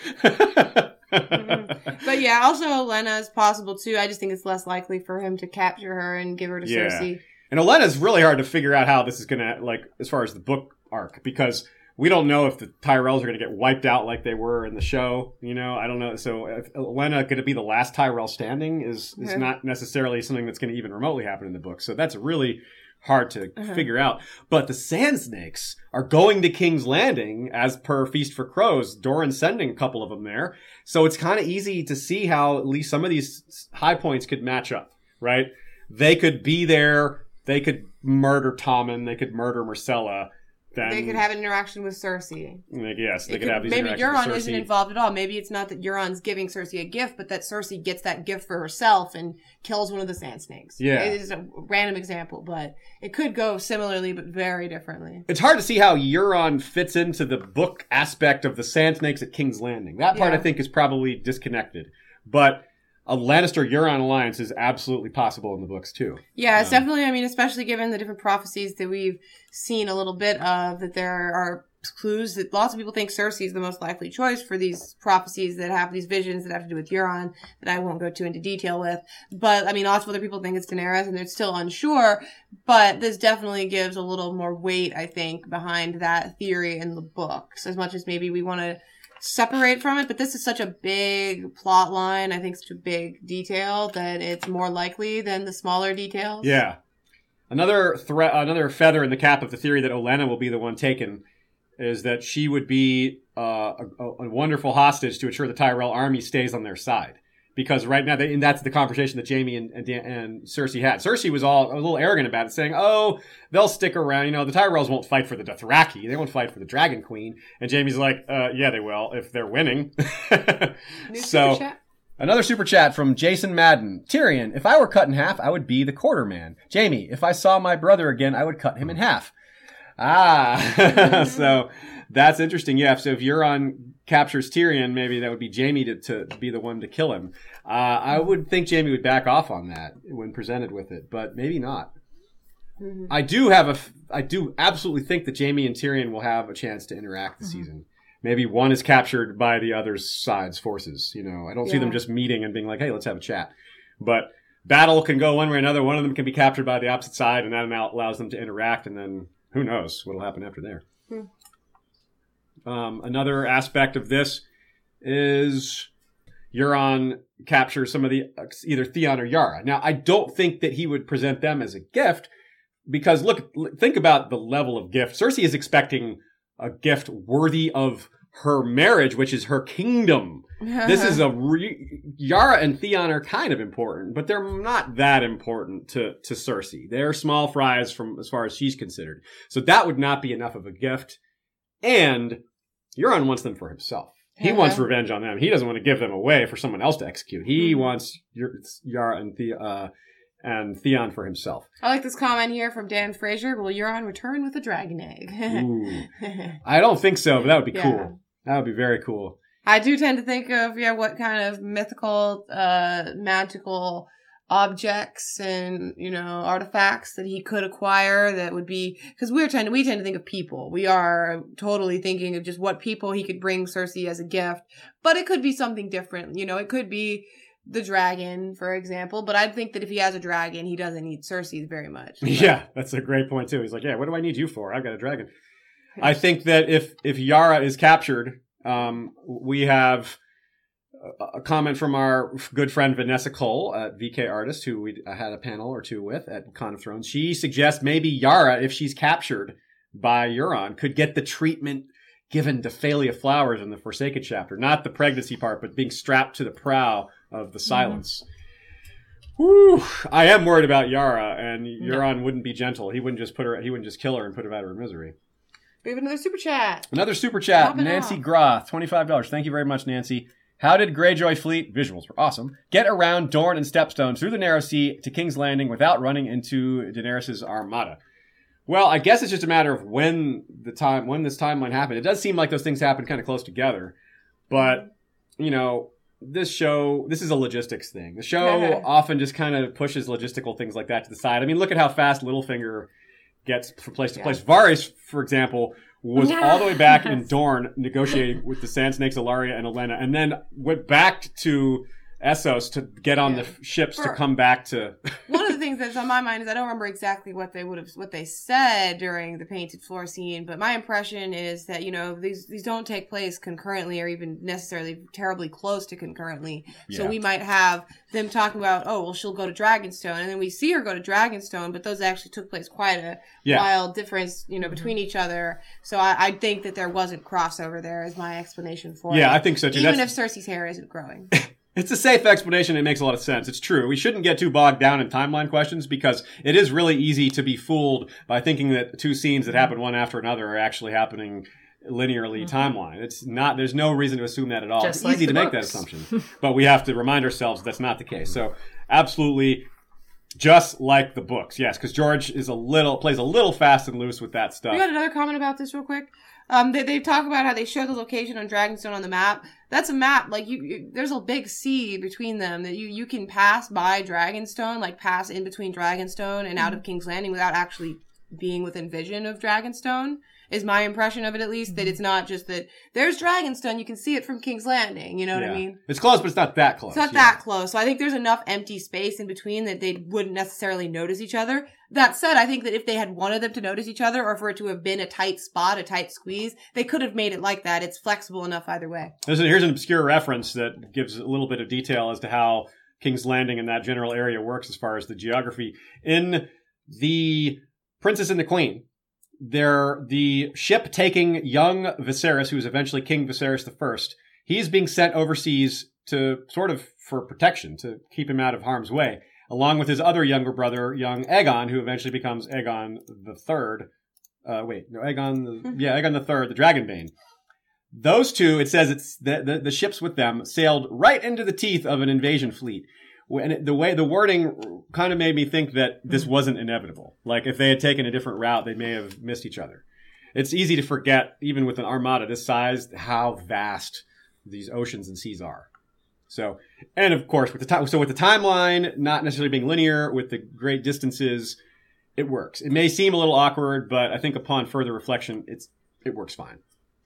Mm-hmm.
But yeah, also Olenna is possible too. I just think it's less likely for him to capture her and give her to
Yeah.
Cersei.
And Olenna's really hard to figure out how this is gonna like as far as the book arc because we don't know if the Tyrells are going to get wiped out like they were in the show. You know, I don't know. So, if Olenna going to be the last Tyrell standing is is not necessarily something that's going to even remotely happen in the book. So that's really hard to
Uh-huh.
figure out. But the Sand Snakes are going to King's Landing as per Feast for Crows. Doran's sending a couple of them there, so it's kind of easy to see how at least some of these high points could match up. Right? They could be there. They could murder Tommen. They could murder Myrcella. Then
they could have an interaction with Cersei.
like, yes, they
It
could, have these
maybe Euron isn't involved at all. Maybe it's not that Euron's giving Cersei a gift, but that Cersei gets that gift for herself and kills one of the Sand Snakes.
Yeah.
it is a random example, but it could go similarly, but very differently.
It's hard to see how Euron fits into the book aspect of the Sand Snakes at King's Landing. That part
Yeah.
I think is probably disconnected. But a Lannister Euron alliance is absolutely possible in the books too.
Yeah, it's
Um,
definitely. I mean, especially given the different prophecies that we've seen a little bit of, that there are clues that lots of people think Cersei is the most likely choice for these prophecies that have these visions that have to do with Euron that I won't go too into detail with. But I mean, lots of other people think it's Daenerys, and they're still unsure. But this definitely gives a little more weight, I think, behind that theory in the books, as much as maybe we want to separate from it, but this is such a big plot line, I think such a big detail that it's more likely than the smaller details.
Yeah. Another threat, another feather in the cap of the theory that Olenna will be the one taken is that she would be uh, a, a wonderful hostage to ensure the Tyrell army stays on their side. Because right now, they, and that's the conversation that Jaime and, and, Dan- and Cersei had. Cersei was all a little arrogant about it, saying, "Oh, they'll stick around. You know, the Tyrells won't fight for the Dothraki. They won't fight for the Dragon Queen." And Jaime's like, uh, "Yeah, they will if they're winning." *laughs*
New
so
super chat?
Another super chat from Jason Madden. Tyrion, if I were cut in half, I would be the quarter man. Jaime, if I saw my brother again, I would cut him in half. Ah, *laughs* so that's interesting. Yeah, so if Euron captures Tyrion, maybe that would be Jaime to, to be the one to kill him. Uh, I would think Jaime would back off on that when presented with it, but maybe not.
Mhm.
I do have a, I do absolutely think that Jaime and Tyrion will have a chance to interact this season. Maybe one is captured by the other side's forces. You know, I don't see them just meeting and being like, "Hey, let's have a chat." But battle can go one way or another. One of them can be captured by the opposite side, and that allows them to interact. And then who knows what'll happen after there. Um, another aspect of this is Euron captures some of the either Theon or Yara. Now, I don't think that he would present them as a gift because look, think about the level of gift. Cersei is expecting a gift worthy of her marriage, which is her kingdom. *laughs* This is a re- Yara and Theon are kind of important, but they're not that important to to Cersei. They're small fries from as far as she's considered. So that would not be enough of a gift. And Euron wants them for himself. He
Uh-huh.
wants revenge on them. He doesn't want to give them away for someone else to execute. He
Mhm.
wants Yara and the uh, and Theon for himself.
I like this comment here from Dan Fraser. Will Euron return with a dragon egg? *laughs*
I don't think so, but that would be
Yeah.
cool. That would be very cool.
I do tend to think of yeah, what kind of mythical, uh, magical objects and you know artifacts that he could acquire that would be because we're trying to we tend to think of people. We are totally thinking of just what people he could bring Cersei as a gift, but it could be something different. You know, it could be the dragon, for example. But I think that if he has a dragon, he doesn't need Cersei very much. *laughs*
Yeah, that's a great point too. He's like, "Yeah, what do I need you for? I've got a dragon." I think that if if Yara is captured, um, we have a- a comment from our good friend Vanessa Cole at VK Artist, who we had a panel or two with at Con of Thrones. She suggests maybe Yara, if she's captured by Euron, could get the treatment given to Falia Flowers in the Forsaken chapter, not the pregnancy part, but being strapped to the prow of the mm-hmm. Silence. Whew. I am worried about Yara, and Euron wouldn't be gentle. He wouldn't just put her. He wouldn't just kill her and put her out of her misery.
We have another super chat.
Another super chat, Nancy
off.
Groth, twenty-five dollars. Thank you very much, Nancy. How did Greyjoy fleet visuals were awesome get around Dorne and Stepstone through the Narrow Sea to King's Landing without running into Daenerys' armada? Well, I guess it's just a matter of when the time when this timeline happened. It does seem like those things happened kind of close together, but you know, this show this is a logistics thing. The show often just kind of pushes logistical things like that to the side. I mean, look at how fast Littlefinger gets from place to
Yeah.
place. Varys, for example, was all the way back in. Dorne negotiating with the Sand Snakes, Ellaria, and Olenna, and then went back to Essos to get on
Yeah.
the ships to come back to. *laughs*
One of the things *laughs* that's on my mind is I don't remember exactly what they would have what they said during the painted floor scene, but my impression is that you know these these don't take place concurrently or even necessarily terribly close to concurrently. So we might have them talking about oh well she'll go to Dragonstone and then we see her go to Dragonstone, but those actually took place quite a
Yeah.
wild difference you know between mm-hmm. each other. So I, I think that there wasn't crossover there is my explanation for it.
Yeah, I think so too.
Even
That's-
if Cersei's hair isn't growing. *laughs*
It's a safe explanation. It makes a lot of sense. It's true. We shouldn't get too bogged down in timeline questions because it is really easy to be fooled by thinking that two scenes that happen one after another are actually happening linearly mm-hmm. timeline. It's not. There's no reason to assume that at all.
Just
it's
like
easy to make that assumption, *laughs* but we have to remind ourselves that's not the case. So absolutely. Just like the books, yes, because George is a little plays a little fast and loose with that stuff.
You got another comment about this real quick? Um, they, they talk about how they show the location on Dragonstone on the map. That's a map. Like you, you there's a big sea between them that you you can pass by Dragonstone, like pass in between Dragonstone and out of King's Landing without actually being within vision of Dragonstone. Is my impression of it at least that it's not just that there's Dragonstone, you can see it from King's Landing. You know what I
Yeah.
mean?
It's close, but it's not that close.
It's not
yeah.
that close. So I think there's enough empty space in between that they wouldn't necessarily notice each other. That said, I think that if they had wanted them to notice each other or for it to have been a tight spot, a tight squeeze, they could have made it like that. It's flexible enough either way.
A, here's an obscure reference that gives a little bit of detail as to how King's Landing and that general area works as far as the geography. In the Princess and the Queen, they're the ship taking young Viserys, who is eventually King Viserys the First. He's being sent overseas to sort of for protection to keep him out of harm's way, along with his other younger brother, young Aegon, who eventually becomes Aegon the Third. Uh, wait, no, Aegon. The, *laughs* yeah, Aegon the Third, the Dragonbane. Those two, it says it's the, the, the ships with them sailed right into the teeth of an invasion fleet. And it- the way the wording kind of made me think that this wasn't inevitable. Like if they had taken a different route, they may have missed each other. It's easy to forget, even with an armada this size, how vast these oceans and seas are. So, and of course, with the time, so with the timeline not necessarily being linear, with the great distances, it works. It may seem a little awkward, but I think upon further reflection, it's it works fine.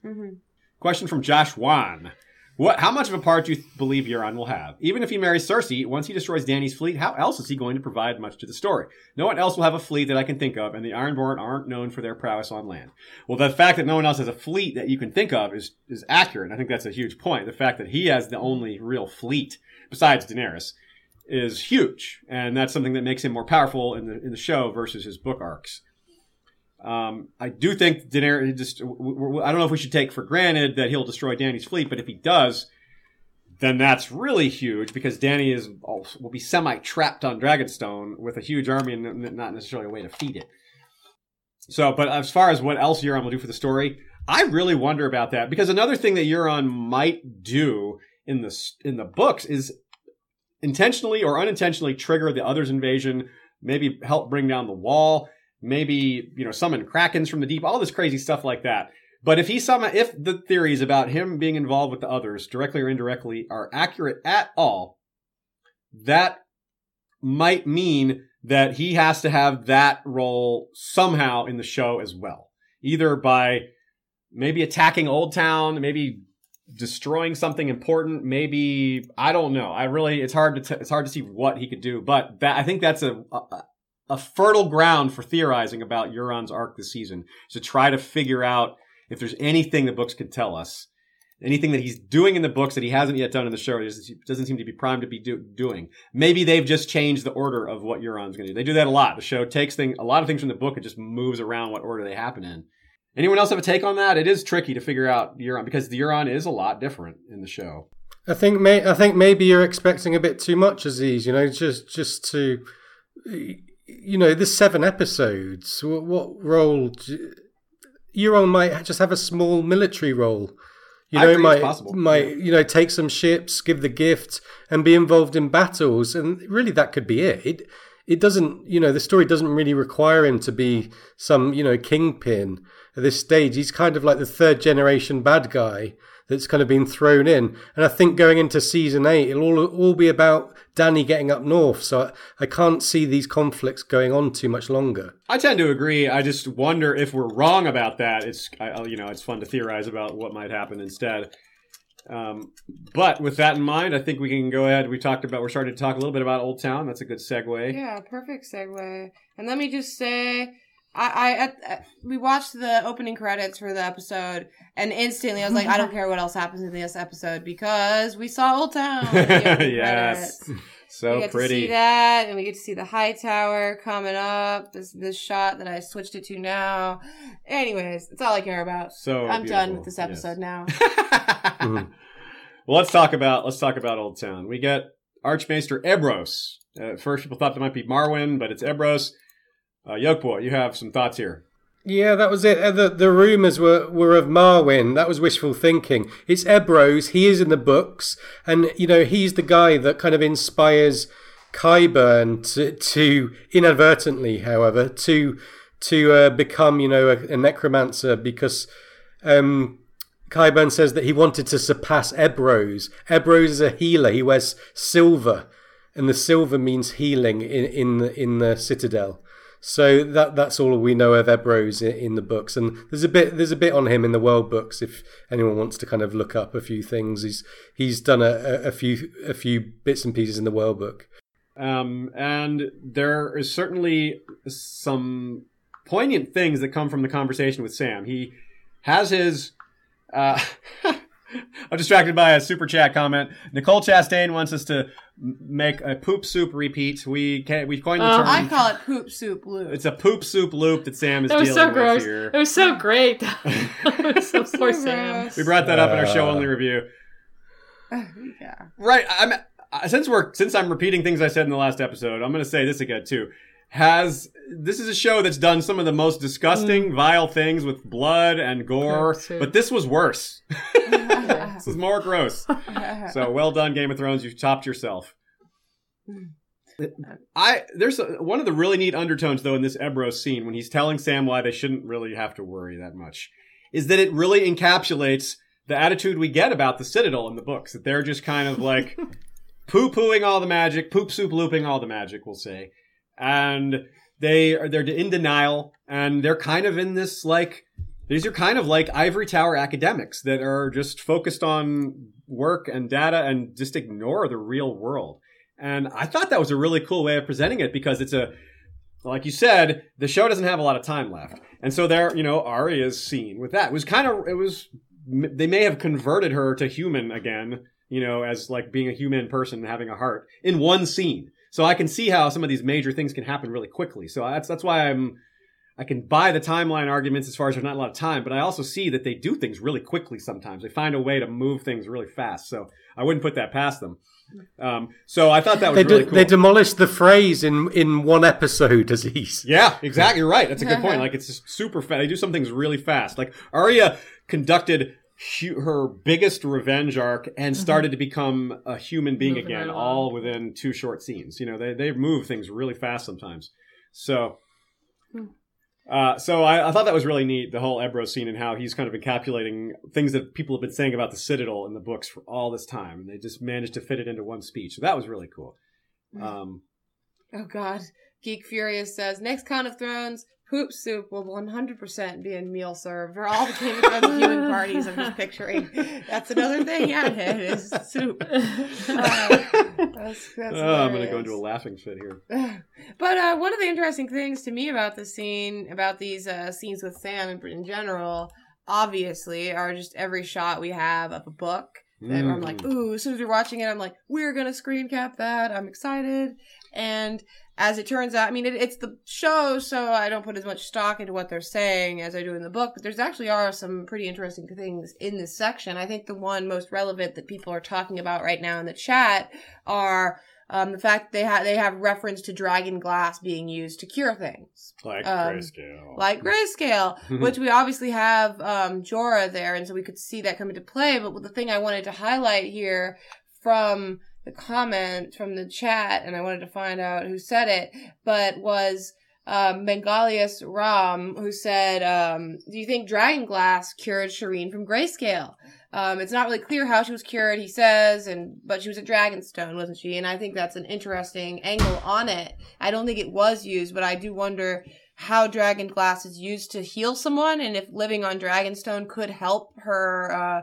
Mm-hmm.
Question from Josh Wan. What? How much of a part do you believe Euron will have? Even if he marries Cersei, once he destroys Dany's fleet, how else is he going to provide much to the story? No one else will have a fleet that I can think of, and the Ironborn aren't known for their prowess on land. Well, the fact that no one else has a fleet that you can think of is is accurate. I think that's a huge point. The fact that he has the only real fleet besides Daenerys is huge, and that's something that makes him more powerful in the in the show versus his book arcs. Um, I do think Daenerys just. I don't know if we should take for granted that he'll destroy Dany's fleet, but if he does, then that's really huge because Danny is will be semi trapped on Dragonstone with a huge army and not necessarily a way to feed it. So, but as far as what else Euron will do for the story, I really wonder about that because another thing that Euron might do in the in the books is intentionally or unintentionally trigger the others' invasion, maybe help bring down the wall, maybe you know summon krakens from the deep, all this crazy stuff like that. But if he somehow, if the theories about him being involved with the others, directly or indirectly, are accurate at all, that might mean that he has to have that role somehow in the show as well, either by maybe attacking Oldtown, maybe destroying something important, maybe I don't know. I really it's hard to t- it's hard to see what he could do, but that I think that's a, a a fertile ground for theorizing about Euron's arc this season to try to figure out if there's anything the books could tell us, anything that he's doing in the books that he hasn't yet done in the show, doesn't seem to be primed to be do, doing. Maybe they've just changed the order of what Euron's going to do. They do that a lot. The show takes thing, a lot of things from the book and just moves around what order they happen in. Anyone else have a take on that? It is tricky to figure out Euron because the Euron is a lot different in the show.
I think may I think maybe you're expecting a bit too much, Aziz. You know, just just to you know, there's seven episodes. What, what role? Do, Euron might just have a small military role. You know, might might
Yeah.
you know take some ships, give the gift, and be involved in battles, and really that could be it. It it doesn't, you know, the story doesn't really require him to be some, you know, kingpin at this stage. He's kind of like the third generation bad guy that's kind of been thrown in. And I think going into season eight, it'll all, all be about Dany getting up north. So I, I can't see these conflicts going on too much longer.
I tend to agree. I just wonder if we're wrong about that. It's I, I- you know it's fun to theorize about what might happen instead. Um, but with that in mind, I think we can go ahead. We talked about we're starting to talk a little bit about Oldtown. That's a good segue.
Yeah, perfect segue. And let me just say, I, I we watched the opening credits for the episode, and instantly I was like, I don't *laughs* care what else happens in this episode because we saw Oldtown. *laughs*
yes,
credits. *laughs*
so
we get to see
pretty.
that, and we get to see the high tower coming up. This this shot that I switched it to now. Anyways, that's all I care about.
So
I'm done with this
Yes.
episode now.
Mhm.
well, let's talk about let's talk about Oldtown. We get Archmaester Ebrose. Uh, at first, people thought it might be Marwyn, but it's Ebrose. Uh, Yokeboy, you have some thoughts here.
Yeah, that was it. Uh, The, the rumours were, were of Marwyn. That was wishful thinking. It's Ebrose. He is in the books. And, you know, he's the guy that kind of inspires Qyburn to, to inadvertently, however, to to uh, become, you know, a, a necromancer because um, Qyburn says that he wanted to surpass Ebrose. Ebrose is a healer. He wears silver, and the silver means healing in, in, the, in the Citadel. So that that's all we know of Ebrose in, in the books, and there's a bit there's a bit on him in the world books. If anyone wants to kind of look up a few things, he's he's done a, a, a few a few bits and pieces in the world book.
Um, and there is certainly some poignant things that come from the conversation with Sam. He has his. Uh, *laughs* *laughs* I'm distracted by a super chat comment. Nicole Chastain wants us to make a poop soup repeat. We can we coined the
Oh.
term.
I call it poop soup loop.
it's a poop soup loop that Sam is
That was
dealing
so gross.
with here.
It was so great. *laughs* *laughs* was so poor Sam.
gross.
We brought that up in our show
Uh.
only review.
yeah.
Right. I'm uh, since we're since I'm repeating things I said in the last episode, I'm going to say this again too. Has this is a show that's done some of the most disgusting, mm. vile things with blood and gore,
Poop
but this was worse. *laughs* *laughs* this was more gross. *laughs* So well done, Game of Thrones. You've topped yourself. Mm. I there's a, one of the really neat undertones though in this Ebro scene when he's telling Sam why they shouldn't really have to worry that much, is that it really encapsulates the attitude we get about the Citadel in the books. That they're just kind of like poo pooing all the magic, poop soup looping all the magic, we'll say, and they are they're in denial and they're kind of in this like these are kind of like ivory tower academics that are just focused on work and data and just ignore the real world. And I thought that was a really cool way of presenting it because it's a, like you said, the show doesn't have a lot of time left. And so there, you know, Arya's scene with that it was kind of, it was, they may have converted her to human again, you know, as like being a human person and having a heart in one scene. So I can see how some of these major things can happen really quickly. So that's, that's why I'm, I can buy the timeline arguments as far as there's not a lot of time, but I also see that they do things really quickly sometimes. They find a way to move things really fast. So I wouldn't put that past them. Um, so I thought that was
They
really
de-
cool.
they demolished the phrase in in one episode, *laughs* Aziz.
yeah, exactly. You're right. That's a good point. Like it's just super fast. They do some things really fast. Like Arya conducted her biggest revenge arc and started to become a human being
Moving
again,
right
all within two short scenes. You know, they they move things really fast sometimes. So. Uh, so I, I thought that was really neat, the whole Ebro scene and how he's kind of encapsulating things that people have been saying about the Citadel in the books for all this time, and they just managed to fit it into one speech. So that was really cool. Um,
Oh God. Geek Furious says next Con of Thrones, poop soup will 100% be a meal served for all the Game of Thrones viewing *laughs* parties. I'm just picturing. That's another thing. Yeah, it is soup. *laughs* Uh, that's, that's
oh, I'm going to go into a laughing fit here. *sighs*
But uh, one of the interesting things to me about the scene, about these uh, scenes with Sam in, in general, obviously, are just every shot we have of a book. That I'm like,
Mm.
ooh, as soon as we're watching it, I'm like, we're going to screen cap that. I'm excited. And as it turns out, I mean, it, it's the show, so I don't put as much stock into what they're saying as I do in the book, but there's actually are some pretty interesting things in this section. I think the one most relevant that people are talking about right now in the chat are um, the fact they have they have reference to dragon glass being used to cure things,
like
um,
grayscale.
like grayscale, *laughs* which we obviously have um, Jorah there, and so we could see that come into play. But the thing I wanted to highlight here from the comment from the chat, and I wanted to find out who said it, but was um, Ram, who said, um, "Do you think dragon glass cured Shireen from grayscale?" Um, it's not really clear how she was cured, he says, and but she was a Dragonstone, wasn't she? And I think that's an interesting angle on it. I don't think it was used, but I do wonder how dragon glass is used to heal someone, and if living on Dragonstone could help her uh,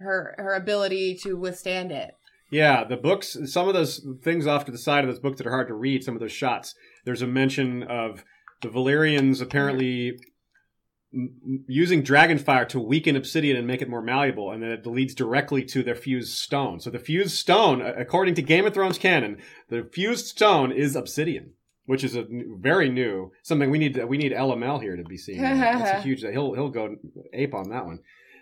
her her ability to withstand it.
Yeah, the books, some of those things off to the side of those books that are hard to read, some of those shots, there's a mention of the Valyrians apparently m- using dragon fire to weaken obsidian and make it more malleable, and then it leads directly to their fused stone. So the fused stone, according to Game of Thrones canon, the fused stone is obsidian. Which is a n- very new something we need. We need LML here to be seeing. that. *laughs* That's a huge. He'll he'll go ape on that one.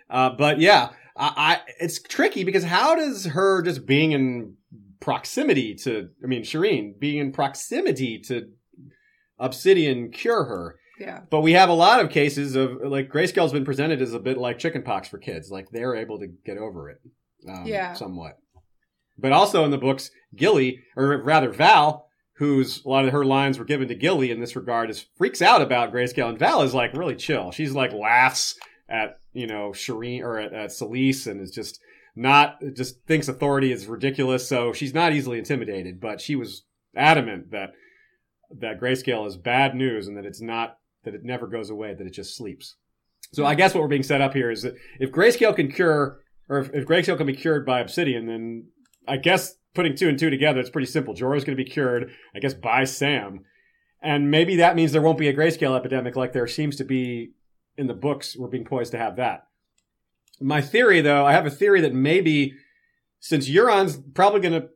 Uh, but yeah, I, I it's tricky because how does her just being in proximity to I mean Shireen being in proximity to Obsidian cure her?
Yeah.
But we have a lot of cases of like Grayscale's been presented as a bit like chickenpox for kids, like they're able to get over it, um,
Yeah.
somewhat. But also in the books, Gilly, or rather Val, whose a lot of her lines were given to Gilly in this regard, is freaks out about Grayscale, and Val is like really chill. She's like laughs at you know Shireen or at, at and is just not just thinks authority is ridiculous. So she's not easily intimidated, but she was adamant that that Grayscale is bad news and that it's not that it never goes away, that it just sleeps. So I guess what we're being set up here is that if Grayscale can cure, or if, if Grayscale can be cured by Obsidian, then I guess putting two and two together, it's pretty simple. Jorah's going to be cured, I guess, by Sam. And maybe that means there won't be a Grayscale epidemic like there seems to be in the books. We're being poised to have that. My theory, though, I have a theory that maybe since Euron's probably going to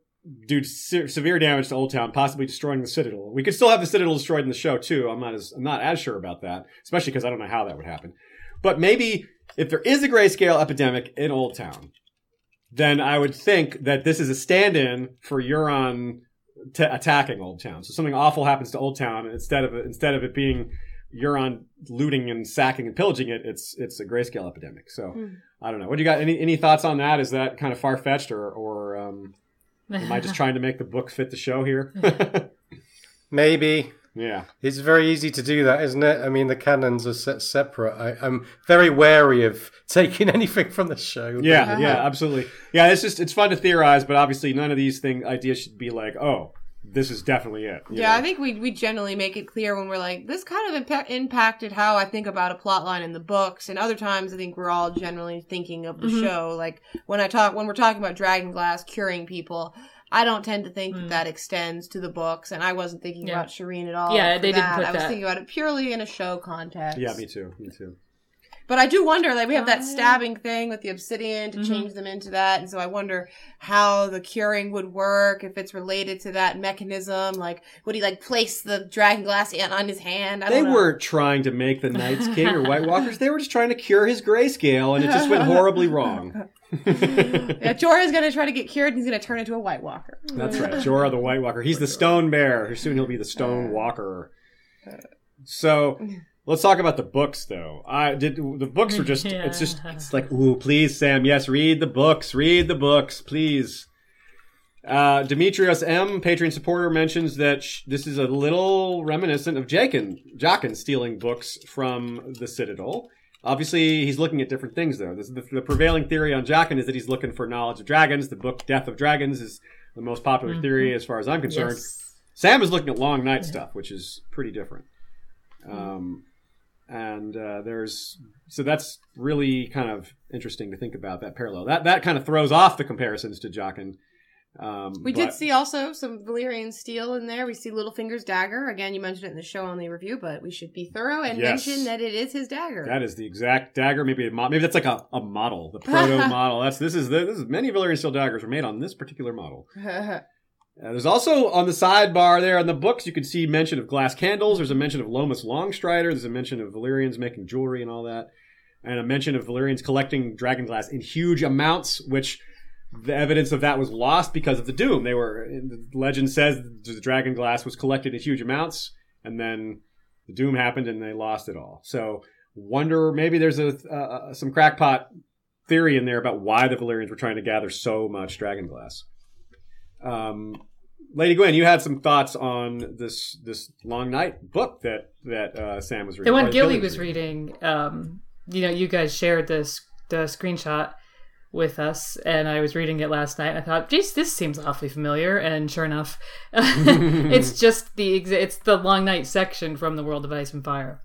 do se- severe damage to Oldtown, possibly destroying the Citadel. We could still have the Citadel destroyed in the show too. I'm not as I'm not as sure about that, especially because I don't know how that would happen. But maybe if there is a grayscale epidemic in Oldtown, then I would think that this is a stand-in for Euron t- attacking Oldtown. So something awful happens to Oldtown, instead of instead of it being Euron looting and sacking and pillaging it, it's it's a grayscale epidemic. So
Hmm.
I don't know. What do you got? Any any thoughts on that? Is that kind of far fetched, or or um, am I just *laughs* trying to make the book fit the show here? *laughs*
Maybe.
yeah.
It's very easy to do that, isn't it? I mean, the canons are set separate. I, I'm very wary of *laughs* taking anything from the show.
Yeah, yeah, absolutely. Yeah, it's just it's fun to theorize, but obviously none of these thing ideas should be like, oh, this is definitely it.
Yeah,
know?
I think we we generally make it clear when we're like, this kind of impa- impacted how I think about a plot line in the books, and other times I think we're all generally thinking of the
Mhm.
show. Like when I talk when we're talking about Dragon Glass curing people, I don't tend to think
Mm.
that that extends to the books, and I wasn't thinking
Yeah.
about Shireen at all.
Yeah,
for
they didn't
that.
put
I was
that.
thinking about it purely in a show context.
yeah, me too, me too.
But I do wonder, like we have
Oh,
that stabbing thing with the obsidian to
Mhm.
change them into that, and so I wonder how the curing would work if it's related to that mechanism. Like, would he like place the dragon glass on his hand? I
They
don't know.
weren't trying to make the Night King or White Walkers. They were just trying to cure his grayscale, and it just went horribly wrong. *laughs*
yeah, Jorah's gonna try to get cured, and he's gonna turn into a White Walker.
That's right. Jorah the White Walker. He's the Stone Bear. Soon he'll be the Stone Walker. So let's talk about the books, though. I did. The books are just. *laughs* It's just. It's like, ooh, please, Sam. Yes, read the books. Read the books, please. Uh, Demetrios M, Patreon supporter, mentions that sh- this is a little reminiscent of Jaqen, Jaqen stealing books from the Citadel. Obviously, he's looking at different things, though. This, the, the prevailing theory on Jaqen is that he's looking for knowledge of dragons. The book Death of Dragons is the most popular theory, as far as I'm concerned.
Yes.
Sam is looking at Long Night stuff, which is pretty different. Um, and uh, there's so that's really kind of interesting to think about that parallel. That that kind of throws off the comparisons to Jaqen. Um,
We
but-
did see also some Valyrian steel in there. We see Littlefinger's dagger. Again, you mentioned it in the show only review, but we should be thorough and
Yes.
mention that it is his dagger.
That is the exact dagger. Maybe a mo- maybe that's like a, a model, the *laughs* proto model. That's this is the, this is many Valyrian steel daggers were made on this particular model. *laughs* Uh, there's also on the sidebar there on the books you can see mention of glass candles. There's a mention of Lomas Longstrider. There's a mention of Valyrians making jewelry and all that, and a mention of Valyrians collecting dragon glass in huge amounts, which the evidence of that was lost because of the doom. They were the legend says the dragon glass was collected in huge amounts, and then the doom happened and they lost it all. So wonder maybe there's a some crackpot theory in there about why the Valyrians were trying to gather so much dragon glass. Um, Lady Gwyn, you had some thoughts on this this Long Night book that that uh, Sam was reading.
The one
or
Gilly was reading, um, you know, you guys shared this the screenshot with us, and I was reading it last night. And I thought, geez, this seems awfully familiar, and sure enough, *laughs* it's *laughs* just the it's the Long Night section from the World of Ice and Fire.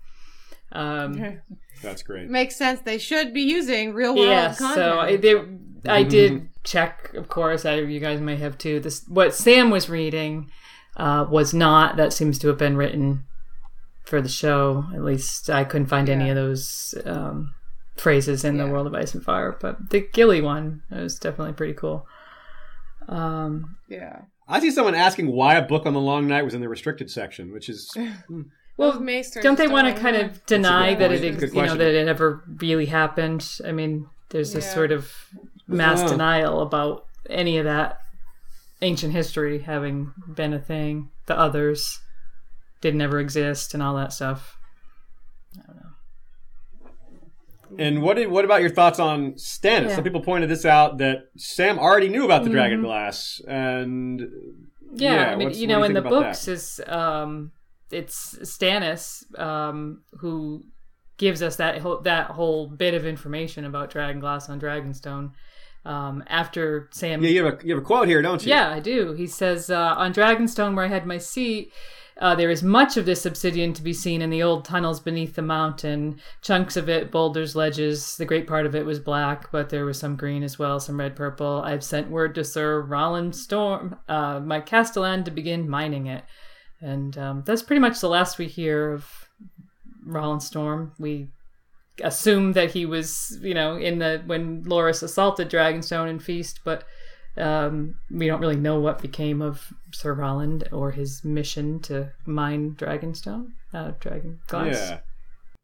Um,
That's great.
Makes sense. They should be using real world
yeah,
content.
so they, I *laughs* did check, of course. I, you guys may have too. This what Sam was reading uh, was not. That seems to have been written for the show. At least I couldn't find any of those um, phrases in the World of Ice and Fire. But the Gilly one was definitely pretty cool. Um,
Yeah.
I see someone asking why a book on the long night was in the restricted section, which is *laughs*
well,
Those
don't they want to kind
know.
of deny that it, ex- you know, that it ever really happened? I mean, there's this sort of mass denial about any of that ancient history having been a thing. The others didn't ever exist, and all that stuff.
And what did, what about your thoughts on Stannis?
Yeah.
Some people pointed this out that Sam already knew about the dragon
Mhm.
glass, and
Yeah,
Yeah,
I mean, you know,
you
in the books is um, it's Stannis um, who gives us that whole, that whole bit of information about dragon glass on Dragonstone. Um, after Sam
yeah, you have a you have a quote here, don't you?
Yeah, I do. He says, uh, On Dragonstone, where I had my seat, uh, there is much of this obsidian to be seen in the old tunnels beneath the mountain. Chunks of it, boulders, ledges. The great part of it was black, but there was some green as well, some red purple. I've sent word to Sir Roland Storm, uh, my castellan, to begin mining it. And um, that's pretty much the last we hear of Roland Storm. We assume that he was, you know, in the when Loras assaulted Dragonstone and Feast, but um, we don't really know what became of Sir Roland or his mission to mine Dragonstone, uh, Dragon Glass.
Yeah.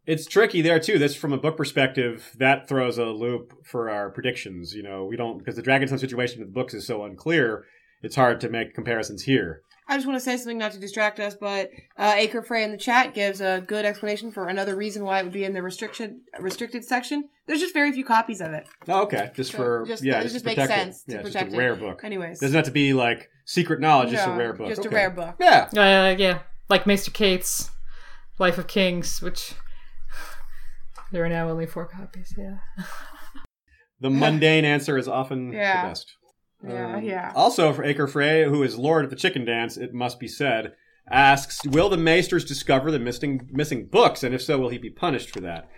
It's tricky there too. This from a book perspective, that throws a loop for our predictions. You know, we don't because the Dragonstone situation with the books is so unclear. It's hard to make comparisons here.
I just want to say something not to distract us, but uh, Acre Frey in the chat gives a good explanation for another reason why it would be in the restricted restricted section. There's just very few copies of it.
Oh, okay, just
So
for
just-
yeah,
it
just,
just makes
protect
sense
it.
to
Yeah, just
protect
a
it.
rare book.
Anyways,
Doesn't have to be like secret knowledge. just a rare book.
Just
Okay.
a rare book.
Yeah.
Uh, yeah, like Maester Kaeth's Life of Kings, which there are now only four copies. Yeah.
The mundane answer is often
Yeah.
the best.
Yeah,
Um,
yeah.
Also, for Acre Frey, who is Lord of the Chicken Dance, it must be said, asks, "Will the Maesters discover the missing missing books, and if so, will he be punished for that?"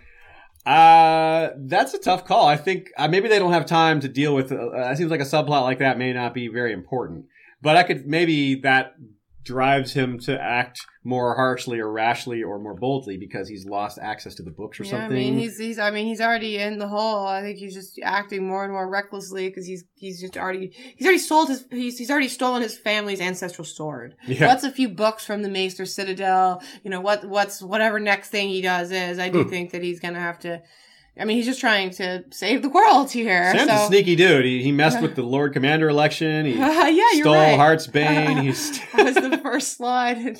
Uh, that's a tough call. I think uh, maybe they don't have time to deal with. Uh, it seems like a subplot like that may not be very important, but I could maybe that drives him to act more harshly or rashly or more boldly because he's lost access to the books or
yeah,
something.
I mean, he's he's. I mean, he's already in the hole. I think he's just acting more and more recklessly because he's he's just already he's already sold his he's he's already stolen his family's ancestral sword.
yeah.
What's a few books from the Maester Citadel? You know what? What's whatever next thing he does is. I do
Hmm.
think that he's gonna have to. I mean, he's just trying to save the world here.
Sam's
so.
a sneaky dude. He, he messed with *laughs* the Lord Commander election. He *laughs*
yeah, you're
stole
right.
Heart's *laughs* Bane. He's
that was the first slide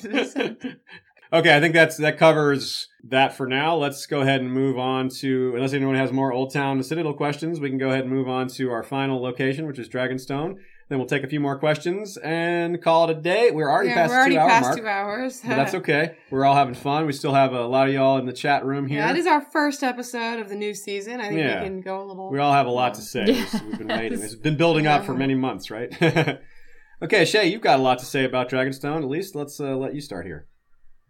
okay. I think that's that covers that for now. Let's go ahead and move on to unless anyone has more Oldtown Citadel questions, we can go ahead and move on to our final location, which is Dragonstone. Then we'll take a few more questions and call it a day. We're already
yeah,
past
we're already
two hour
past
mark,
two hours.
but that's *laughs* okay. We're all having fun. We still have a lot of y'all in the chat room here.
Yeah, it is our first episode of the new season. I think
Yeah.
we can go a little.
We all have a lot to say. *laughs* We've been waiting. It's been building up for many months, right? *laughs* okay, Shay, you've got a lot to say about Dragonstone. At least let's uh, let you start here.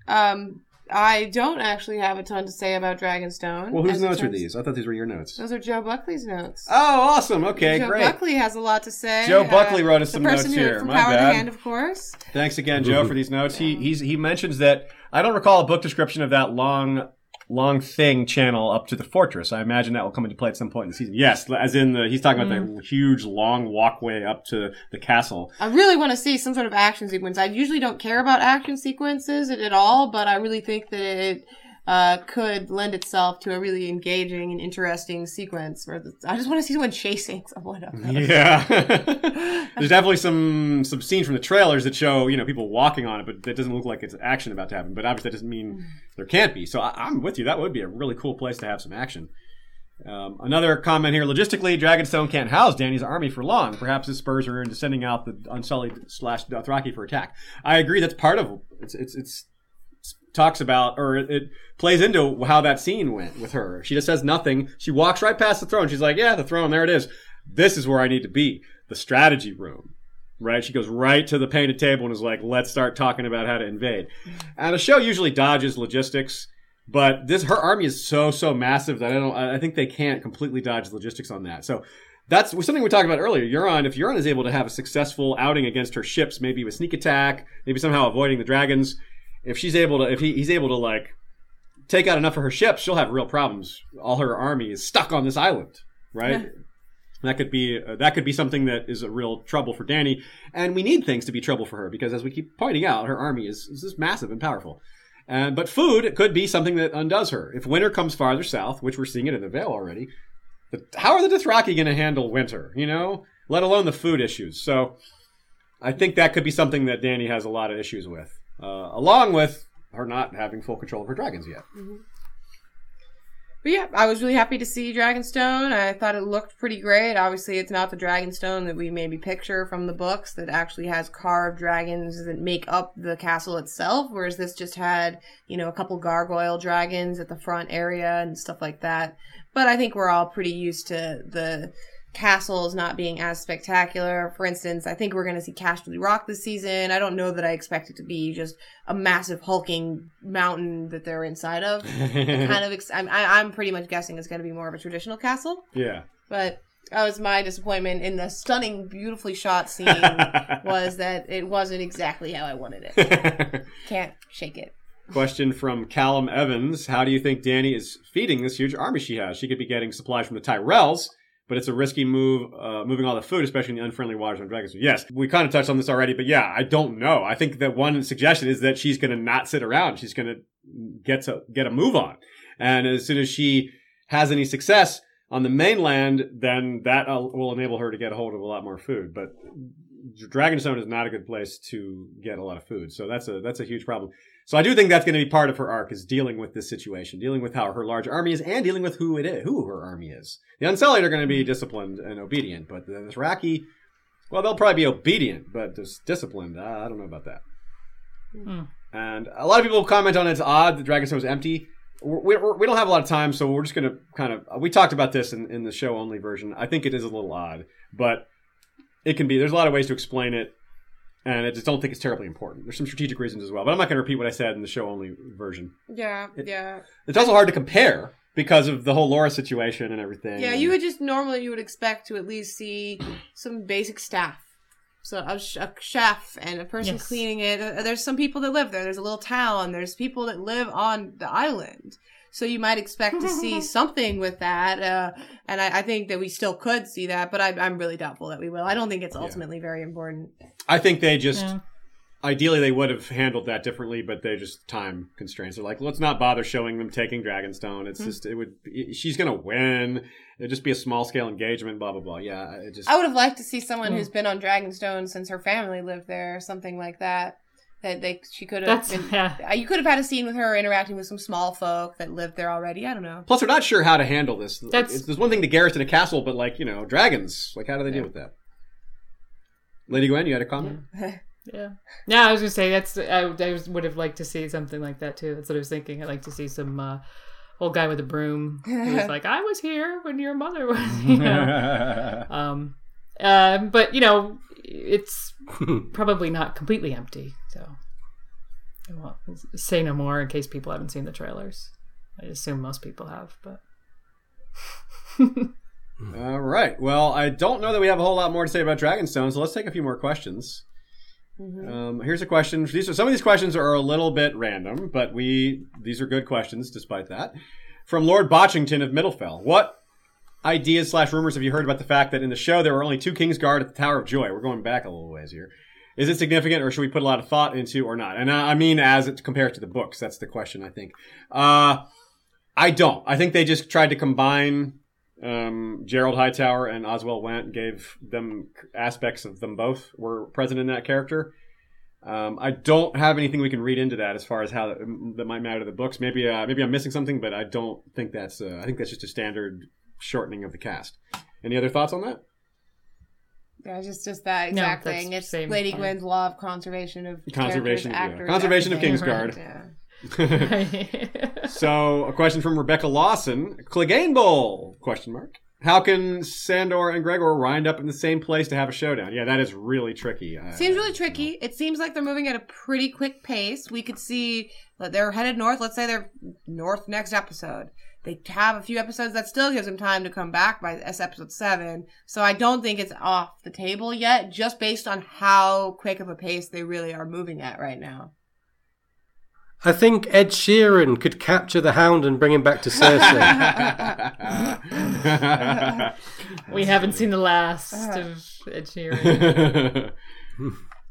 Um, I don't actually have a ton to say about Dragonstone.
Well, whose
as it
notes were
turns-
these? I thought these were your notes.
Those are Joe Buckley's notes.
Oh, awesome. Okay, great.
Joe
great.
Buckley has a lot to say.
Joe uh, Buckley wrote us some
person
notes
who,
here.
From
My
Power in
bad.
the Hand, of course.
Thanks again, Joe, for these notes. He he's, he mentions that I don't recall a book description of that long long thing channel up to the fortress. I imagine that will come into play at some point in the season. Yes, as in the he's talking about mm. the huge long walkway up to the castle.
I really want to see some sort of action sequence. I usually don't care about action sequences at, at all, but I really think that it uh, could lend itself to a really engaging and interesting sequence. Where the, I just want to see someone chasing *laughs* someone. Up.
Yeah, *laughs* there's definitely some some scenes from the trailers that show you know people walking on it, but that doesn't look like it's action about to happen. But obviously, that doesn't mean there can't be. So I, I'm with you. That would be a really cool place to have some action. Um, another comment here: logistically, Dragonstone can't house Dany's army for long. Perhaps it spurs her into sending out the Unsullied slash Dothraki for attack. I agree. That's part of it's it's it's talks about or it, plays into how that scene went with her. She just says nothing. She walks right past the throne. She's like, "Yeah, the throne. There it is. This is where I need to be. The strategy room." Right? She goes right to the painted table and is like, "Let's start talking about how to invade." And the show usually dodges logistics, but this her army is so so massive that I don't. I think they can't completely dodge logistics on that. So that's something we talked about earlier. Euron, if Euron is able to have a successful outing against her ships, maybe with sneak attack, maybe somehow avoiding the dragons, if she's able to, if he, he's able to like take out enough of her ships, she'll have real problems. All her army is stuck on this island, right? that could be uh, that could be something that is a real trouble for Dany, and we need things to be trouble for her because, as we keep pointing out, her army is, is just massive and powerful. And but food could be something that undoes her. If winter comes farther south, which we're seeing it in the Vale already, the, how are the Dothraki going to handle winter? You know, let alone the food issues. So, I think that could be something that Dany has a lot of issues with, uh, along with her not having full control of her dragons yet.
But yeah, I was really happy to see Dragonstone. I thought it looked pretty great. Obviously, it's not the Dragonstone that we maybe picture from the books that actually has carved dragons that make up the castle itself, whereas this just had, you know, a couple gargoyle dragons at the front area and stuff like that. But I think we're all pretty used to the castles not being as spectacular. For instance, I think we're going to see Casterly Rock this season. I don't know that I expect it to be just a massive hulking mountain that they're inside of. *laughs* kind of, ex- I'm, I, I'm pretty much guessing it's going to be more of a traditional castle.
Yeah.
But that was my disappointment in the stunning, beautifully shot scene *laughs* was that it wasn't exactly how I wanted it. *laughs* Can't shake it.
Question from Callum Evans. How do you think Dany is feeding this huge army she has? She could be getting supplies from the Tyrells, but it's a risky move, uh, moving all the food, especially in the unfriendly waters on Dragons. Yes, we kind of touched on this already, but yeah, I don't know. I think that one suggestion is that she's going to not sit around. She's going to get to get a move on, and as soon as she has any success on the mainland, then that uh, will enable her to get a hold of a lot more food. But Dragonstone is not a good place to get a lot of food, so that's a that's a huge problem. So I do think that's going to be part of her arc is dealing with this situation, dealing with how her large army is, and dealing with who it is, who her army is. The Unsullied are going to be disciplined and obedient, but the Dothraki, well, they'll probably be obedient, but just disciplined. Uh, I don't know about that.
Hmm.
And a lot of people comment on it's odd that Dragonstone is empty. We, we, we don't have a lot of time, so we're just going to kind of. We talked about this in, in the show only version. I think it is a little odd, but it can be. There's a lot of ways to explain it and I just don't think it's terribly important. There's some strategic reasons as well, but I'm not going to repeat what I said in the show only version.
Yeah, yeah.
It's also hard to compare because of the whole Laura situation and everything.
Yeah,
and-
you would just normally you would expect to at least see some basic staff. So a, sh- a chef and a person
Yes.
cleaning it. Uh, There's some people that live there. There's a little town. There's people that live on the island. So you might expect to see *laughs* something with that. Uh, and I, I think that we still could see that, but I, I'm really doubtful that we will. I don't think it's ultimately very important.
I think they just
Yeah.
ideally they would have handled that differently, but they just time constraints. They're like, let's not bother showing them taking Dragonstone. It's just it would she's gonna win. It'd just be a small scale engagement. Blah blah blah. Yeah, it just
I would have liked to see someone who's been on Dragonstone since her family lived there, or something like that. That they she could have been.
yeah.
Uh, You could have had a scene with her interacting with some small folk that lived there already. I don't know.
Plus, we're not sure how to handle this.
That's-
it's- there's one thing to garrison a castle, but like you know, dragons. Like, how do they deal with that? Lady Gwyn, you had a comment?
Yeah. *laughs* Yeah, I was gonna say that's I, I would have liked to see something like that too. That's what I was thinking. I'd like to see some uh, old guy with a broom who's *laughs* like, "I was here when your mother was." *laughs* You know? um, um, but you know, it's probably not completely empty. So I won't say no more in case people haven't seen the trailers. I assume most people have, but *laughs*
All right. Well, I don't know that we have a whole lot more to say about Dragonstone, so let's take a few more questions. Um, here's a question. These are some of these questions are a little bit random, but we these are good questions despite that. From Lord Botchington of Middlefell. What ideas slash rumors have you heard about the fact that in the show there were only two Kingsguard at the Tower of Joy? We're going back a little ways here. Is it significant, or should we put a lot of thought into, or not? And I mean, as it compared to the books, that's the question. I think. Uh, I don't. I think they just tried to combine um, Gerold Hightower and Oswell Whent, gave them aspects of them both were present in that character. Um, I don't have anything we can read into that as far as how that, that might matter to the books. Maybe uh, maybe I'm missing something, but I don't think that's. Uh, I think that's just a standard shortening of the cast. Any other thoughts on that?
Yeah, it's just that
No,
exact
that's
thing. It's
same
Lady
thing.
Gwyn's law of conservation of
Conservation,
characters,
yeah.
actors,
Conservation of
everything.
Kingsguard. *laughs*
Yeah.
so a question from Rebecca Lawson: Clegane Bowl? Question mark. How can Sandor and Gregor wind up in the same place to have a showdown? Yeah, that is really tricky. Uh,
Seems really tricky. It seems like they're moving at a pretty quick pace. We could see that they're headed north. Let's say they're north next episode. They have a few episodes that still gives them time to come back by this episode seven. So I don't think it's off the table yet, just based on how quick of a pace they really are moving at right now.
I think Ed Sheeran could capture the Hound and bring him back to Cersei. *laughs*
We haven't seen the last
Uh.
of Ed *laughs* Sheeran.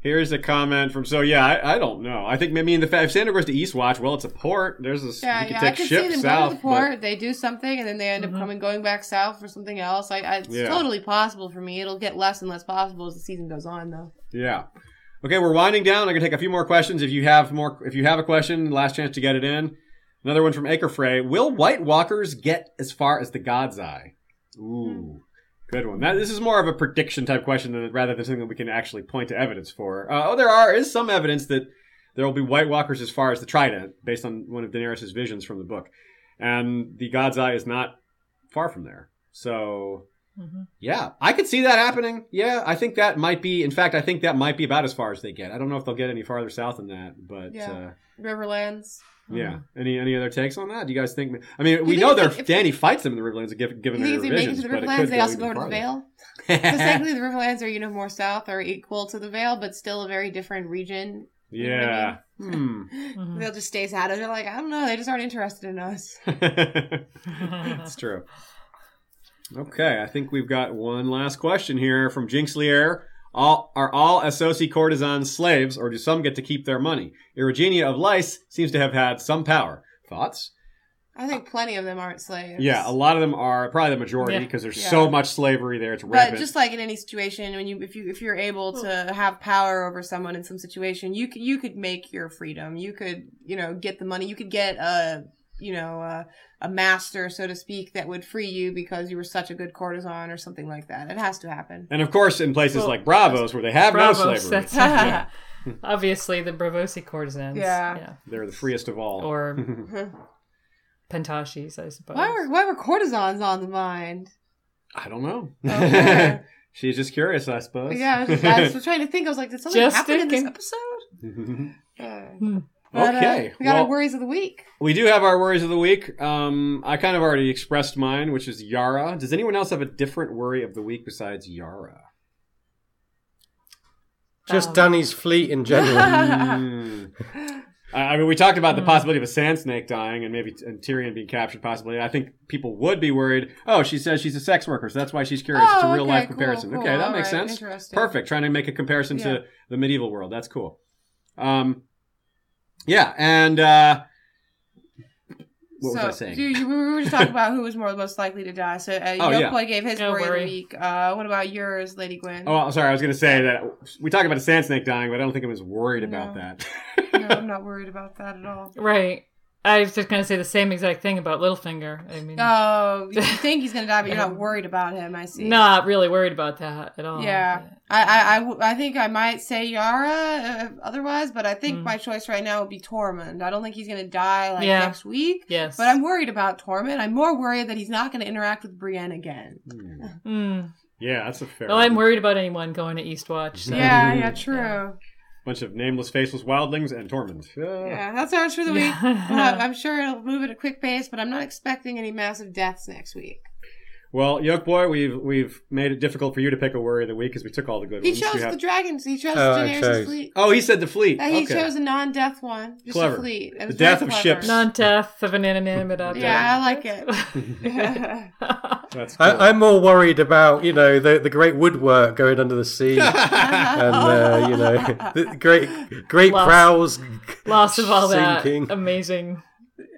Here's a comment from. So yeah, I, I don't know. I think I mean the fact if Sandor goes to Eastwatch, well, it's a port. There's a
Yeah,
you can
yeah, I
take
could
ship
see them
south.
going to the port.
but-
They do something, and then they end up mm-hmm. coming going back south for something else. I, I, it's
Yeah.
totally possible for me. It'll get less and less possible as the season goes on, though.
Yeah. Okay, we're winding down. I'm gonna take a few more questions. If you have more, if you have a question, last chance to get it in. Another one from Acrefray. Will White Walkers get as far as the God's Eye? Ooh, good one. That, this is more of a prediction type question than, rather than something that we can actually point to evidence for. Uh, oh, there are is some evidence that there will be White Walkers as far as the Trident, based on one of Daenerys' visions from the book, and the God's Eye is not far from there. So
Mhm.
yeah, I could see that happening. Yeah, I think that might be. In fact, I think that might be about as far as they get. I don't know if they'll get any farther south than that, but
Yeah.
uh,
Riverlands.
Yeah. Any any other takes on that? Do you guys think? I mean, we know
if
they're
if-
Dany fights them in the Riverlands, given given
You
their
think if they make it
visions,
to the
but it
Riverlands,
could
they
go
also go
even
over to the. Vale? *laughs* Because technically the Riverlands are, you know, more south or equal to the Vale, but still a very different region. You know I
yeah. *laughs* Hmm.
Mhm.
They'll just stay sad. They're like, I don't know, they just aren't interested in us. *laughs*
That's true. Okay, I think we've got one last question here from Jinx Lier. All, are all Essosi courtesans slaves, or do some get to keep their money? Irigenia of Lys seems to have had some power. Thoughts?
I think plenty of them aren't slaves.
Yeah, a lot of them are probably the majority
Yeah.
because there's
Yeah.
so much slavery there. It's
But just like in any situation, when you if you if you're able to have power over someone in some situation, you could you could make your freedom. You could you know get the money. You could get a you know a, a master, so to speak, that would free you because you were such a good courtesan or something like that. It has to happen.
and of course, in places
Well,
like Braavos where they have
Braavos,
no slavery,
that's
Yeah. *laughs*
obviously the Braavosi courtesans.
Yeah.
they're the freest of all.
Or *laughs* mm-hmm. Pentoshi, I suppose.
why were why were courtesans on the mind?
I don't know.
Oh, *laughs* okay.
She's just curious, I suppose.
Yeah, I was, just, I was trying to think. I was like, did something
Just
happen in this episode? Uh,
hmm.
But, uh,
okay.
we got
well,
our worries of the week.
we do have our worries of the week. Um, I kind of already expressed mine, which is Yara. Does anyone else have a different worry of the week besides Yara?
Just
Um,
Dany's fleet in general.
Hmm. *laughs* I I mean, we talked about the
Hmm.
possibility of a sand snake dying and maybe and Tyrion being captured. Possibly, I think people would be worried. Oh, she says she's a sex worker, so that's why she's curious. it's a
Oh,
real
okay,
life
cool,
comparison.
cool.
Okay, that
All
makes
right,
sense.
interesting.
Perfect. Trying to make a comparison
Yeah.
to the medieval world. That's cool. Um, yeah, and uh, what was I saying?
You, you, we were just talking about who was more most likely to die. So, uh,
Oh, yeah.
Yokeboy gave his
No
worry, of the week. Uh, what about yours, Lady Gwyn?
Oh, I'm sorry. I was going to say that we talked about a sand snake dying, but I don't think I was worried about that.
no, I'm *laughs* not worried about that at all.
Right. I was just going to say the same exact thing about Littlefinger. I mean,
Oh, *laughs* you think he's gonna die, but you're not worried about him. I see.
not really worried about that at all.
Yeah. I, I, I think I might say Yara uh, otherwise, but I think
Mm.
my choice right now would be Tormund. I don't think he's gonna die like
Yeah.
next week.
Yes.
But I'm worried about Tormund. I'm more worried that he's not going to interact with Brienne again.
Hmm.
Mm.
Yeah, that's a fair.
Well, I'm worried about anyone going to Eastwatch. So.
Yeah, yeah, true.
Bunch of nameless, faceless wildlings and Tormund. Uh,
Yeah, that's ours for the week. Uh, I'm sure it'll move at a quick pace, but I'm not expecting any massive deaths next week.
Well, Yokeboy, we've we've made it difficult for you to pick a worry of the week because we took all the good ones.
He
ones.
chose
You have-
the dragons. He chose
Oh, I
Daenerys'
chose-
fleet.
Oh, he said the fleet.
Uh, he
okay.
chose a non-death one, just
Clever.
a fleet. It
The
was
death of
clever.
ships.
Non-death of an inanimate object.
Yeah, I like it. *laughs* *laughs*
That's cool.
I, I'm more worried about you know the the great woodwork going under the sea *laughs* and uh, you know the great great
Lost.
prows.
Loss of all
sinking.
that. Amazing.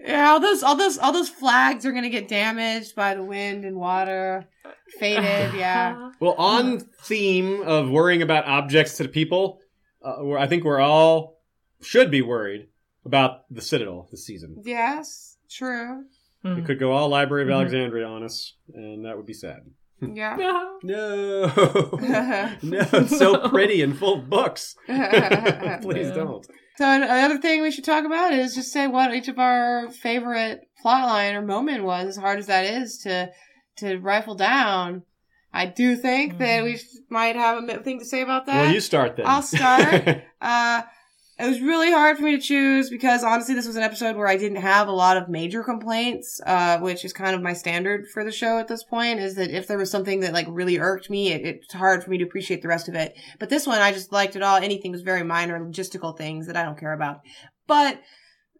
Yeah, all those, all those, all those flags are gonna get damaged by the wind and water, faded. *laughs* Yeah.
well, on theme of worrying about objects to the people, uh, I think we're all should be worried about the Citadel this season.
Yes, true.
Mm.
It could go all Library of
Mhm.
Alexandria on us, and that would be sad.
Yeah. *laughs*
No. *laughs*
No, no, it's so pretty and full of books. Please
Yeah.
don't.
So another thing we should talk about is just say what each of our favorite plotline or moment was, as hard as that is to to rifle down. I do think that we might have a thing to say about that.
Well, you start then.
I'll start. *laughs* uh, It was really hard for me to choose because honestly, this was an episode where I didn't have a lot of major complaints, uh, which is kind of my standard for the show at this point. Is that if there was something that like really irked me, it, it's hard for me to appreciate the rest of it. But this one, I just liked it all. Anything was very minor logistical things that I don't care about. But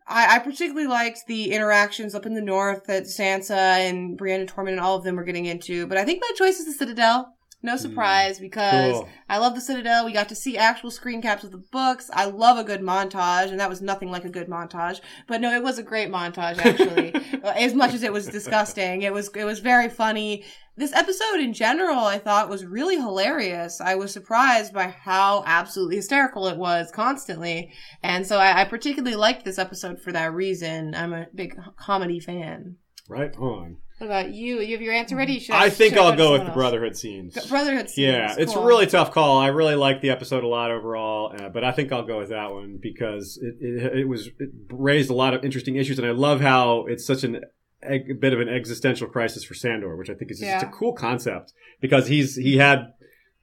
I, I particularly liked the interactions up in the north that Sansa and Brienne and Tormund and all of them were getting into. But I think my choice is the Citadel. No hmm. surprise because
Cool.
I love the Citadel. We got to see actual screen caps of the books. I love a good montage, and that was nothing like a good montage. But no, it was a great montage actually. *laughs* as much as it was disgusting, it was it was very funny. This episode in general, I thought was really hilarious. I was surprised by how absolutely hysterical it was constantly, and so I, I particularly liked this episode for that reason. I'm a big comedy fan.
Right on.
What about you? You have your answer ready? Should
I think
should
I'll
to
go with the? Brotherhood scenes.
Brotherhood scenes.
Yeah, it's a really tough call. I really like the episode a lot overall, uh, but I think I'll go with that one because it, it, it was it raised a lot of interesting issues, and I love how it's such an a bit of an existential crisis for Sandor, which I think is just
Yeah.
a cool concept because he's he had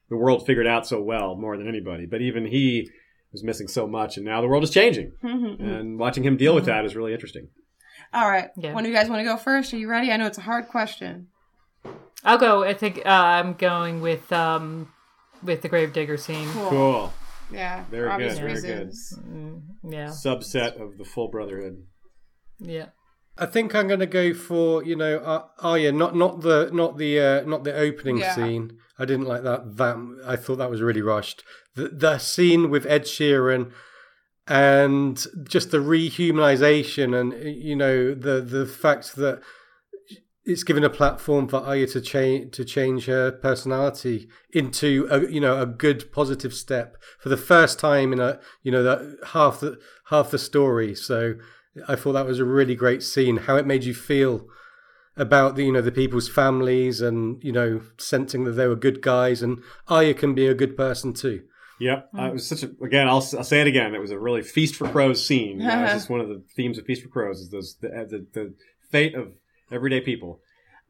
the world figured out so well more than anybody, but even he was missing so much, and now the world is changing, mm-hmm, mm-hmm. and watching him deal with mm-hmm. that is really interesting.
All right.
Yeah.
One of you guys want to go first? Are you ready? I know it's a hard question.
I'll go. I think uh, I'm going with um, with the Gravedigger scene.
Cool.
Cool
Yeah.
Very
for obvious
good, very good.
reasons.
Mm, yeah,
subset of the full Brotherhood.
yeah.
I think I'm going to go for you know uh, yeah not not the not the uh, not the opening
Yeah.
scene. I didn't like that. That I thought that was really rushed. The the scene with Ed Sheeran and just the rehumanization and you know the the fact that it's given a platform for Arya to change to change her personality into a you know a good positive step for the first time in a you know that half the half the story. So I thought that was a really great scene. How it made you feel about the you know the people's families and you know sensing that they were good guys and Arya can be a good person too.
Yep, uh, it was such a. Again, I'll, I'll say it again. It was a really feast for crows scene. You know, it's *laughs* just one of the themes of Feast for Crows is those the the, the fate of everyday people,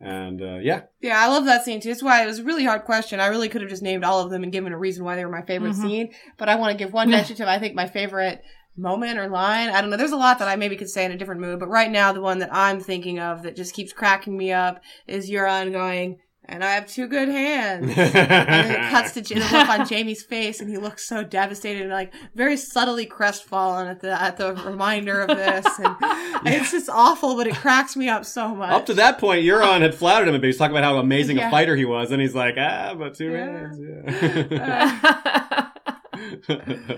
and uh, yeah,
Yeah, I love that scene too. That's why it was a really hard question. I really could have just named all of them and given a reason why they were my favorite
Mhm.
scene. But I want to give one mention to I think my favorite moment or line. I don't know. There's a lot that I maybe could say in a different mood, but right now the one that I'm thinking of that just keeps cracking me up is Euron going, and I have two good hands. *laughs* and then it cuts to the look on Jaime's face, and he looks so devastated and like very subtly crestfallen at the at the reminder of this. And *laughs* it's just awful, but it cracks me up so much.
Up to that point, Euron had flattered him a bit. He's talking about how amazing
Yeah.
a fighter he was, and he's like, ah, but two
Yeah.
hands. Yeah. *laughs*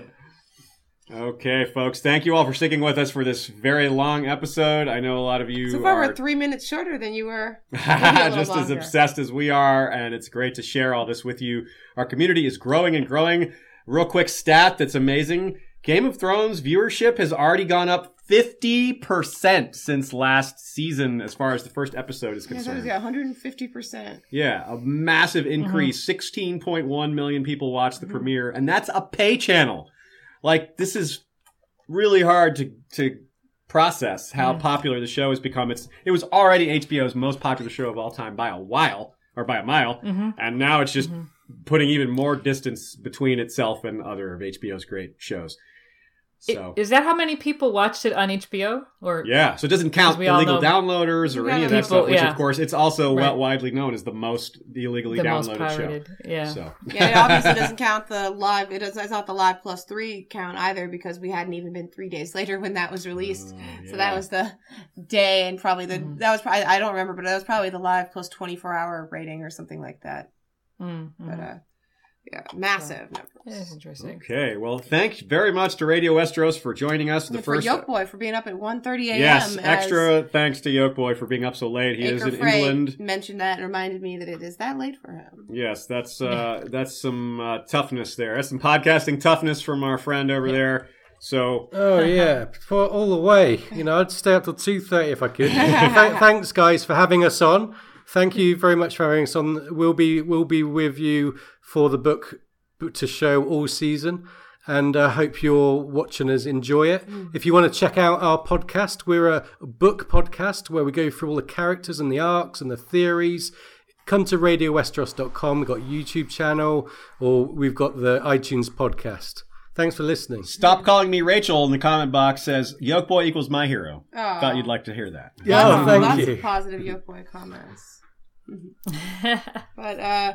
okay, folks. Thank you all for sticking with us for this very long episode. I know a lot of you
So far,
are
we're three minutes shorter than you were. *laughs* Maybe a little
just as obsessed as we are, and it's great to share all this with you. Our community is growing and growing. Real quick stat that's amazing Game of Thrones viewership has already gone up 50% since last season, as far as the first episode is
Yeah, that was,
concerned.
yeah, 150%.
Yeah, a massive mm-hmm. increase. 16.1 million people watched the mm-hmm. premiere, and that's a pay channel. Like, this is really hard to, to process how popular the show has become. It's It was already HBO's most popular show of all time by a while, or by a mile,
hmm
and now it's just putting even more distance between itself and other of HBO's great shows. So.
Is that how many people watched it on HBO? Or
Yeah, so it doesn't count
Because we all
illegal
know-
downloaders or any of that
People-
stuff, which
yeah.
of course it's also
Right.
well widely known as the most illegally
the most
downloaded
pirated?
show.
Yeah.
So
Yeah, it obviously doesn't count the live. It does, it's not the live plus three count either because we hadn't even been three days later when that was released.
Oh,
So that was the day and probably the
Mhm.
that was probably I don't remember, but that was probably the live plus twenty four hour rating or something like that.
Mm,
But uh, yeah, massive
That's
numbers.
interesting.
Okay, well, thank you very much to Radio Westeros for joining us. The
And for
first,
Yoke Boy for being up at 1.30 a.m.
yes, extra thanks to Yokeboy for being up so late. He is in
Frey
England.
mentioned that and reminded me that it is that late for him.
Yes, that's uh, *laughs* that's some uh, toughness there. That's some podcasting toughness from our friend over there. So
Oh *laughs* yeah, for all the way. You know, I'd stay up till two thirty if I could. *laughs* Th- thanks, guys, for having us on. Thank you very much for having us on. We'll be we'll be with you for the book to show all season, and I hope you're watching us enjoy it. Mm. If you want to check out our podcast, we're a book podcast where we go through all the characters and the arcs and the theories. Come to radiowesteros.com. We've got YouTube channel, or we've got the iTunes podcast. Thanks for listening.
Stop calling me Rachel in the comment box says Yokeboy equals my hero.
Oh.
Thought you'd like to hear that.
Yeah,
Lots of-
thank
lots
you.
of positive Yokeboy comments. *laughs* But uh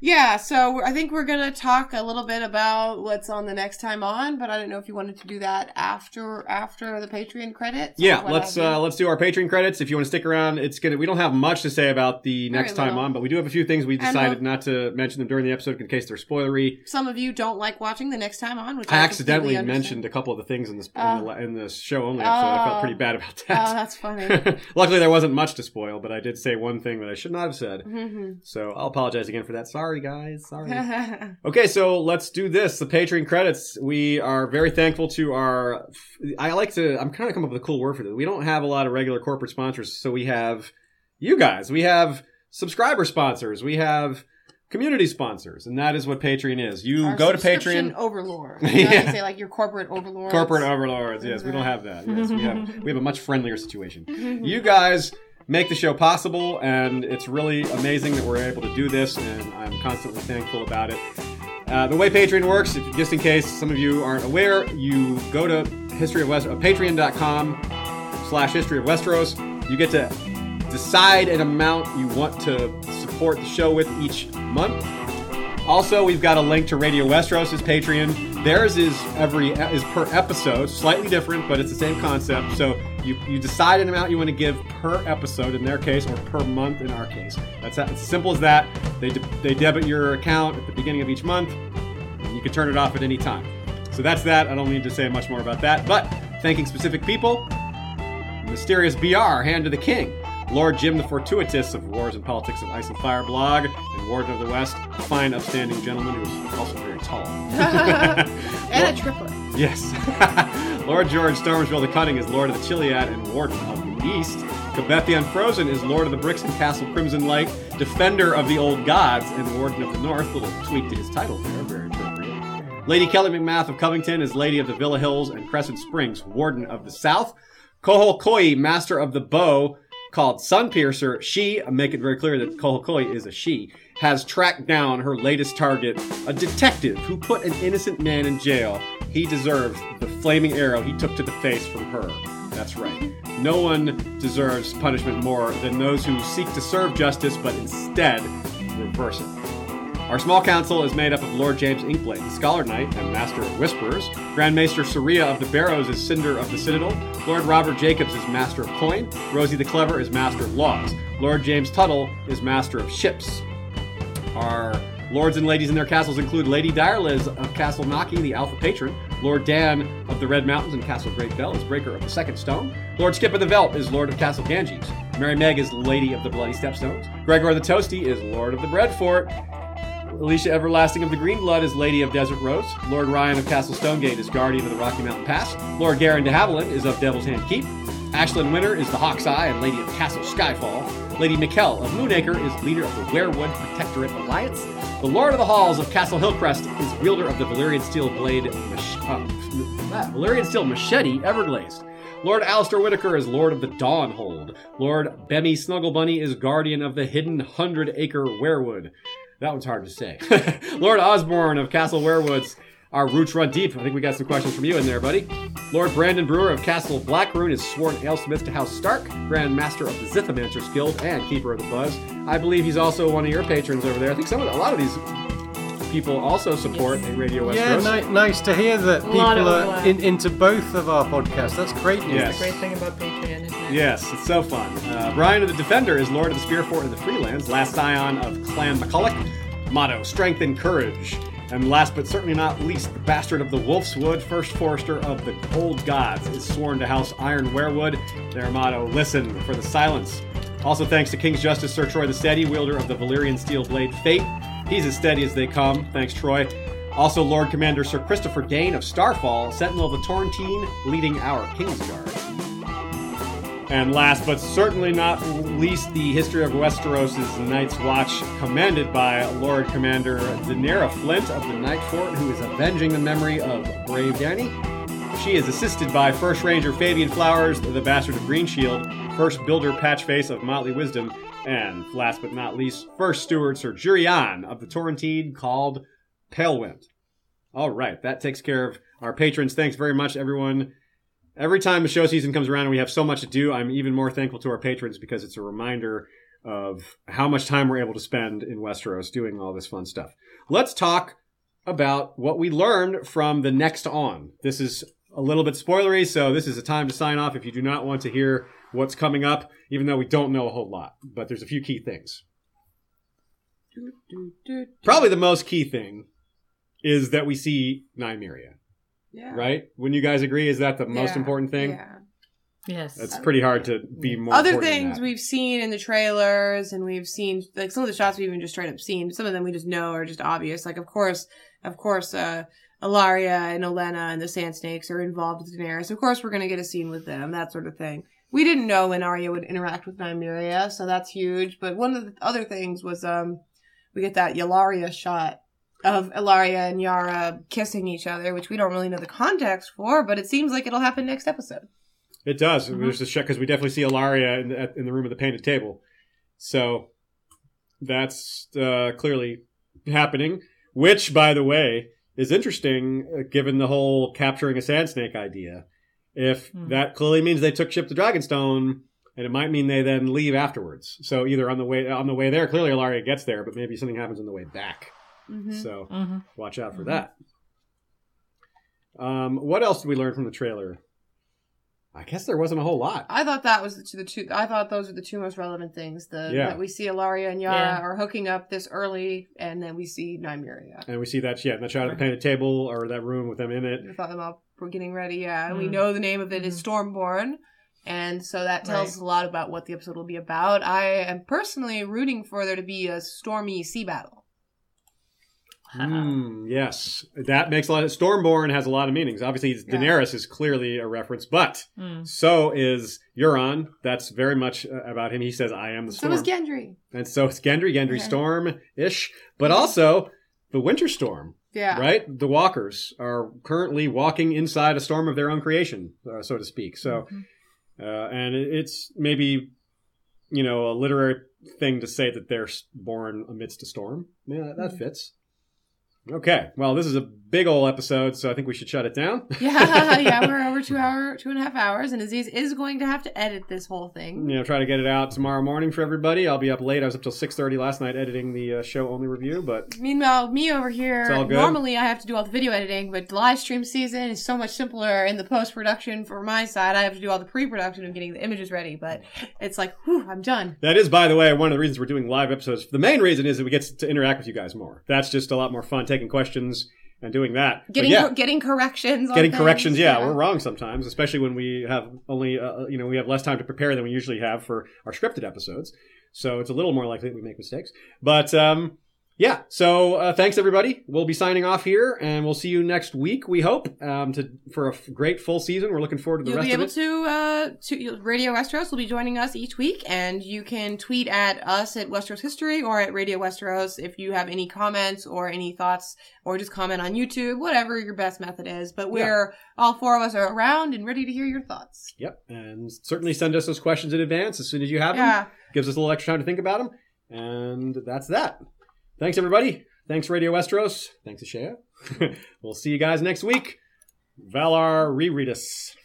yeah, so I think we're gonna talk a little bit about what's on the next time on, but I don't know if you wanted to do that after after the Patreon credits.
Yeah, let's uh, let's do our Patreon credits. If you want to stick around, it's gonna. We don't have much to say about the
Very
next time
little.
on, but we do have a few things we decided not to mention them during the episode in case they're spoilery.
Some of you don't like watching the next time on, which
I
I
accidentally mentioned a couple of the things in this in,
Oh.
the, in the show only episode. I felt
Oh.
pretty bad about
Oh,
that.
that's funny. *laughs*
Luckily, there wasn't much to spoil, but I did say one thing that I should not have said.
Mhm.
So I'll apologize again for that. Sorry, guys. Sorry. *laughs* Okay, so let's do this. The Patreon credits. We are very thankful to our. I like to. I'm kind of come up with a cool word for this. We don't have a lot of regular corporate sponsors, so we have you guys. We have subscriber sponsors. We have community sponsors, and that is what Patreon is. You
Our
go to
subscription
Patreon.
overlord. *laughs*
You Yeah.
yeah. You say like your corporate overlord.
Corporate overlords. Yes, we don't have that. Yes, we have. *laughs* We have a much friendlier situation. You guys make the show possible, and it's really amazing that we're able to do this, and I'm constantly thankful about it. Uh, the way Patreon works, if, just in case some of you aren't aware, you go to history of West, uh, patreon.com slash history of Westeros. You get to decide an amount you want to support the show with each month. Also, we've got a link to Radio Westeros' Patreon. Theirs is every is per episode, slightly different, but it's the same concept. So you, you decide an amount you want to give per episode in their case, or per month in our case. That's as simple as that. They de- they debit your account at the beginning of each month. And you can turn it off at any time. So that's that. I don't need to say much more about that. But thanking specific people, Mysterious BR, Hand to the King, Lord Jim the Fortuitous of Wars and Politics of Ice and Fire blog, and Warden of the West, a fine, upstanding gentleman who is also very tall. *laughs*
and a triplet.
yes. *laughs* Lord George Stormersville the Cunning is Lord of the Chiliad and Warden of the East. The Unfrozen is Lord of the Bricks and Castle Crimson Light, Defender of the Old Gods, and Warden of the North. Little tweak to his title there, very appropriate. Lady Kelly McMath of Covington is Lady of the Villa Hills and Crescent Springs, Warden of the South. Kohol Koi, Master of the Bow, called Sunpiercer, she, make it very clear that Kohol Koi is a she, has tracked down her latest target, a detective who put an innocent man in jail. He deserves the flaming arrow he took to the face from her. That's right. No one deserves punishment more than those who seek to serve justice but instead reverse it. Our small council is made up of Lord James Inkblade, the Scholar Knight and Master of Whisperers. Grand Maester Saria of the Barrows is Cinder of the Citadel. Lord Robert Jacobs is Master of Coin. Rosie the Clever is Master of Laws. Lord James Tuttle is Master of Ships. Our lords and ladies in their castles include Lady Direliz of Castle Naki, the Alpha Patron. Lord Dan of the Red Mountains and Castle Great Bell is Breaker of the Second Stone. Lord Skip of the Veldt is Lord of Castle Ganges. Mary Meg is Lady of the Bloody Stepstones. Gregor the Toasty is Lord of the Bread Fort. Alicia Everlasting of the Green Blood is Lady of Desert Rose. Lord Ryan of Castle Stonegate is Guardian of the Rocky Mountain Pass. Lord Garen de Haviland is of Devil's Hand Keep. Ashlyn Winter is the Hawk's Eye and Lady of Castle Skyfall. Lady Mikkel of Moonacre is leader of the Weirwood Protectorate Alliance. The Lord of the Halls of Castle Hillcrest is wielder of the Valyrian Steel Blade, mach- uh, ah, Valyrian Steel Machete Everglazed. Lord Alistair Whitaker is Lord of the Dawnhold. Lord Bemmy Snugglebunny is Guardian of the Hidden Hundred Acre Weirwood. That one's hard to say. *laughs* Lord Osborne of Castle Weirwoods. Our roots run deep. I think we got some questions from you in there, buddy. Lord Brandon Brewer of Castle Blackroon is sworn alesmith to House Stark, Grand Master of the Zithomancer's Guild, and Keeper of the Buzz. I believe he's also one of your patrons over there. I think some of the, a lot of these people also support Radio
Yeah,
Westeros.
ni- nice to hear that people are in, into both of our podcasts. That's great news.
Yes.
The great thing about Patreon, isn't it?
Yes, it's so fun. Uh, Brian of the Defender is Lord of the Spear Fort and the Freelands, last scion of Clan McCulloch. Motto, strength and courage. And last but certainly not least, the bastard of the Wolf's Wood, first forester of the Old Gods, is sworn to House Iron Weirwood. Their motto, listen for the silence. Also thanks to King's Justice Sir Troy the Steady, wielder of the Valyrian Steel Blade Fate. He's as steady as they come, thanks Troy. Also Lord Commander Sir Christopher Dane of Starfall, Sentinel of the Torrentine, leading our Kingsguard. And last but certainly not least, the history of Westeros' Night's Watch, commanded by Lord Commander Daenerys Flint of the Night Fort, who is avenging the memory of brave Danny. She is assisted by First Ranger Fabian Flowers, the Bastard of Green Shield, First Builder Patchface of Motley Wisdom, and last but not least, First Steward Sir Jurian of the Torrentine, called Palewind. All right, that takes care of our patrons. Thanks very much, everyone. Every time the show season comes around and we have so much to do, I'm even more thankful to our patrons because it's a reminder of how much time we're able to spend in Westeros doing all this fun stuff. Let's talk about what we learned from the next on. This is a little bit spoilery, so this is a time to sign off if you do not want to hear what's coming up, even though we don't know a whole lot. But there's a few key things. Probably the most key thing is that we see Nymeria,
Yeah.
right? Wouldn't you guys agree? Is that the most
Yeah,
important thing?
Yeah.
Yes.
It's pretty hard to be more.
Other
important than
things
that.
we've seen in the trailers and we've seen like some of the shots we've even just straight up seen. Some of them we just know are just obvious. Like of course, of course, uh Ellaria and Olenna and the Sand Snakes are involved with Daenerys. Of course we're gonna get a scene with them, that sort of thing. We didn't know when Arya would interact with Nymeria, so that's huge. But one of the other things was um we get that Yalaria shot of Ellaria and Yara kissing each other, which we don't really know the context for, but it seems like it'll happen next episode.
It does.
Mhm.
There's a shot because we definitely see Ellaria in the, in the room with the painted table. So that's uh, clearly happening. Which, by the way, is interesting uh, given the whole capturing a sand snake idea. If
Mhm.
that clearly means they took ship to Dragonstone, and it might mean they then leave afterwards. So either on the way on the way there, clearly Ellaria gets there, but maybe something happens on the way back.
Mm-hmm.
So
hmm
watch out for
Mhm.
that. Um, what else did we learn from the trailer? I guess there wasn't a whole lot.
I thought that was the two, the two. I thought those were the two most relevant things. The
Yeah.
that we see Ellaria and Yara
Yeah.
are hooking up this early, and then we see Nymeria.
And we see that, yeah, that shot of the painted table or that room with them in it.
We thought them all were getting ready. Yeah, and we
Mm.
know the name of it is Stormborn, and so that tells
Right.
us a lot about what the episode will be about. I am personally rooting for there to be a stormy sea battle. *laughs*
Hmm, yes, that makes a lot of. Stormborn has a lot of meanings. Obviously,
Yeah.
Daenerys is clearly a reference, but
Mm.
so is Euron. That's very much uh, about him. He says, "I am the storm."
So
storm,"
is Gendry.
and so it's Gendry, Gendry
Yeah.
Storm ish, but also the Winter Storm.
Yeah.
right? The walkers are currently walking inside a storm of their own creation, uh, so to speak. So,
Mhm.
uh, and it's maybe, you know, a literary thing to say that they're born amidst a storm. Yeah, that
Mhm.
fits. Okay, well, this is a big old episode, so I think we should shut it down. *laughs*
yeah, *laughs* yeah, we're over two *laughs* hour, two and a half hours, and Aziz is going to have to edit this whole thing.
you know, try to get it out tomorrow morning for everybody. I'll be up late. I was up till six thirty last night editing the uh, show only review, but
Meanwhile, me over here,
It's all good.
normally I have to do all the video editing, but live stream season is so much simpler in the post production for my side. I have to do all the pre production of getting the images ready, but it's like, whew, I'm done.
That is, by the way, one of the reasons we're doing live episodes. The main reason is that we get to interact with you guys more. That's just a lot more fun taking questions and doing that.
Getting
yeah,
getting corrections.
getting
things,
corrections. Yeah, we're wrong sometimes, especially when we have only, uh, you know, we have less time to prepare than we usually have for our scripted episodes. So it's a little more likely that we make mistakes. But um, yeah, so uh, thanks everybody. We'll be signing off here, and we'll see you next week. We hope um, to for a f- great full season. We're looking forward to the
You'll
rest
be
of
able to, uh, to Radio Westeros will be joining us each week, and you can tweet at us at Westeros History or at Radio Westeros if you have any comments or any thoughts, or just comment on YouTube, whatever your best method is. But we're all four of us are around and ready to hear your thoughts.
Yep, and certainly send us those questions in advance as soon as you have them.
Yeah.
gives us a little extra time to think about them. And that's that. Thanks, everybody. Thanks, Radio Westeros. Thanks, Ashea. *laughs* we'll see you guys next week. Valar Rereadus.